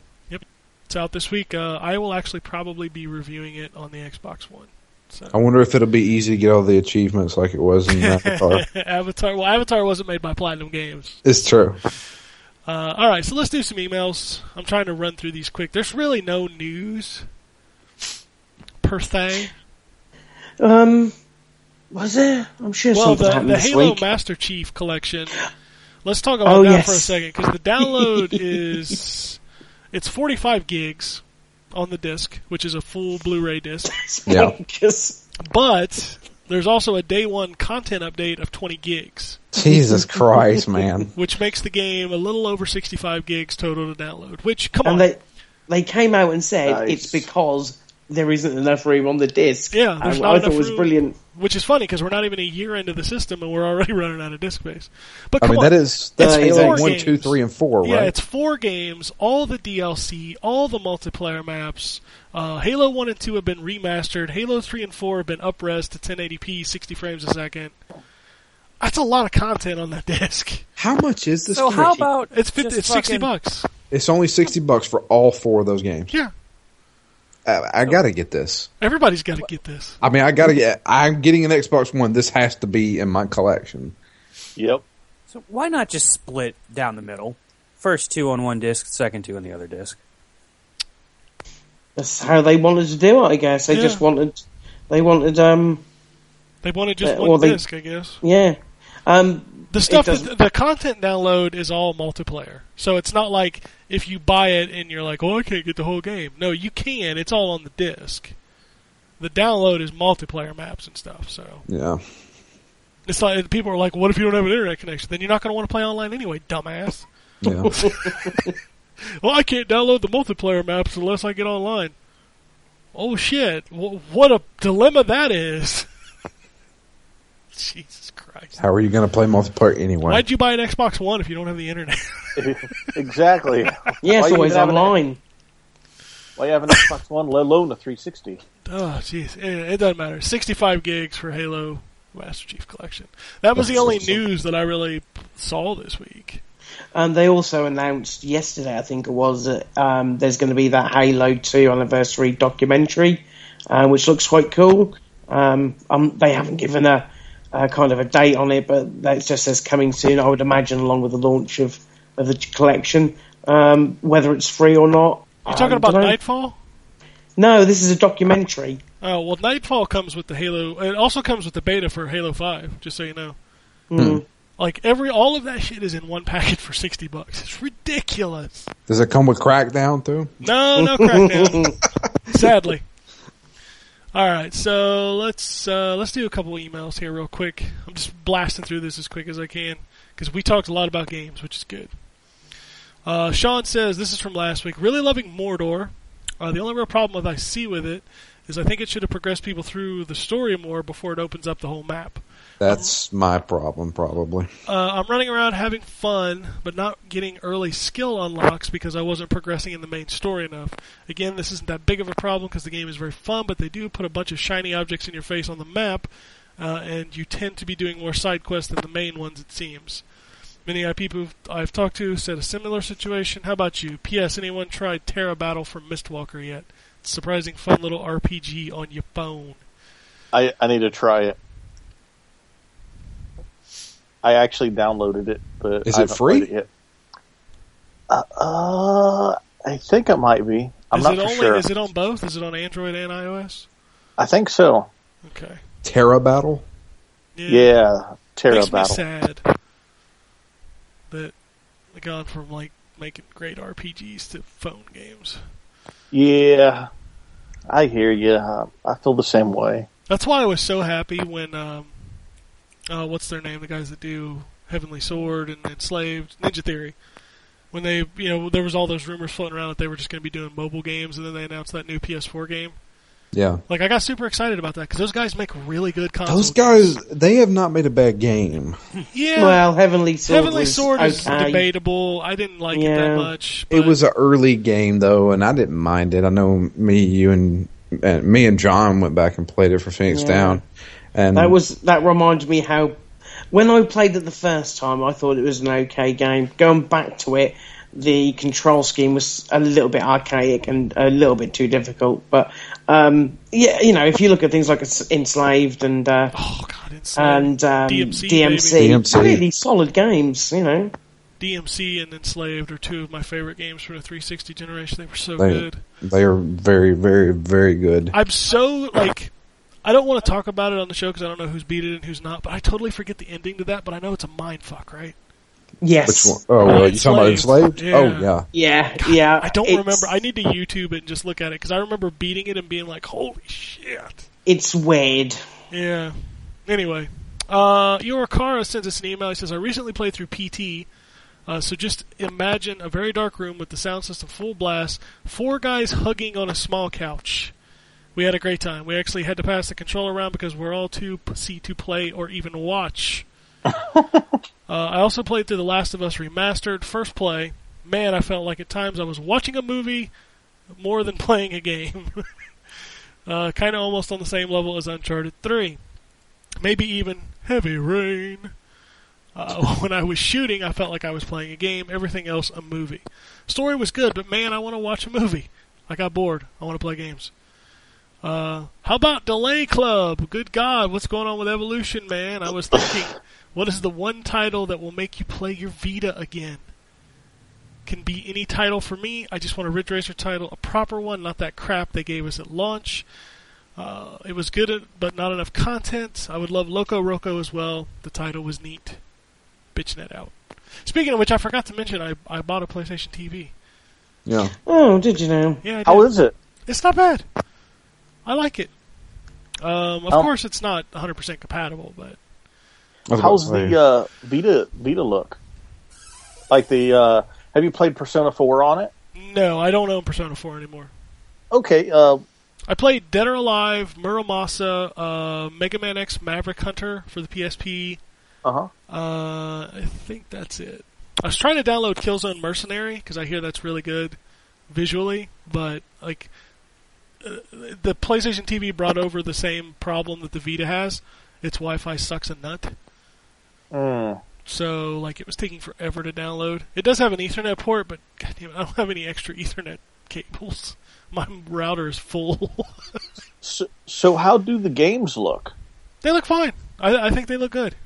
It's out this week. Uh, I will actually probably be reviewing it on the Xbox One. So I wonder if it'll be easy to get all the achievements like it was in Avatar. Avatar. Well, Avatar wasn't made by Platinum Games. it's true. Uh, all right, so let's do some emails. I'm trying to run through these quick. There's really no news per se. Um, was there? I'm sure Well, the, the this Halo week. Master Chief collection. Let's talk about Oh, that yes. for a second because the download is it's 45 gigs on the disc, which is a full Blu-ray disc. Yeah. But there's also a day one content update of 20 gigs, Jesus Christ, man. which makes the game a little over 65 gigs total to download. Which come on, and they they came out and said Nice. it's because there isn't enough room on the disc. Yeah, there's And not I thought it was room. brilliant. Which is funny because we're not even a year into the system and we're already running out of disk space. But I come mean, on, that is that's Uh, Halo four one, games. two, three, and four, Yeah, right? it's four games, all the DLC, all the multiplayer maps. Uh, Halo 1 and 2 have been remastered. Halo 3 and 4 have been upres to 1080p, 60 frames a second. That's a lot of content on that disc. How much is this? So for? how about It's 50, just it's 60 fucking- bucks. It's only sixty bucks for all four of those games. Yeah, I, I got to get this. everybody's got to get this. I mean, I got to get. I'm getting an Xbox One. This has to be in my collection. Yep. So why not just split down the middle? First two on one disc, second two on the other disc. That's how they wanted to do it. I guess they Yeah. just wanted. They wanted. Um. They wanted just Uh, one well, they- disc, I guess. Yeah. Um. The stuff, that, the content download is all multiplayer. So it's not like if you buy it and you're like, "Oh, I can't get the whole game." No, you can. It's all on the disc. The download is multiplayer maps and stuff. So Yeah. it's like people are like, "What if you don't have an internet connection?" Then you're not going to want to play online anyway, dumbass. Yeah. Well, I can't download the multiplayer maps unless I get online. Oh shit! Wh- what a dilemma that is. Jesus Christ! How are you going to play multiplayer anyway? Why'd you buy an Xbox One if you don't have the internet? exactly. Yeah, it's always even an- online. Why you have an Xbox One, let alone a 360? Oh, jeez. It, it doesn't matter. 65 gigs for Halo Master Chief Collection. That was the only awesome. news that I really saw this week. And they also announced yesterday, I think it was, that um, there's going to be that Halo 2 anniversary documentary, uh, which looks quite cool. Um, um, they haven't given a, a kind of a date on it, but that just says coming soon. I would imagine along with the launch of, of the collection, um, whether it's free or not. You're talking um, about. Nightfall? No, this is a documentary. Oh, well, Nightfall comes with the Halo. It also comes with the beta for Halo 5, just so you know. Mm. Like, every all of that shit is in one packet for 60 bucks. It's ridiculous. Does it come with Crackdown too? No, no crackdown. Sadly. All right, so let's uh, let's do a couple emails here real quick. I'm just blasting through this as quick as I can because we talked a lot about games, which is good. Uh, Sean says this is from last week. Really loving Mordor. Uh, the only real problem that I see with it is I think it should have progressed people through the story more before it opens up the whole map. That's my problem, probably. Uh, I'm running around having fun, but not getting early skill unlocks because I wasn't progressing in the main story enough. Again, this isn't that big of a problem because the game is very fun, but they do put a bunch of shiny objects in your face on the map, uh, and you tend to be doing more side quests than the main ones, it seems. Many people I've talked to said a similar situation. How about you? P.S. Anyone tried Terra Battle from Mistwalker yet? It's a surprising, fun little RPG on your phone. I, I need to try it. I actually downloaded it, but Is I it haven't free? it yet. Uh, uh, I think it might be. I'm is not it for only? sure. Is it on both? Is it on Android and iOS? I think so. Okay. Terra Battle. Yeah, Terra makes Battle. me sad that they gone from like making great RPGs to phone games. Yeah, I hear you. I feel the same way. That's why I was so happy when um, uh, what's their name? The guys that do Heavenly Sword and Enslaved, Ninja Theory. When they, you know, there was all those rumors floating around that they were just going to be doing mobile games, and then they announced that new PS4 game. Yeah. Like, I got super excited about that because those guys make really good console. Those games. guys, they have not made a bad game. yeah. Well, Heavenly Sword Heavenly was Sword is okay. debatable. I didn't like it that Yeah. much. It was an early game though, and I didn't mind it. I know me, you, and, and me and John went back and played it for Phoenix Yeah. Down, and That was that reminded me how when I played it the first time, I thought it was an okay game. Going back to it, the control scheme was a little bit archaic and a little bit too difficult. But um, yeah, you know, if you look at things like Enslaved and uh, oh god, insane. and um, DMC, DMC, baby. DMC. really solid games. You know, DMC and Enslaved are two of my favorite games from the 360 generation. They were so They- good. they are very, very, very good. I'm so like, I don't want to talk about it on the show because I don't know who's beat it and who's not. But I totally forget the ending to that. But I know it's a mind fuck, right? yes, Which one? Oh, well, you talking about Enslaved. enslaved? Yeah. Oh, yeah. yeah, yeah. I don't it's- remember. I need to YouTube it and just look at it because I remember beating it and being like, "Holy shit!" It's weird. Yeah. Anyway, uh, Yorakara sends us an email. He says, I recently played through PT. Uh, so just imagine a very dark room with the sound system full blast, four guys hugging on a small couch. We had a great time. We actually had to pass the controller around because we're all too pussy to play or even watch. uh, I also played through The Last of Us Remastered, first play. Man, I felt like at times I was watching a movie more than playing a game. uh, kind of almost on the same level as Uncharted 3 maybe even Heavy Rain. Uh, when I was shooting, I felt like I was playing a game. Everything else, a movie. Story was good, but man, I want to watch a movie. I got bored. I want to play games. Uh, how about Delay Club? Good God, what's going on with Evolution, man? I was thinking, what is the one title that will make you play your Vita again? Can be any title for me. I just want a Ridge Racer title, a proper one, not that crap they gave us at launch. Uh, it was good, at, but not enough content. I would love Loco Roco as well. The title was neat. Bitchnet out. Speaking of which, I forgot to mention I, I bought a PlayStation TV. Yeah. Oh, did you know? Yeah, I How did. is it? It's not bad. I like it. Um, of Um, course, it's not 100% compatible, but How's about to say, the uh, Vita Vita look? Like the uh, have you played Persona Four on it? no, I don't own Persona 4 anymore. Okay, uh, I played Dead or Alive, Muramasa, uh, Mega Man X Maverick Hunter for the PSP. uh huh. Uh, I think that's it. I was trying to download Killzone Mercenary because I hear that's really good visually, but like uh, the PlayStation TV brought over the same problem that the Vita has. Its Wi-Fi sucks a nut. Mm. So like it was taking forever to download. It does have an Ethernet port, but goddamn, I don't have any extra Ethernet cables. My router is full. So, so how do the games look? they look fine. I, I think they look good.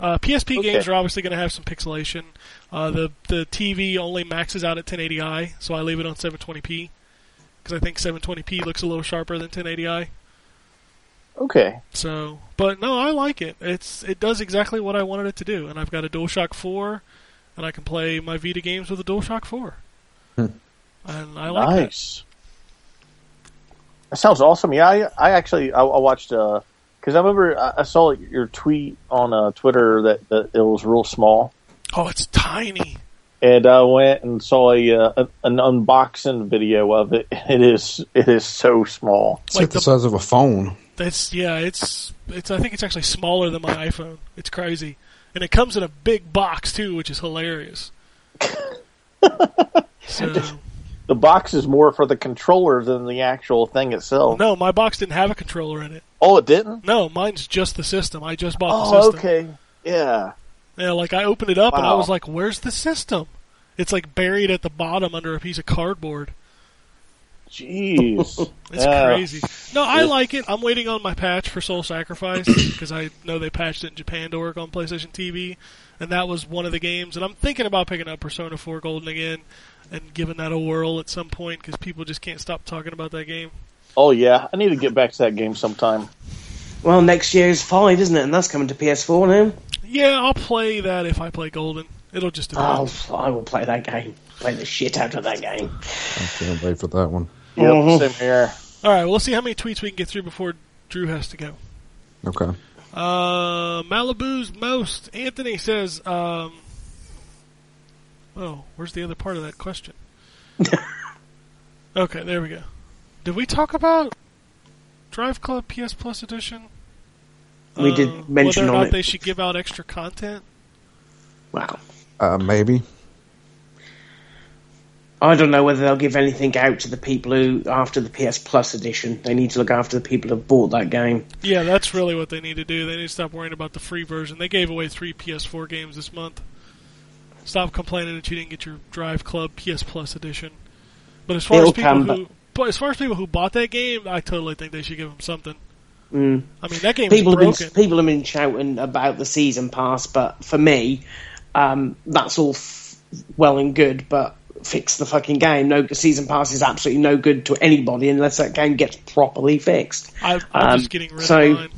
Uh, PSP Okay. games are obviously going to have some pixelation. Uh, the the TV only maxes out at 1080i, so I leave it on 720p because I think 720p looks a little sharper than 1080i. Okay, So, but no, I like it. It's it does exactly what I wanted it to do, and I've got a DualShock 4, and I can play my Vita games with a DualShock 4. and I like that. nice. That sounds awesome. Yeah, I, I actually I, I watched because I remember I, I saw your tweet on uh, Twitter that, that it was real small, Oh, it's tiny. And I went and saw a, uh, an unboxing video of it. It is it is so small. it's like like the the- size of a phone. That's yeah, it's it's I think it's actually smaller than my iPhone. It's crazy. And it comes in a big box too, which is hilarious. so The box is more for the controller than the actual thing itself. no, my box didn't have a controller in it. Oh, it didn't. No, mine's just the system. I just bought the Oh, system. okay. Yeah. Yeah, like I opened it up and I was like, "Where's the system?" It's like buried at the bottom under a piece of cardboard. Jeez. It's crazy. No, I Yeah. like it. I'm waiting on my patch for Soul Sacrifice because I know they patched it in Japan to work on PlayStation TV, and that was one of the games. And I'm thinking about picking up Persona 4 Golden again and giving that a whirl at some point because people just can't stop talking about that game. Oh yeah. I need to get back to that game sometime. Well, next year is five, isn't it? And that's coming to PS4 now. Yeah, I'll play that if I play Golden. It'll just Oh, depend. I will play that game. Play the shit out of that game. I can't wait for that one. Yep. Mhm. Same here. All right, well, let's see how many tweets we can get through before Drew has to go. Okay. Uh, Malibu's most. Anthony says, um, oh, where's the other part of that question? okay, there we go. Did we talk about Drive Club PS Plus Edition? We did Uh, mention whether or on not it. they should give out extra content. Wow. Uh, maybe. I don't know whether they'll give anything out to the people who, after the PS Plus edition, they need to look after the people who have bought that game. Yeah, that's really what they need to do. They need to stop worrying about the free version. They gave away three PS4 games this month. Stop complaining that you didn't get your Drive Club PS Plus edition. But as far It'll as people come, who, but as far as people who bought that game, I totally think they should give them something. Mm. I mean, that game People have been people have been shouting about the season pass, but for me, um, that's all f- well and good. But fix the fucking game. No, the season pass is absolutely no good to anybody unless that game gets properly fixed. I, I'm um, just getting rid so- of mine.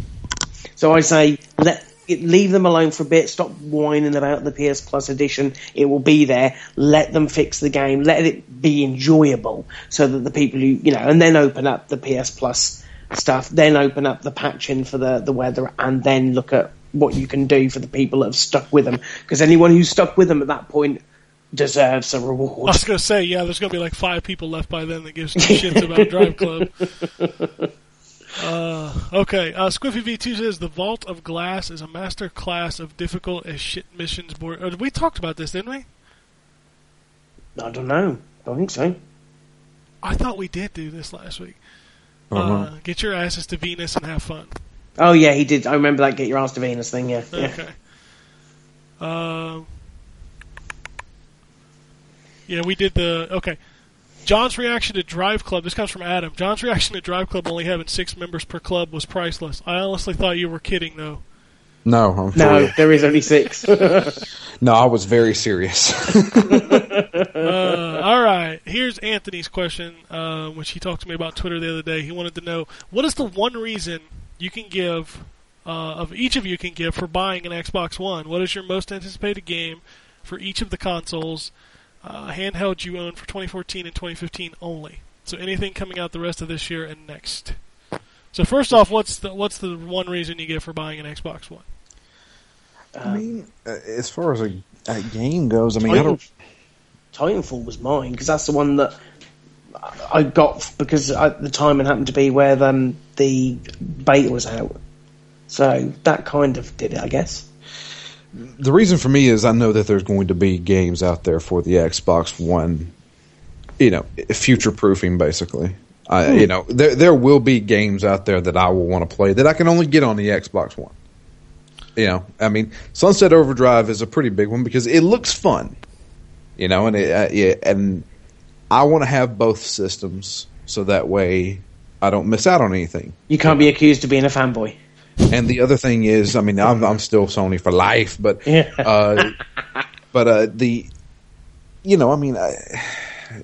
So I say let leave them alone for a bit. Stop whining about the PS Plus edition. It will be there. Let them fix the game. Let it be enjoyable, so that the people who you know, and then open up the PS Plus stuff. Then open up the patching for the the weather, and then look at what you can do for the people that have stuck with them. Because anyone who's stuck with them at that point deserves a reward. I was gonna say, yeah, there's gonna be like five people left by then that gives two shits about Drive Club. Uh, okay, uh, Squiffy V2 says the Vault of Glass is a master class of difficult as shit missions. Board. Uh, we talked about this, didn't we? I don't know. I don't think so. I thought we did do this last week. Uh-huh. Uh, get your asses to Venus and have fun. Oh yeah, he did. I remember that. Get your ass to Venus thing. Yeah. yeah. Okay. Um, yeah, we did the okay. John's reaction to Drive Club. This comes from Adam. John's reaction to Drive Club only having six members per club was priceless. I honestly thought you were kidding, though. No, I'm No, real. there is only six. No, I was very serious. Uh, all right. Here's Anthony's question, uh, which he talked to me about Twitter the other day. He wanted to know what is the one reason you can give, uh, of each of you can give for buying an Xbox One. What is your most anticipated game for each of the consoles, uh, handheld you own for 2014 and 2015 only? So anything coming out the rest of this year and next. So first off, what's the what's the one reason you give for buying an Xbox One? I mean, uh, as far as a, a game goes, I mean, I don't. Titanfall was mine because that's the one that I got because at the time it happened to be where um, the beta was out. So that kind of did it, I guess. The reason for me is I know that there's going to be games out there for the Xbox One. You know, future proofing basically. I, you know, there there will be games out there that I will want to play that I can only get on the Xbox One. You know, I mean, Sunset Overdrive is a pretty big one because it looks fun. You know, and it, uh, yeah, and I want to have both systems so that way I don't miss out on anything. You can't be accused of being a fanboy. And the other thing is, I mean, I'm, I'm still Sony for life, but uh, but uh, the you know, I mean, I,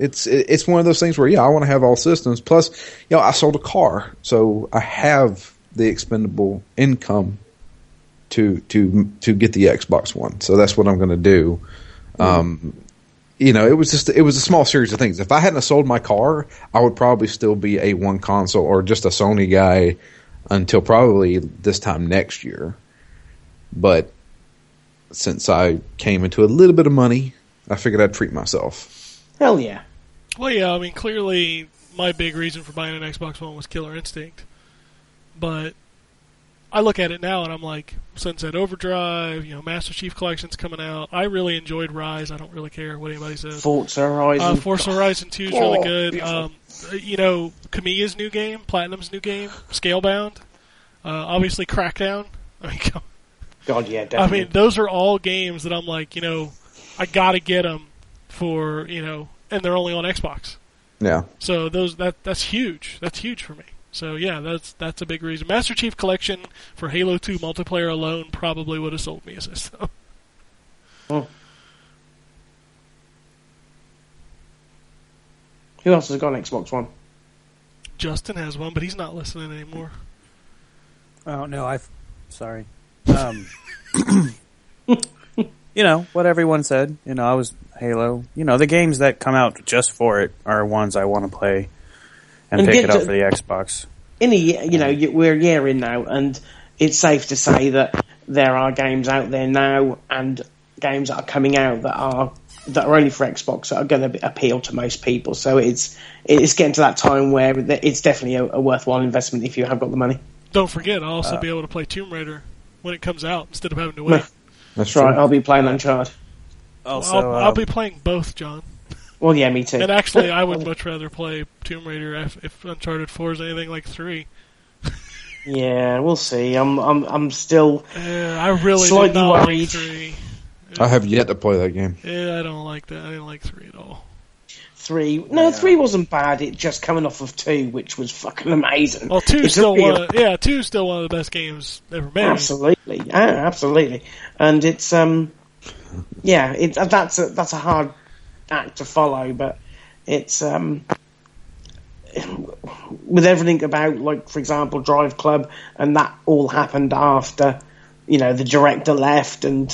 it's it's one of those things where yeah, I want to have all systems. Plus, you know, I sold a car, so I have the expendable income to to to get the Xbox One. So that's what I'm going to do. Um, you know, it was just it was a small series of things. If I hadn't sold my car, I would probably still be a one console or just a Sony guy until probably this time next year. But since I came into a little bit of money, I figured I'd treat myself. Hell yeah. Well, yeah, I mean, clearly my big reason for buying an Xbox One was Killer Instinct. But I look at it now and I'm like, Sunset Overdrive, you know, Master Chief Collection's coming out. I really enjoyed Ryse. I don't really care what anybody says. Forza Horizon. Uh, Forza Horizon 2 is really Oh, good. beautiful. Um, you know, Kamiya's new game, Platinum's new game, Scalebound. Uh, obviously, Crackdown. I mean, come God, yeah, definitely. I mean, those are all games that I'm like, you know, I gotta get them for, you know, and they're only on Xbox. Yeah. So those that that's huge. That's huge for me. So yeah, that's that's a big reason. Master Chief Collection for Halo 2 multiplayer alone probably would have sold me a system. Who else has got an Xbox One? Justin has one, but he's not listening anymore. Oh no, I. Sorry. Um, you know what everyone said. You know, I was Halo. You know, the games that come out just for it are ones I want to play and, And pick it up to- for the Xbox. in a year, you know, we're a year in now, and it's safe to say that there are games out there now and games that are coming out that are that are only for Xbox that are going to appeal to most people. So it's it's getting to that time where it's definitely a, a worthwhile investment if you have got the money. Don't forget, I'll also Uh, be able to play Tomb Raider when it comes out instead of having to wait. That's That's right. I'll be playing Uncharted. Also, I'll, I'll um, be playing both, John. Well, yeah, me too. And actually, I would much rather play Tomb Raider if, if Uncharted 4 is anything like 3. Yeah, we'll see. I'm I'm I'm still Uh, I really Slightly did like worried. 3. I have yet to play that game. Yeah, I don't like that. I didn't like 3 at all. three. No, three wasn't bad. It just coming off of two, which was fucking amazing. Well, 2 still one. Of, yeah, 2 still one of the best games ever made. Absolutely, yeah, absolutely, and it's um, yeah, it that's a that's a hard act to follow, but it's um, with everything about like for example Drive Club, and that all happened after you know the director left and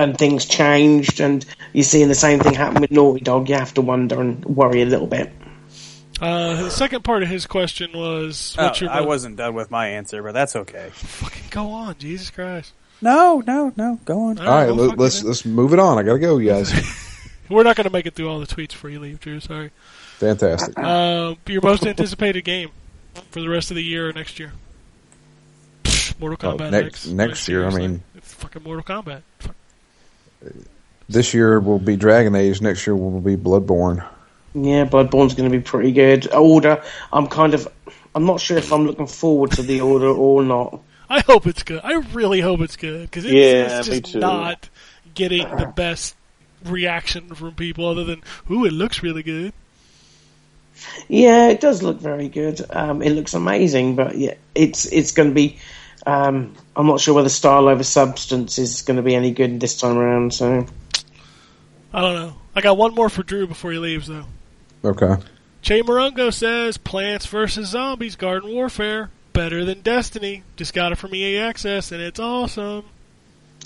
and things changed, and you're seeing the same thing happen with Naughty Dog. You have to wonder and worry a little bit. Uh, the second part of his question was, oh, your I wasn't done with my answer, but that's okay. Fucking go on, Jesus Christ. No, no, no. Go on. All All right, well, let, fuck let's let's move it on. I gotta go, you guys. We're not going to make it through all the tweets before you leave, Drew. Sorry. Fantastic. Uh, your most anticipated game for the rest of the year or next year? Pfft, Mortal Oh, Kombat next- X. next year, I mean- It's fucking Mortal Kombat. Fuck. This year will be Dragon Age. Next year will be Bloodborne. Yeah, Bloodborne's going to be pretty good. Order, I'm kind of, I'm not sure if I'm looking forward to the order or not. I hope it's good. I really hope it's good because it's, Yeah, it's just not getting the best reaction from people other than "Ooh, it looks really good." Yeah, it does look very good. Um, it looks amazing, but yeah, it's it's going to be. Um, I'm not sure whether style over substance is going to be any good this time around. So I don't know. I got one more for Drew before he leaves, though. Okay. Che Morongo says Plants vs. Zombies Garden Warfare better than Destiny. Just got it from EA Access, and it's awesome.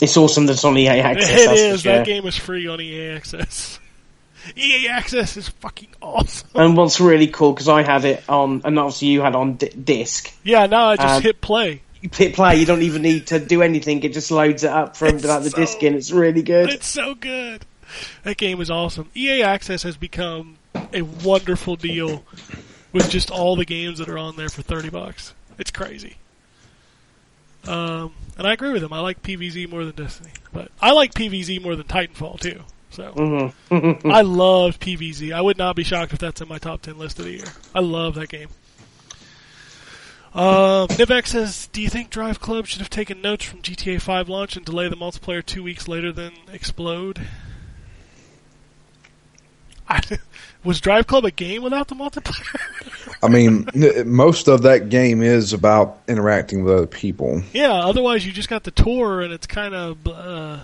it's awesome that it's on EA Access. it that's for is. sure. That game is free on EA Access. EA Access is fucking awesome. And what's really cool because I had it on, and obviously you had on d- disc. Yeah, now I just Um, hit play. Play, you don't even need to do anything. It just loads it up from It's without the so- disc in. It's really good. It's so good. That game is awesome. EA Access has become a wonderful deal with just all the games that are on there for thirty bucks. It's crazy. Um, and I agree with him. I like PVZ more than Destiny, but I like PVZ more than Titanfall too. So Mm-hmm. I loved PVZ. I would not be shocked if that's in my top ten list of the year. I love that game. Um, Nivek says, "Do you think Drive Club should have taken notes from GTA 5 launch and delay the multiplayer two weeks later than Explode?" I, was Drive Club a game without the multiplayer? I mean, most of that game is about interacting with other people. yeah. Otherwise, you just got the tour, and it's kind of uh,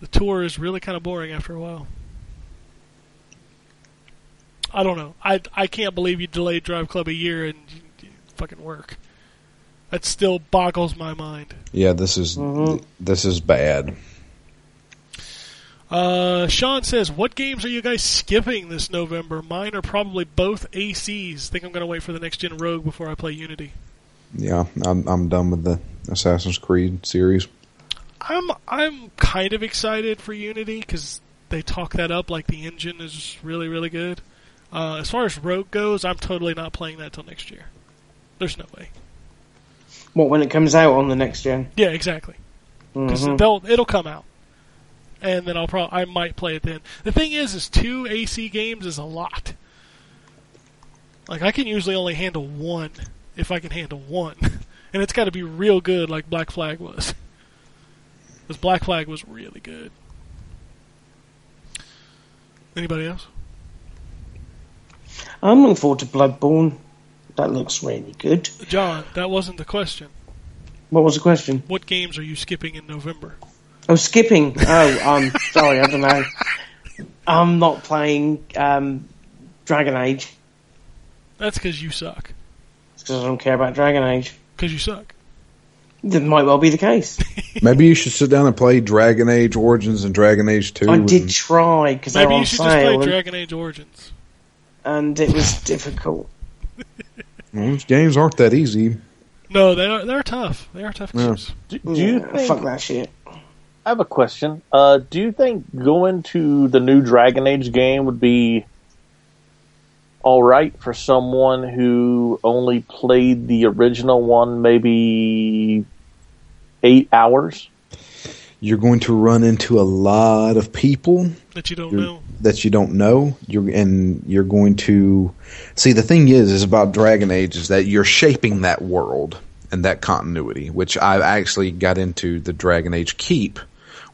the tour is really kind of boring after a while. I don't know. I I can't believe you delayed Drive Club a year and you, you fucking work. That still boggles my mind. Yeah, this is this is bad. Uh, Sean says, "What games are you guys skipping this November? Mine are probably both ACs. Think I'm going to wait for the next gen Rogue before I play Unity. Yeah, I'm I'm done with the Assassin's Creed series. I'm I'm kind of excited for Unity because they talk that up like the engine is really really good. Uh, as far as Rogue goes, I'm totally not playing that till next year. There's no way. What when it comes out on the next gen? Yeah, exactly. Because Mhm. they'll it'll come out, and then I'll probably I might play it then. The thing is, is two AC games is a lot. Like I can usually only handle one if I can handle one, and it's got to be real good, like Black Flag was. Because Black Flag was really good. Anybody else? I'm looking forward to Bloodborne. That looks really good. John, that wasn't the question. What was the question? What games are you skipping in November? Oh, skipping. Oh, um, sorry, I don't know. I'm not playing um, Dragon Age That's because you suck. because I don't care about Dragon Age. Because you suck. That might well be the case. Maybe you should sit down and play Dragon Age Origins and Dragon Age Two. I and- did try because they Maybe were on you should just play and, Dragon Age Origins. And it was difficult. Well, these games aren't that easy. No, they are they're tough. They are tough Yeah. games. Do, do you Yeah, think? fuck that shit. I have a question. Uh, do you think going to the new Dragon Age game would be all right for someone who only played the original one maybe eight hours? You're going to run into a lot of people That you don't know. that you don't know. You're and you're going to see. The thing is, is about Dragon Age is that you're shaping that world and that continuity, which I've actually got into the Dragon Age Keep,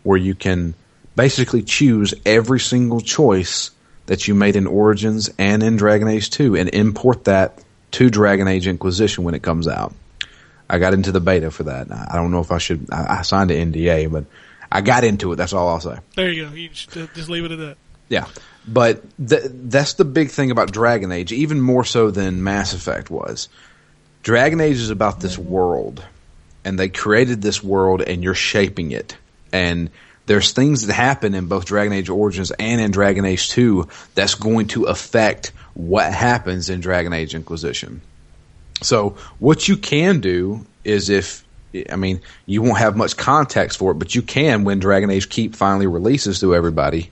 where you can basically choose every single choice that you made in Origins and in Dragon Age 2 and import that to Dragon Age Inquisition when it comes out. I got into the beta for that. I don't know if I should. I, I signed an NDA, but I got into it. That's all I'll say. There you go. You just, uh, just leave it at that. Yeah, but th- that's the big thing about Dragon Age, even more so than Mass Effect was. Dragon Age is about this world, and they created this world, and you're shaping it. And there's things that happen in both Dragon Age Origins and in Dragon Age 2 that's going to affect what happens in Dragon Age Inquisition. So what you can do is if I mean you won't have much context for it, but you can when Dragon Age Keep finally releases to everybody,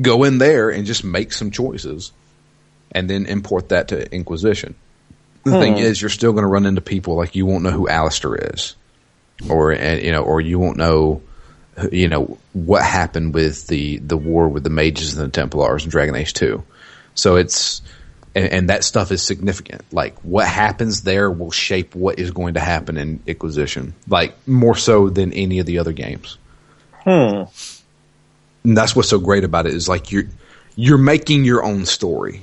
go in there and just make some choices, and then import that to Inquisition. The thing hmm. is, you're still going to run into people like you won't know who Alistair is, or and, you know, or you won't know, you know, what happened with the the war with the mages and the Templars in Dragon Age Two. So it's and, and that stuff is significant. Like what happens there will shape what is going to happen in Inquisition, like more so than any of the other games. Hmm. And that's what's so great about it is like you're you're making your own story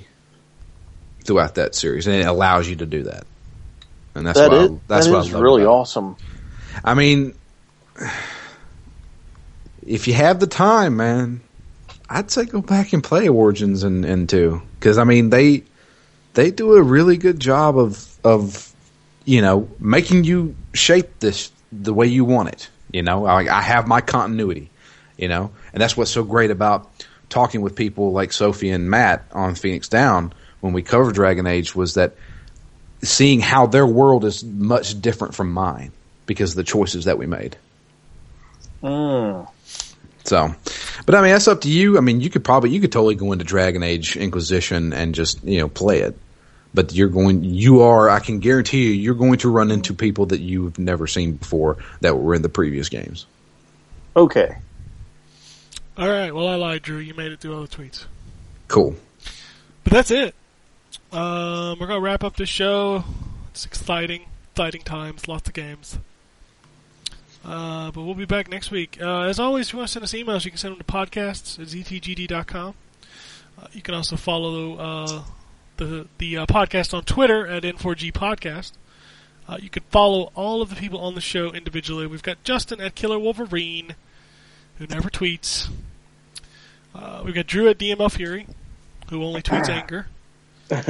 throughout that series, and it allows you to do that. And that's That what is I, that's that what is I really awesome. I mean, if you have the time, man, I'd say go back and play Origins and, and two because I mean they they do a really good job of of you know making you shape this the way you want it. You know, I, I have my continuity. You know, and that's what's so great about talking with people like Sophie and Matt on Phoenix Down when we covered Dragon Age was that seeing how their world is much different from mine because of the choices that we made. Mm. So, but I mean, that's up to you. I mean, you could probably, you could totally go into Dragon Age Inquisition and just, you know, play it. But you're going, you are, I can guarantee you, you're going to run into people that you've never seen before that were in the previous games. Okay. All right. Well, I lied, Drew. You made it through all the tweets. Cool. But that's it. Um, we're gonna wrap up this show. It's exciting, exciting times. Lots of games. Uh, but we'll be back next week. Uh, as always, if you want to send us emails, you can send them to podcasts at ztgd.com. Uh, you can also follow uh, the the uh, podcast on Twitter at N4G Podcast. Uh, you can follow all of the people on the show individually. We've got Justin at Killer Wolverine, who never tweets. Uh, we've got Drew at DML Fury, who only tweets anger and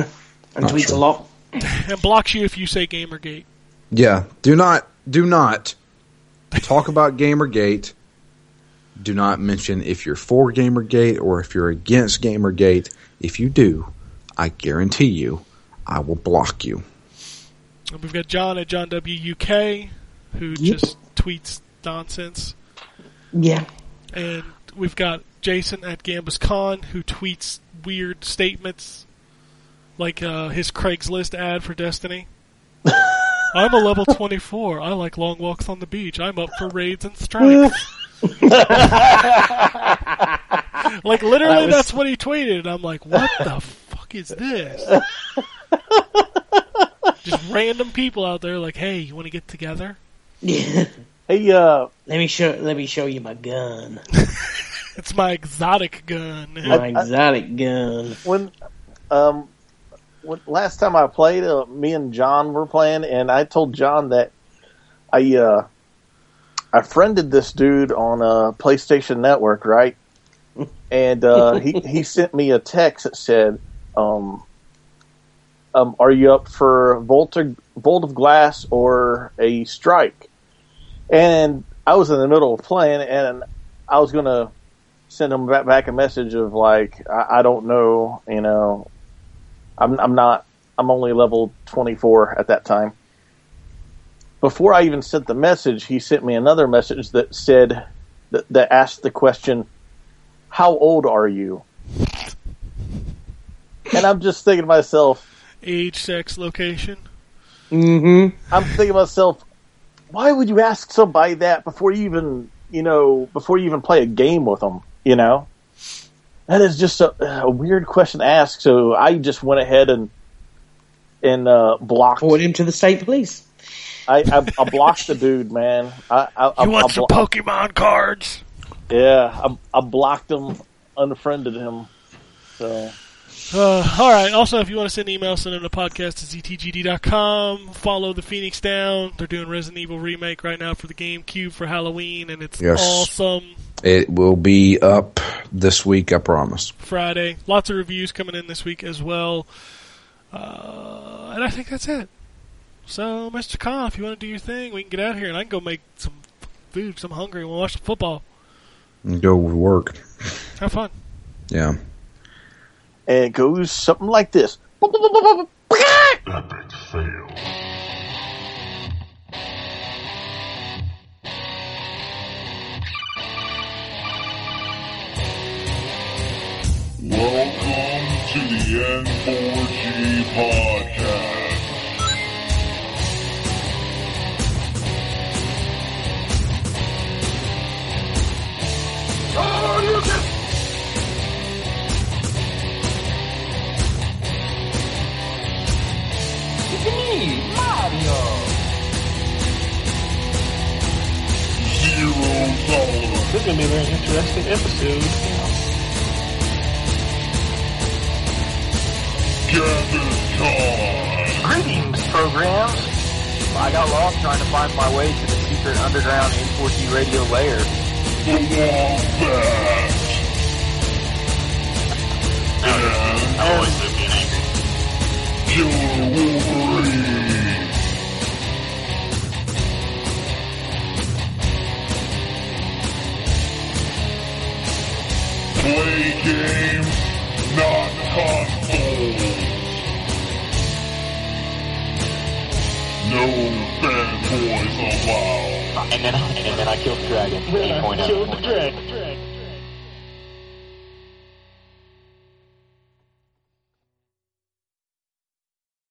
Not tweets true. a lot. and blocks you if you say Gamergate. Yeah. Do not, do not talk about Gamergate. Do not mention if you're for Gamergate or if you're against Gamergate. If you do, I guarantee you, I will block you. And we've got John at John W UK, who Yep. just tweets nonsense, Yeah. and we've got Jason at Gambus Con, who tweets weird statements, like uh, his Craigslist ad for Destiny. I'm a level 24. I like long walks on the beach. I'm up for raids and strikes. like literally, That was- that's what he tweeted. I'm like, what the fuck is this? Just random people out there, like, hey, you want to get together? Yeah. Hey, uh, Let me show. Let me show you my gun. It's my exotic gun. My exotic gun. when um when, last time I played, uh, me and John were playing, and I told John that I uh I friended this dude on uh, PlayStation Network, right? And uh, he he sent me a text that said, um, um, "Are you up for Vault of, Vault of Glass or a Strike?" And I was in the middle of playing, and I was gonna send him back, back a message of like, I, I don't know, you know, I'm I'm not, I'm only level 24 at that time. Before I even sent the message, he sent me another message that said that, that asked the question, "How old are you?" And I'm just thinking to myself, Age, sex, location. Mm-hmm. I'm thinking to myself, why would you ask somebody that before you even, you know, before you even play a game with them? You know, that is just a, a weird question to ask. So I just went ahead and and uh, blocked. Forward him to the state police. I, I, I blocked the dude, man. I, I, I, want I some Pokemon cards? Yeah, I, I blocked him, unfriended him. So Uh, all right. Also, if you want to send emails, send them to podcast at ztgd.com. Follow the Phoenix Down. They're doing Resident Evil remake right now for the GameCube for Halloween, and it's Yes. awesome. It will be up this week, I promise. Friday. Lots of reviews coming in this week as well. Uh, and I think that's it. So, Mr. Khan, if you want to do your thing, we can get out of here, and I can go make some food 'cause I'm hungry. We'll watch the football. And go work. Have fun. Yeah. And it goes something like this. Epic fail. Welcome to the N4G podcast. Mario! Zero dollars. This is going to be a very interesting episode. Gather time. Greetings, programs. I got lost trying to find my way to the secret underground N4G radio layer. The Wombat. Killer Wolverine. Play games, not consoles. No fanboys allowed. And then, and then I killed the dragon. Then I killed the dragon.